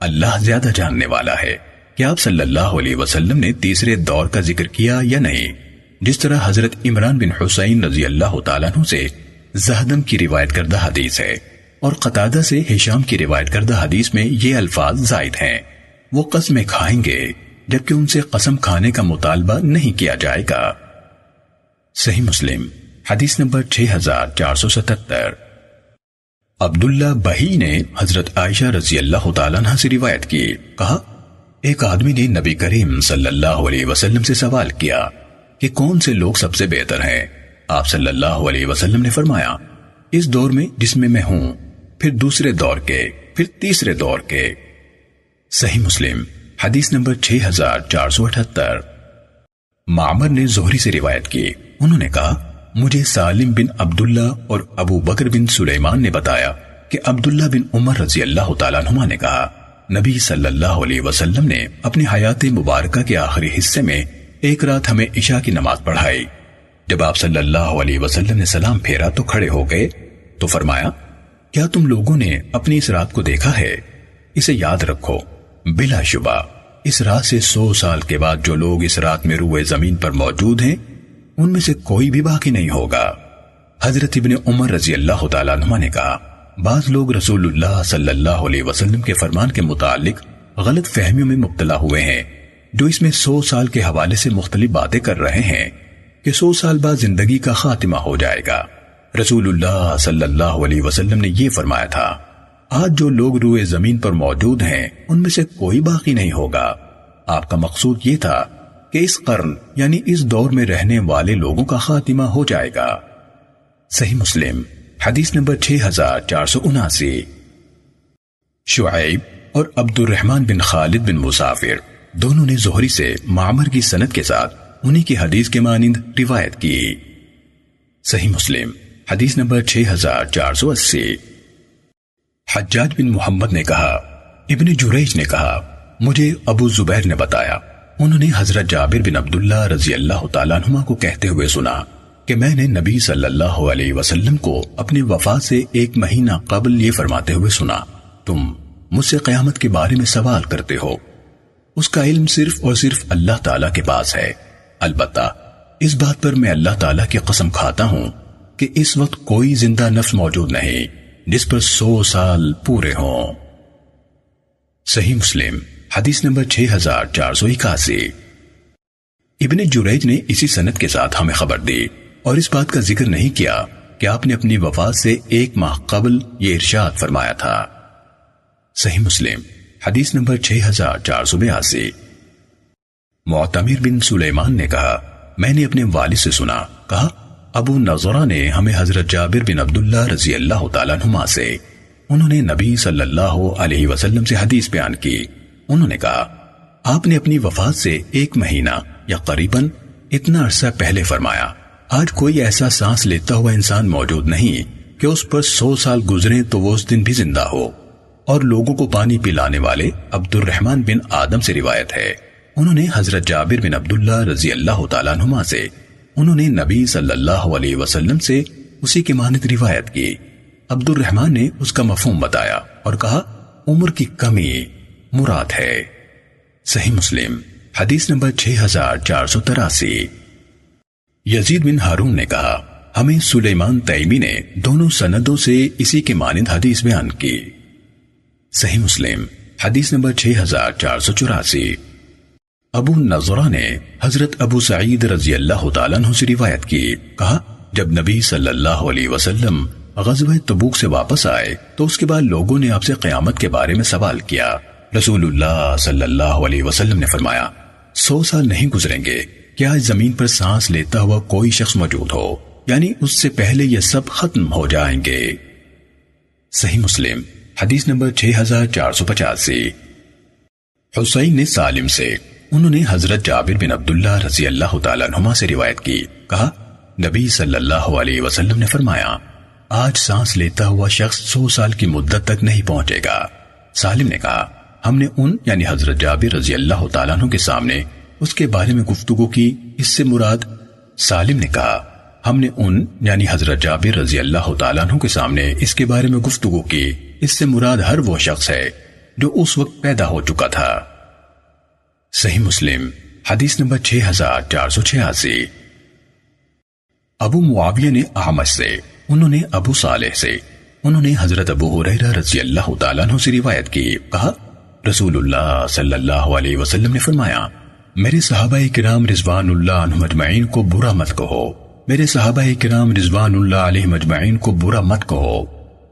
اللہ زیادہ جاننے والا ہے۔ کہ آپ صلی اللہ علیہ وسلم نے تیسرے دور کا ذکر کیا یا نہیں؟ جس طرح حضرت عمران بن حسین رضی اللہ تعالیٰ عنہ سے زہدم کی روایت کردہ حدیث ہے اور قطادہ سے حشام کی روایت کردہ حدیث میں یہ الفاظ زائد ہیں۔ وہ قسمیں کھائیں گے جبکہ ان سے قسم کھانے کا مطالبہ نہیں کیا جائے گا۔ صحیح مسلم، حدیث نمبر 6477 عبداللہ بہی نے حضرت عائشہ رضی اللہ تعالیٰ عنہ سے روایت کی، کہا ایک آدمی نے نبی کریم صلی اللہ علیہ وسلم سے سوال کیا کہ کون سے لوگ سب سے بہتر ہیں؟ آپ صلی اللہ علیہ وسلم نے فرمایا، اس دور میں جس میں میں ہوں، پھر دوسرے دور کے، پھر تیسرے دور کے۔ صحیح مسلم، حدیث نمبر 6478 معمر نے زہری سے روایت کی۔ انہوں نے کہا، مجھے سالم بن عبداللہ اور ابو بکر بن سلیمان نے بتایا کہ عبداللہ بن عمر رضی اللہ تعالیٰ عنہ نے کہا نبی صلی اللہ علیہ وسلم نے اپنی حیات مبارکہ کے آخری حصے میں ایک رات ہمیں عشاء کی نماز پڑھائی۔ جب آپ صلی اللہ علیہ وسلم نے سلام پھیرا تو کھڑے ہو گئے تو فرمایا، کیا تم لوگوں نے اپنی اس رات کو دیکھا ہے؟ اسے یاد رکھو، بلا شبہ، اس رات سے سو سال کے بعد جو لوگ اس رات میں روئے زمین پر موجود ہیں، ان میں سے کوئی بھی باقی نہیں ہوگا۔ حضرت ابن عمر رضی اللہ تعالیٰ عنہ نے کہا بعض لوگ رسول اللہ صلی اللہ علیہ وسلم کے فرمان کے متعلق غلط فہمیوں میں مبتلا ہوئے ہیں، جو اس میں سو سال کے حوالے سے مختلف باتیں کر رہے ہیں کہ سو سال بعد زندگی کا خاتمہ ہو جائے گا۔ رسول اللہ صلی اللہ علیہ وسلم نے یہ فرمایا تھا، آج جو لوگ روئے زمین پر موجود ہیں، ان میں سے کوئی باقی نہیں ہوگا۔ آپ کا مقصود یہ تھا کہ اس قرن یعنی اس دور میں رہنے والے لوگوں کا خاتمہ ہو جائے گا۔ صحیح مسلم۔ حدیث نمبر 6479 شعیب اور عبد الرحمن بن خالد بن مسافر دونوں نے زہری سے معمر کی سنت کے ساتھ انہی کی حدیث کے مانند روایت کی۔ صحیح مسلم، حدیث نمبر 6480 حجاج بن محمد نے کہا، ابن جریج نے کہا، مجھے ابو زبیر نے بتایا۔ انہوں نے حضرت جابر بن عبداللہ رضی اللہ تعالیٰ عنہ کو کہتے ہوئے سنا۔ کہ میں نے نبی صلی اللہ علیہ وسلم کو اپنی وفات سے ایک مہینہ قبل یہ فرماتے ہوئے سنا، تم مجھ سے قیامت کے بارے میں سوال کرتے ہو۔ اس کا علم صرف اور صرف اللہ تعالیٰ کے پاس ہے۔ البتہ، اس بات پر میں اللہ تعالیٰ کی قسم کھاتا ہوں کہ اس وقت کوئی زندہ نفس موجود نہیں، جس پر سو سال پورے ہوں۔ صحیح مسلم، حدیث نمبر 6481 ابن جریج نے اسی سنت کے ساتھ ہمیں خبر دی۔ اور اس بات کا ذکر نہیں کیا کہ آپ نے اپنی وفات سے ایک ماہ قبل یہ ارشاد فرمایا تھا۔ صحیح مسلم، حدیث نمبر 6482 معتمر بن سلیمان نے کہا، میں نے اپنے والد سے سنا، کہا، ابو نظرہ نے ہمیں حضرت جابر بن عبداللہ رضی اللہ تعالیٰ نما سے، انہوں نے نبی صلی اللہ علیہ وسلم سے حدیث بیان کی۔ انہوں نے کہا، آپ نے اپنی وفات سے ایک مہینہ یا قریباً اتنا عرصہ پہلے فرمایا۔ آج کوئی ایسا سانس لیتا ہوا انسان موجود نہیں کہ اس پر سو سال گزرے تو وہ اس دن بھی زندہ ہو۔ اور لوگوں کو پانی پلانے والے عبد الرحمن بن آدم سے روایت ہے۔ انہوں نے حضرت جابر بن عبداللہ رضی اللہ تعالیٰ نما سے، انہوں نے نبی صلی اللہ علیہ وسلم سے اسی کی مانت روایت کی۔ عبد الرحمن نے اس کا مفہوم بتایا اور کہا، عمر کی کمی مراد ہے۔ صحیح مسلم، حدیث نمبر 6483 یزید بن ہارون نے کہا، ہمیں سلیمان تیمی نے دونوں سندوں سے اسی کے مانند حدیث بیان کی۔ صحیح مسلم، حدیث نمبر 6484 ابو نظرہ نے حضرت ابو سعید رضی اللہ تعالیٰ عنہ سے روایت کی۔ کہا، جب نبی صلی اللہ علیہ وسلم غزوہ تبوک سے واپس آئے، تو اس کے بعد لوگوں نے آپ سے قیامت کے بارے میں سوال کیا۔ رسول اللہ صلی اللہ علیہ وسلم نے فرمایا، سو سال نہیں گزریں گے۔ کیا زمین پر سانس لیتا ہوا کوئی شخص موجود ہو؟ یعنی اس سے پہلے یہ سب ختم ہو جائیں گے۔ صحیح مسلم، حدیث نمبر 6485 حسین نے سالم سے، انہوں نے حضرت جابر بن عبداللہ رضی اللہ تعالیٰ عنہما سے روایت کی۔ کہا، نبی صلی اللہ علیہ وسلم نے فرمایا، آج سانس لیتا ہوا شخص سو سال کی مدت تک نہیں پہنچے گا۔ سالم نے کہا، ہم نے ان یعنی حضرت جابر رضی اللہ تعالیٰ عنہ کے سامنے اس کے بارے میں گفتگو کی۔ اس سے مراد سالم نے کہا۔ ہم نے ان یعنی حضرت جابر رضی اللہ تعالیٰ عنہ کے سامنے اس کے بارے میں گفتگو کی۔ اس سے مراد ہر وہ شخص ہے جو اس وقت پیدا ہو چکا تھا۔ صحیح مسلم، حدیث نمبر 6486 ابو معاویہ نے احمد سے، انہوں نے ابو صالح سے، انہوں نے حضرت ابو حریرہ رضی اللہ تعالیٰ عنہ سے روایت کی۔ کہا، رسول اللہ صلی اللہ علیہ وسلم نے فرمایا میرے صحابہ کرام رضوان اللہ عنہ مجمعین کو برا مت کہو۔ میرے صحابہ کرام رضوان اللہ علیہ مجمعین کو برا مت کہو۔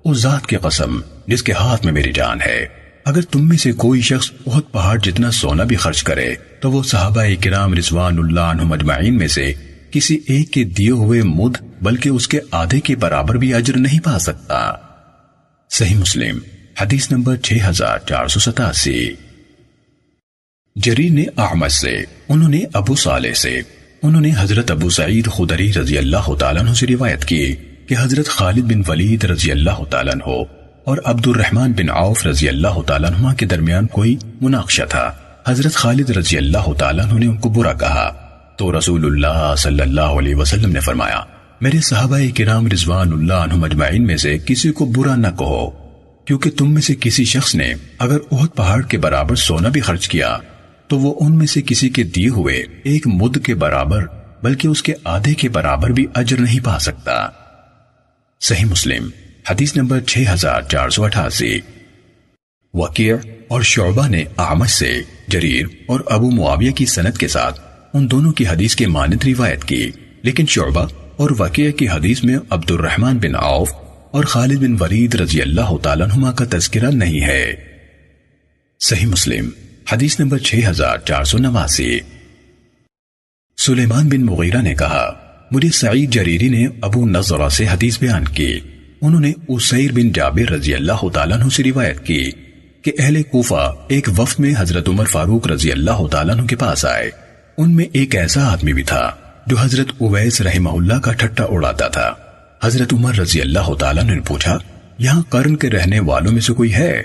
اس ذات کی قسم، جس کے ہاتھ میں میری جان ہے۔ اگر تم میں سے کوئی شخص بہت پہاڑ جتنا سونا بھی خرچ کرے، تو وہ صحابہ کرام رضوان اللہ عنہ مجمعین میں سے کسی ایک کے دیے ہوئے مد، بلکہ اس کے آدھے کے برابر بھی اجر نہیں پا سکتا۔ صحیح مسلم، حدیث نمبر 6487 جریر نے احمد سے، انہوں نے ابو صالح سے، انہوں نے حضرت ابو سعید خدری رضی اللہ تعالیٰ عنہ سے روایت کی کہ حضرت خالد بن ولید رضی اللہ تعالیٰ عنہ اور عبد الرحمن بن عوف رضی اللہ تعالیٰ عنہ کے درمیان کوئی مناقشہ تھا۔ حضرت خالد رضی اللہ تعالیٰ عنہ نے ان کو برا کہا۔ تو رسول اللہ صلی اللہ علیہ وسلم نے فرمایا، میرے صحابہ کرام رضوان اللہ عنہ مجمعین میں سے کسی کو برا نہ کہو، کیونکہ تم میں سے کسی شخص نے اگر اہد پہاڑ کے برابر سونا بھی خرچ کیا تو وہ ان میں سے کسی کے دیے ہوئے ایک مد کے برابر، بلکہ اس کے آدھے کے برابر بھی اجر نہیں پا سکتا۔ صحیح مسلم، حدیث نمبر 6488 وقیع اور شعبہ نے آمش سے جریر اور ابو معاویہ کی سنت کے ساتھ ان دونوں کی حدیث کے مانت روایت کی، لیکن شعبہ اور وقیع کی حدیث میں عبد الرحمن بن عوف اور خالد بن ورید رضی اللہ تعالیٰ عنہما کا تذکرہ نہیں ہے۔ صحیح مسلم حدیث نمبر 6489 سلیمان بن مغیرہ نے کہا، مجھے سعید جریری نے ابو نظرہ سے حدیث بیان کی۔ انہوں نے اسیر بن جابر رضی اللہ تعالیٰ عنہ سے روایت کی کہ اہل کوفہ ایک وفد میں حضرت عمر فاروق رضی اللہ تعالیٰ عنہ کے پاس آئے۔ ان میں ایک ایسا آدمی بھی تھا جو حضرت اویس رحمہ اللہ کا ٹھٹا اڑاتا تھا۔ حضرت عمر رضی اللہ تعالیٰ نے پوچھا، یہاں قرن کے رہنے والوں میں سے کوئی ہے؟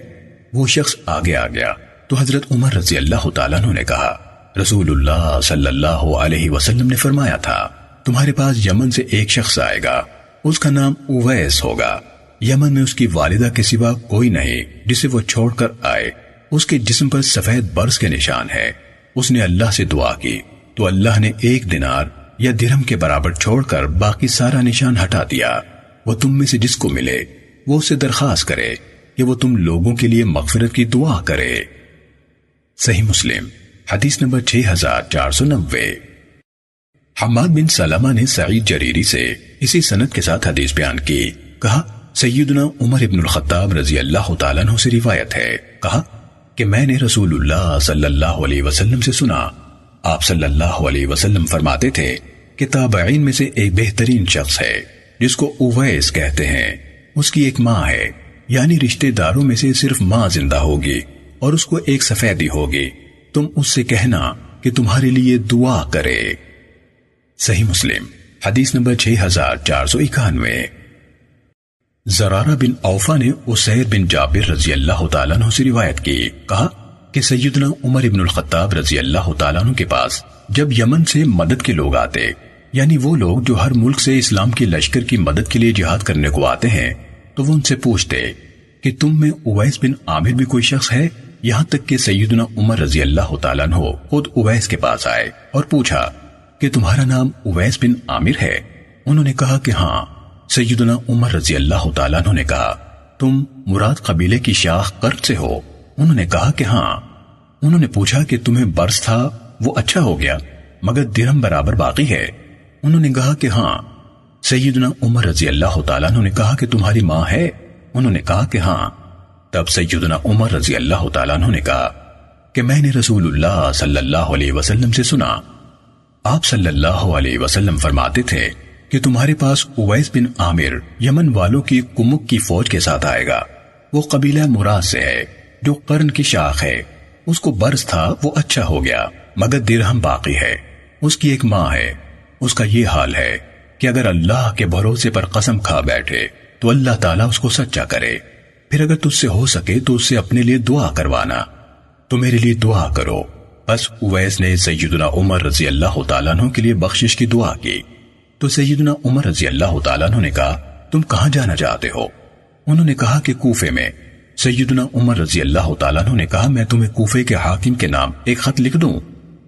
وہ شخص آگے آ گیا۔ تو حضرت عمر رضی اللہ تعالیٰ نے کہا، رسول اللہ صلی اللہ علیہ وسلم نے فرمایا تھا، تمہارے پاس یمن سے ایک شخص آئے گا، اس کا نام اویس ہوگا۔ یمن میں اس کی والدہ کے سوا کوئی نہیں، جسے وہ چھوڑ کر آئے۔ اس کے جسم پر سفید برس کے نشان ہے۔ اس نے اللہ سے دعا کی، تو اللہ نے ایک دینار یا درہم کے برابر چھوڑ کر باقی سارا نشان ہٹا دیا۔ وہ تم میں سے جس کو ملے، وہ اسے درخواست کرے کہ وہ تم لوگوں کے لیے مغفرت کی دعا کرے۔ صحیح مسلم، حدیث نمبر 6490 حماد بن سلمہ نے سعید جریری سے اسی سنت کے ساتھ حدیث بیان کی، کہا، سیدنا عمر ابن الخطاب رضی اللہ تعالیٰ عنہ سے روایت ہے۔ کہا، کہ میں نے رسول اللہ صلی اللہ علیہ وسلم سے سنا۔ آپ صلی اللہ علیہ وسلم فرماتے تھے کہ تابعین میں سے ایک بہترین شخص ہے، جس کو اویس کہتے ہیں۔ اس کی ایک ماں ہے یعنی رشتہ داروں میں سے صرف ماں زندہ ہوگی۔ اور اس کو ایک سفیدی ہوگی۔ تم اس سے کہنا کہ تمہارے لیے دعا کرے۔ صحیح مسلم، حدیث نمبر 6491 زرارہ بن اوفا نے اسیر بن جابر رضی اللہ تعالیٰ عنہ سے روایت کی۔ کہا کہ سیدنا عمر ابن الخطاب رضی اللہ تعالیٰ عنہ کے پاس جب یمن سے مدد کے لوگ آتے یعنی وہ لوگ جو ہر ملک سے اسلام کی لشکر کی مدد کے لیے جہاد کرنے کو آتے ہیں، تو وہ ان سے پوچھتے کہ تم میں اویس بن عامر بھی کوئی شخص ہے؟ یہاں تک کہ سیدنا عمر رضی اللہ تعالیٰ عنہ خود اویس کے پاس آئے اور پوچھا کہ تمہارا نام اویس بن عامر ہے؟ انہوں نے کہا کہ ہاں سیدنا عمر رضی اللہ تعالیٰ عنہ نے کہا، تم مراد قبیلے کی شاخ قرد سے ہو؟ انہوں نے کہا کہ ہاں۔ انہوں نے پوچھا کہ تمہیں برس تھا، وہ اچھا ہو گیا، مگر درم برابر باقی ہے۔ انہوں نے کہا کہ ہاں۔ سیدنا عمر رضی اللہ تعالیٰ نے کہا کہ تمہاری ماں ہے؟ انہوں نے کہا کہ ہاں۔ تب سیدنا عمر رضی اللہ تعالیٰ نے کہا کہ میں نے رسول اللہ صلی اللہ علیہ وسلم سے سنا۔ آپ صلی اللہ علیہ وسلم فرماتے تھے کہ تمہارے پاس اویس بن عامر یمن والوں کی کمک کی فوج کے ساتھ آئے گا۔ وہ قبیلہ مراد سے ہے، جو قرن کی شاخ ہے۔ اس کو برس تھا، وہ اچھا ہو گیا، مگر درہم باقی ہے۔ اس کی ایک ماں ہے۔ اس کا یہ حال ہے کہ اگر اللہ کے بھروسے پر قسم کھا بیٹھے، تو اللہ تعالیٰ اس کو سچا کرے۔ پھر اگر تجھ سے ہو سکے تو اس سے اپنے لیے دعا کروانا۔ تو میرے لیے دعا کرو۔ بس اویس نے سیدنا عمر رضی اللہ تعالیٰ عنہ کے لیے بخشش کی دعا کی۔ تو سیدنا عمر رضی اللہ تعالیٰ عنہ نے کہا، تم کہاں جانا چاہتے ہو؟ انہوں نے کہا کہ کوفے میں۔ سیدنا عمر رضی اللہ تعالیٰ عنہ نے کہا، میں تمہیں کوفے کے حاکم کے نام ایک خط لکھ دوں۔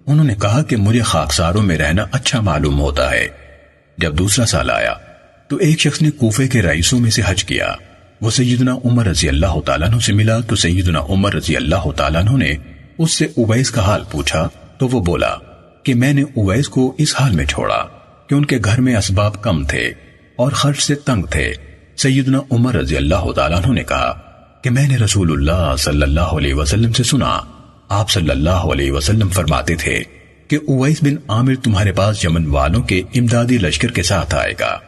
انہوں نے کہا کہ مجھے خاکساروں میں رہنا اچھا معلوم ہوتا ہے۔ جب دوسرا سال آیا، تو ایک شخص نے کوفے کے رئیسوں میں سے حج کیا۔ وہ سیدنا عمر رضی اللہ تعالیٰ عنہ سے ملا تو سیدنا عمر رضی اللہ تعالیٰ عنہ نے اس سے اویس کا حال پوچھا تو وہ بولا کہ میں نے اویس کو اس حال میں چھوڑا کہ ان کے گھر میں اسباب کم تھے اور خرچ سے تنگ تھے۔ سیدنا عمر رضی اللہ تعالیٰ عنہ نے کہا کہ میں نے رسول اللہ صلی اللہ علیہ وسلم سے سنا، آپ صلی اللہ علیہ وسلم فرماتے تھے کہ اویس بن عامر تمہارے پاس یمن والوں کے امدادی لشکر کے ساتھ آئے گا۔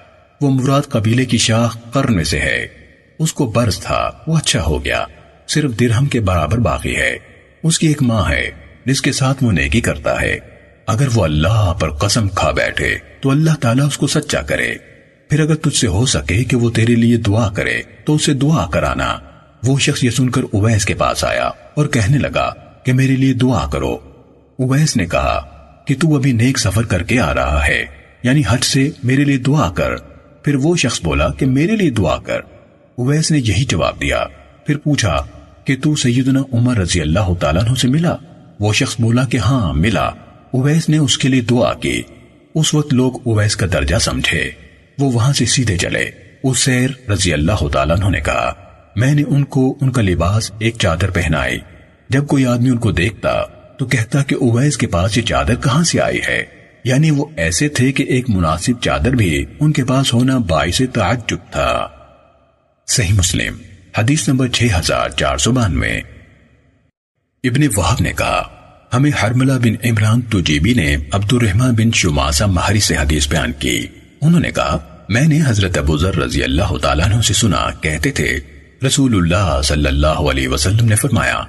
وہ مراد قبیلے کی شاخ قرن میں سے ہے۔ اس کو برس تھا، وہ اچھا ہو گیا، صرف درہم کے برابر باقی ہے۔ اس کی ایک ماں ہے، جس کے ساتھ وہ نیکی کرتا ہے۔ اگر وہ اللہ پر قسم کھا بیٹھے، تو اللہ تعالیٰ اس کو سچا کرے۔ پھر اگر تجھ سے ہو سکے کہ وہ تیرے لیے دعا کرے، تو اسے دعا کرانا۔ وہ شخص یہ سن کر اویس کے پاس آیا اور کہنے لگا کہ میرے لیے دعا کرو۔ اویس نے کہا کہ تو ابھی نیک سفر کر کے آ رہا ہے یعنی حج سے میرے لیے دعا کر۔ پھر وہ شخص بولا کہ میرے لیے دعا کر۔ اویس نے یہی جواب دیا۔ پھر پوچھا کہ تو سیدنا عمر رضی اللہ تعالیٰ عنہ سے ملا؟ وہ شخص بولا کہ ہاں ملا۔ اویس نے اس کے لیے دعا کی۔ اس وقت لوگ اویس کا درجہ سمجھے۔ وہ وہاں سے سیدھے چلے۔ اسیر رضی اللہ تعالیٰ عنہ نے کہا، میں نے ان کو، ان کا لباس ایک چادر پہنائی۔ جب کوئی آدمی ان کو دیکھتا تو کہتا کہ اویس کے پاس یہ چادر کہاں سے آئی ہے؟ یعنی وہ ایسے تھے کہ ایک مناسب چادر بھی ان کے پاس ہونا باعث تعجب تھا۔ صحیح مسلم، حدیث نمبر 6492 ابن وحب نے کہا، ہمیں حرملہ بن عمران تجیبی نے عبد الرحمن بن شماسہ مہری سے حدیث بیان کی۔ انہوں نے کہا، میں نے حضرت ابو ذر رضی اللہ تعالیٰ عنہ سے سنا، کہتے تھے، رسول اللہ صلی اللہ علیہ وسلم نے فرمایا،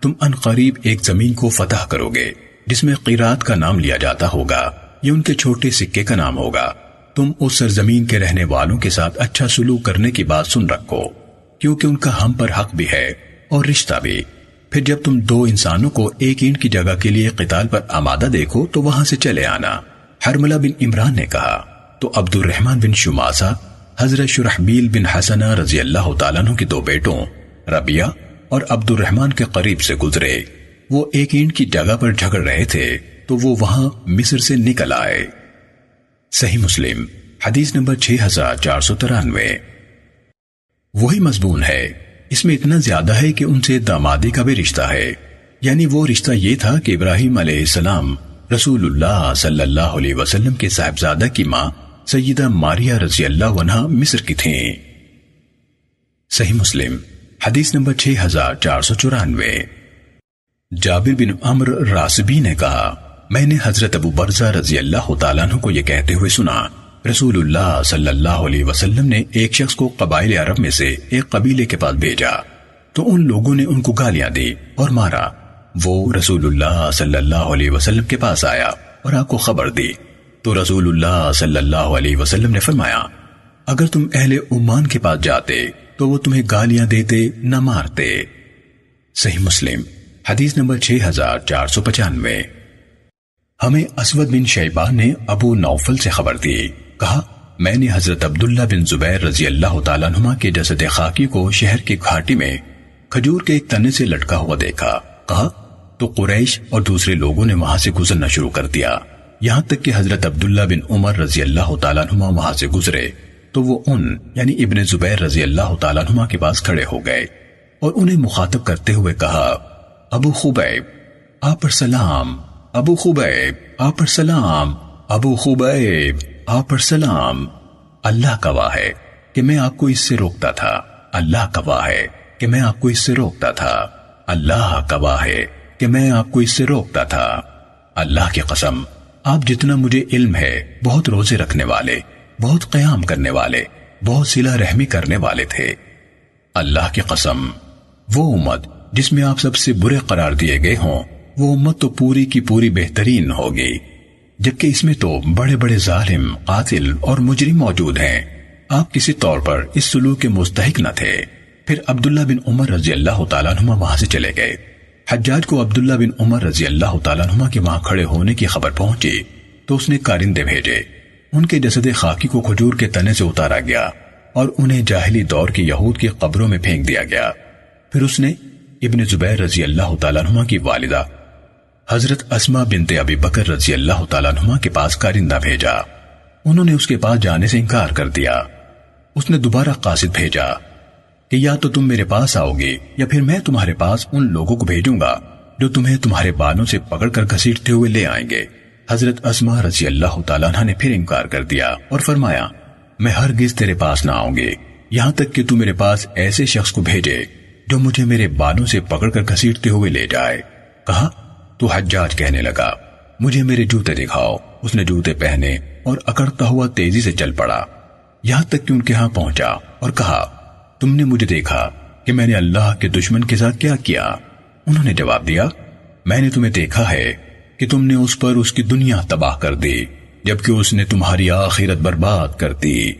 تم ان قریب ایک زمین کو فتح کرو گے، جس میں قیرات کا نام لیا جاتا ہوگا یہ ان کے چھوٹے سکے کا نام ہوگا۔ تم اس سرزمین کے رہنے والوں کے ساتھ اچھا سلوک کرنے کی بات سن رکھو، کیونکہ ان کا ہم پر حق بھی ہے اور رشتہ بھی۔ پھر جب تم دو انسانوں کو ایک اینٹ کی جگہ کے لیے قتال پر آمادہ دیکھو، تو وہاں سے چلے آنا۔ حرملہ بن عمران نے کہا، تو عبد الرحمن بن شماسہ، حضرت شرحبیل بن حسنہ رضی اللہ تعالیٰ عنہ کے دو بیٹوں ربیہ اور عبد الرحمن کے قریب سے گزرے۔ وہ ایک اینٹ کی جگہ پر جھگڑ رہے تھے، تو وہ وہاں مصر سے نکل آئے۔ صحیح مسلم، حدیث نمبر 6493 وہی مضمون ہے، اس میں اتنا زیادہ ہے کہ ان سے دامادی کا بھی رشتہ ہے۔ یعنی وہ رشتہ یہ تھا کہ ابراہیم علیہ السلام رسول اللہ صلی اللہ علیہ وسلم کے صاحبزادہ کی ماں سیدہ ماریہ رضی اللہ عنہ مصر کی تھیں۔ صحیح مسلم، حدیث نمبر 6494 جابر بن عمر راسبی نے کہا میں نے حضرت ابو برزہ رضی اللہ تعالیٰ عنہ کو یہ کہتے ہوئے سنا، رسول اللہ صلی اللہ علیہ وسلم نے ایک شخص کو قبائل عرب میں سے ایک قبیلے کے پاس بھیجا۔ تو ان لوگوں نے ان کو گالیاں دی اور مارا۔ وہ رسول اللہ صلی اللہ علیہ وسلم کے پاس آیا اور آپ کو خبر دی۔ تو رسول اللہ صلی اللہ علیہ وسلم نے فرمایا، اگر تم اہل عمان کے پاس جاتے تو وہ تمہیں گالیاں دیتے، نہ مارتے۔ صحیح مسلم، حدیث نمبر 6495 ہمیں اسود بن شیبان نے ابو نوفل سے خبر دی، کہا، میں نے حضرت عبداللہ بن زبیر رضی اللہ تعالیٰ نما کے جسد خاکی کو شہر کی گھاٹی میں کھجور کے ایک تنے سے لٹکا ہوا دیکھا، کہا، تو قریش اور دوسرے لوگوں نے وہاں سے گزرنا شروع کر دیا۔ یہاں تک کہ حضرت عبداللہ بن عمر رضی اللہ تعالیٰ نما وہاں سے گزرے، تو وہ ان یعنی ابن زبیر رضی اللہ تعالیٰ نما کے پاس کھڑے ہو گئے اور انہیں مخاطب کرتے ہوئے کہا، ابو خبیب، آپ پر سلام۔ ابو خبیب، آپ پر سلام۔ ابو خبیب، آپ پر سلام۔ اللہ گواہ ہے کہ میں آپ کو اس سے روکتا تھا۔ اللہ گواہ ہے کہ میں آپ کو اس سے روکتا تھا۔ اللہ گواہ ہے کہ میں آپ کو اس سے روکتا تھا۔ اللہ کی قسم، آپ جتنا مجھے علم ہے، بہت روزے رکھنے والے، بہت قیام کرنے والے، بہت سلا رحمی کرنے والے تھے۔ اللہ کی قسم، وہ امت جس میں آپ سب سے برے قرار دیے گئے ہوں وہ امت تو پوری کی پوری بہترین ہوگی، جبکہ اس میں تو بڑے بڑے ظالم، قاتل اور مجرم موجود ہیں۔ آپ کسی طور پر اس سلوک کے مستحق نہ تھے۔ پھر عبداللہ بن عمر رضی اللہ تعالیٰ نما وہاں سے چلے گئے۔ حجاج کو عبداللہ بن عمر رضی اللہ تعالیٰ نما کے وہاں کھڑے ہونے کی خبر پہنچی، تو اس نے کارندے بھیجے۔ ان کے جسد خاکی کو کھجور کے تنے سے اتارا گیا اور انہیں جاہلی دور کی یہود کی قبروں میں پھینک دیا گیا۔ پھر اس نے ابن زبیر رضی اللہ تعالیٰ نما کی والدہ حضرت اسما بنت ابی بکر رضی اللہ تعالیٰ نما کے پاس کارندہ بھیجا۔ انہوں نے اس کے پاس جانے سے انکار کر دیا۔ اس نے دوبارہ قاصد بھیجا کہ یا تو تم میرے پاس آؤ گے یا پھر میں تمہارے پاس ان لوگوں کو بھیجوں گا جو تمہیں تمہارے بالوں سے پکڑ کر گھسیٹتے ہوئے لے آئیں گے۔ حضرت اسما رضی اللہ تعالیٰ عنہ نے پھر انکار کر دیا اور فرمایا، میں ہرگز تیرے پاس نہ آؤں گے۔ یہاں تک کہ تو میرے پاس ایسے شخص کو بھیجے جو مجھے میرے بالوں سے پکڑ کر گھسیٹتے ہوئے لے جائے۔ کہا تو حجاج کہنے لگا، مجھے میرے جوتے دکھاؤ۔ اس نے جوتے پہنے اور اکڑتا ہوا تیزی سے چل پڑا۔ یہاں تک کہ ان کے ہاں پہنچا اور کہا، تم نے مجھے دیکھا کہ میں نے اللہ کے دشمن کے ساتھ کیا کیا۔ انہوں نے جواب دیا، میں نے تمہیں دیکھا ہے کہ تم نے اس پر اس کی دنیا تباہ کر دی، جبکہ اس نے تمہاری آخرت برباد کر دی۔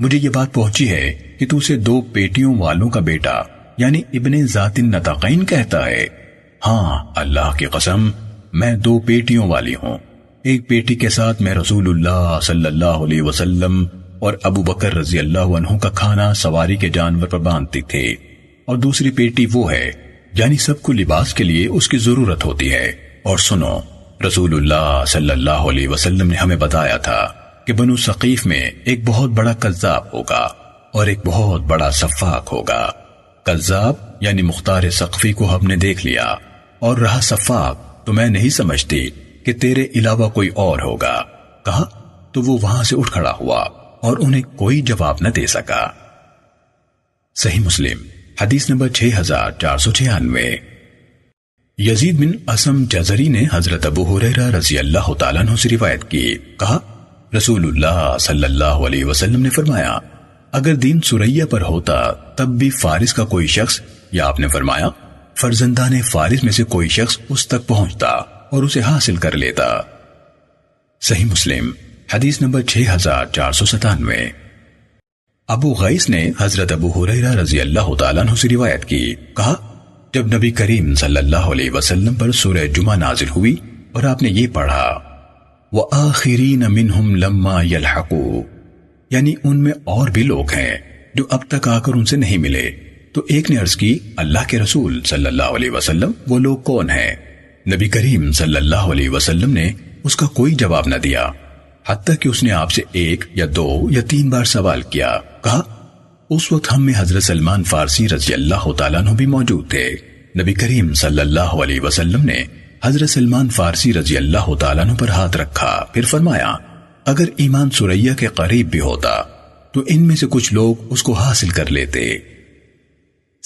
مجھے یہ بات پہنچی ہے کہ تو اسے دو پیٹیوں والوں کا بیٹا یعنی ابن ذات النتقین کہتا ہے۔ ہاں اللہ کی قسم، میں دو پیٹیوں والی ہوں۔ ایک پیٹی کے ساتھ میں رسول اللہ صلی اللہ علیہ وسلم اور ابو بکر رضی اللہ عنہ کا کھانا سواری کے جانور پر باندھتی تھے۔ اور دوسری پیٹی وہ ہے یعنی سب کو لباس کے لیے اس کی ضرورت ہوتی ہے۔ اور سنو، رسول اللہ صلی اللہ علیہ وسلم نے ہمیں بتایا تھا کہ بنو ثقیف میں ایک بہت بڑا قذاب ہوگا اور ایک بہت بڑا صفاق ہوگا۔ قذاب یعنی مختار سقفی کو ہم نے دیکھ لیا اور رہا صفاق، تو میں نہیں سمجھتی کہ تیرے علاوہ کوئی اور ہوگا۔ کہا، تو وہ وہاں سے اٹھ کھڑا ہوا اور انہیں کوئی جواب نہ دے سکا۔ صحیح مسلم، حدیث نمبر 6496 یزید بن اسم جزری نے حضرت ابو حریرہ رضی اللہ تعالیٰ عنہ سے روایت کی۔ کہا، رسول اللہ صلی اللہ علیہ وسلم نے فرمایا، اگر دین سریہ پر ہوتا تب بھی فارس کا کوئی شخص یا آپ نے فرمایا، فرزندان فارس میں سے کوئی شخص اس تک پہنچتا اور اسے حاصل کر لیتا۔ صحیح مسلم، حدیث نمبر 6497 ابو غیس نے حضرت ابو حریرہ رضی اللہ تعالیٰ عنہ سے روایت کی۔ کہا، جب نبی کریم صلی اللہ علیہ وسلم پر سورہ جمعہ نازل ہوئی اور آپ نے یہ پڑھا وَآخِرِينَ مِنْهُمْ لَمَّا يَلْحَقُوا یعنی ان میں اور بھی لوگ ہیں جو اب تک آ کر ان سے نہیں ملے۔ تو ایک نے عرض کی، اللہ کے رسول صلی اللہ علیہ وسلم، وہ لوگ کون ہیں؟ نبی کریم صلی اللہ علیہ وسلم نے اس کا کوئی جواب نہ دیا، حتیٰ کہ اس نے آپ سے ایک یا دو یا تین بار سوال کیا، کہا، اس وقت ہم میں حضرت سلمان فارسی رضی اللہ تعالیٰ عنہ بھی موجود تھے۔ نبی کریم صلی اللہ علیہ وسلم نے حضرت سلمان فارسی رضی اللہ تعالیٰ عنہ پر ہاتھ رکھا، پھر فرمایا، اگر ایمان سریہ کے قریب بھی ہوتا، تو ان میں سے کچھ لوگ اس کو حاصل کر لیتے۔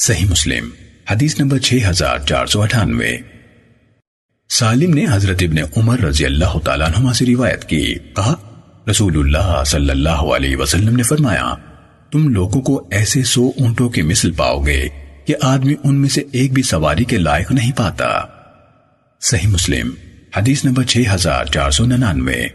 صحیح مسلم، حدیث نمبر 6498 سالم نے حضرت ابن عمر رضی اللہ تعالیٰ عنہ سے روایت کی، کہا، رسول اللہ صلی اللہ علیہ وسلم نے فرمایا، تم لوگوں کو ایسے سو اونٹوں کی مثل پاؤ گے کہ آدمی ان میں سے ایک بھی سواری کے لائق نہیں پاتا۔ صحیح مسلم، حدیث نمبر 6499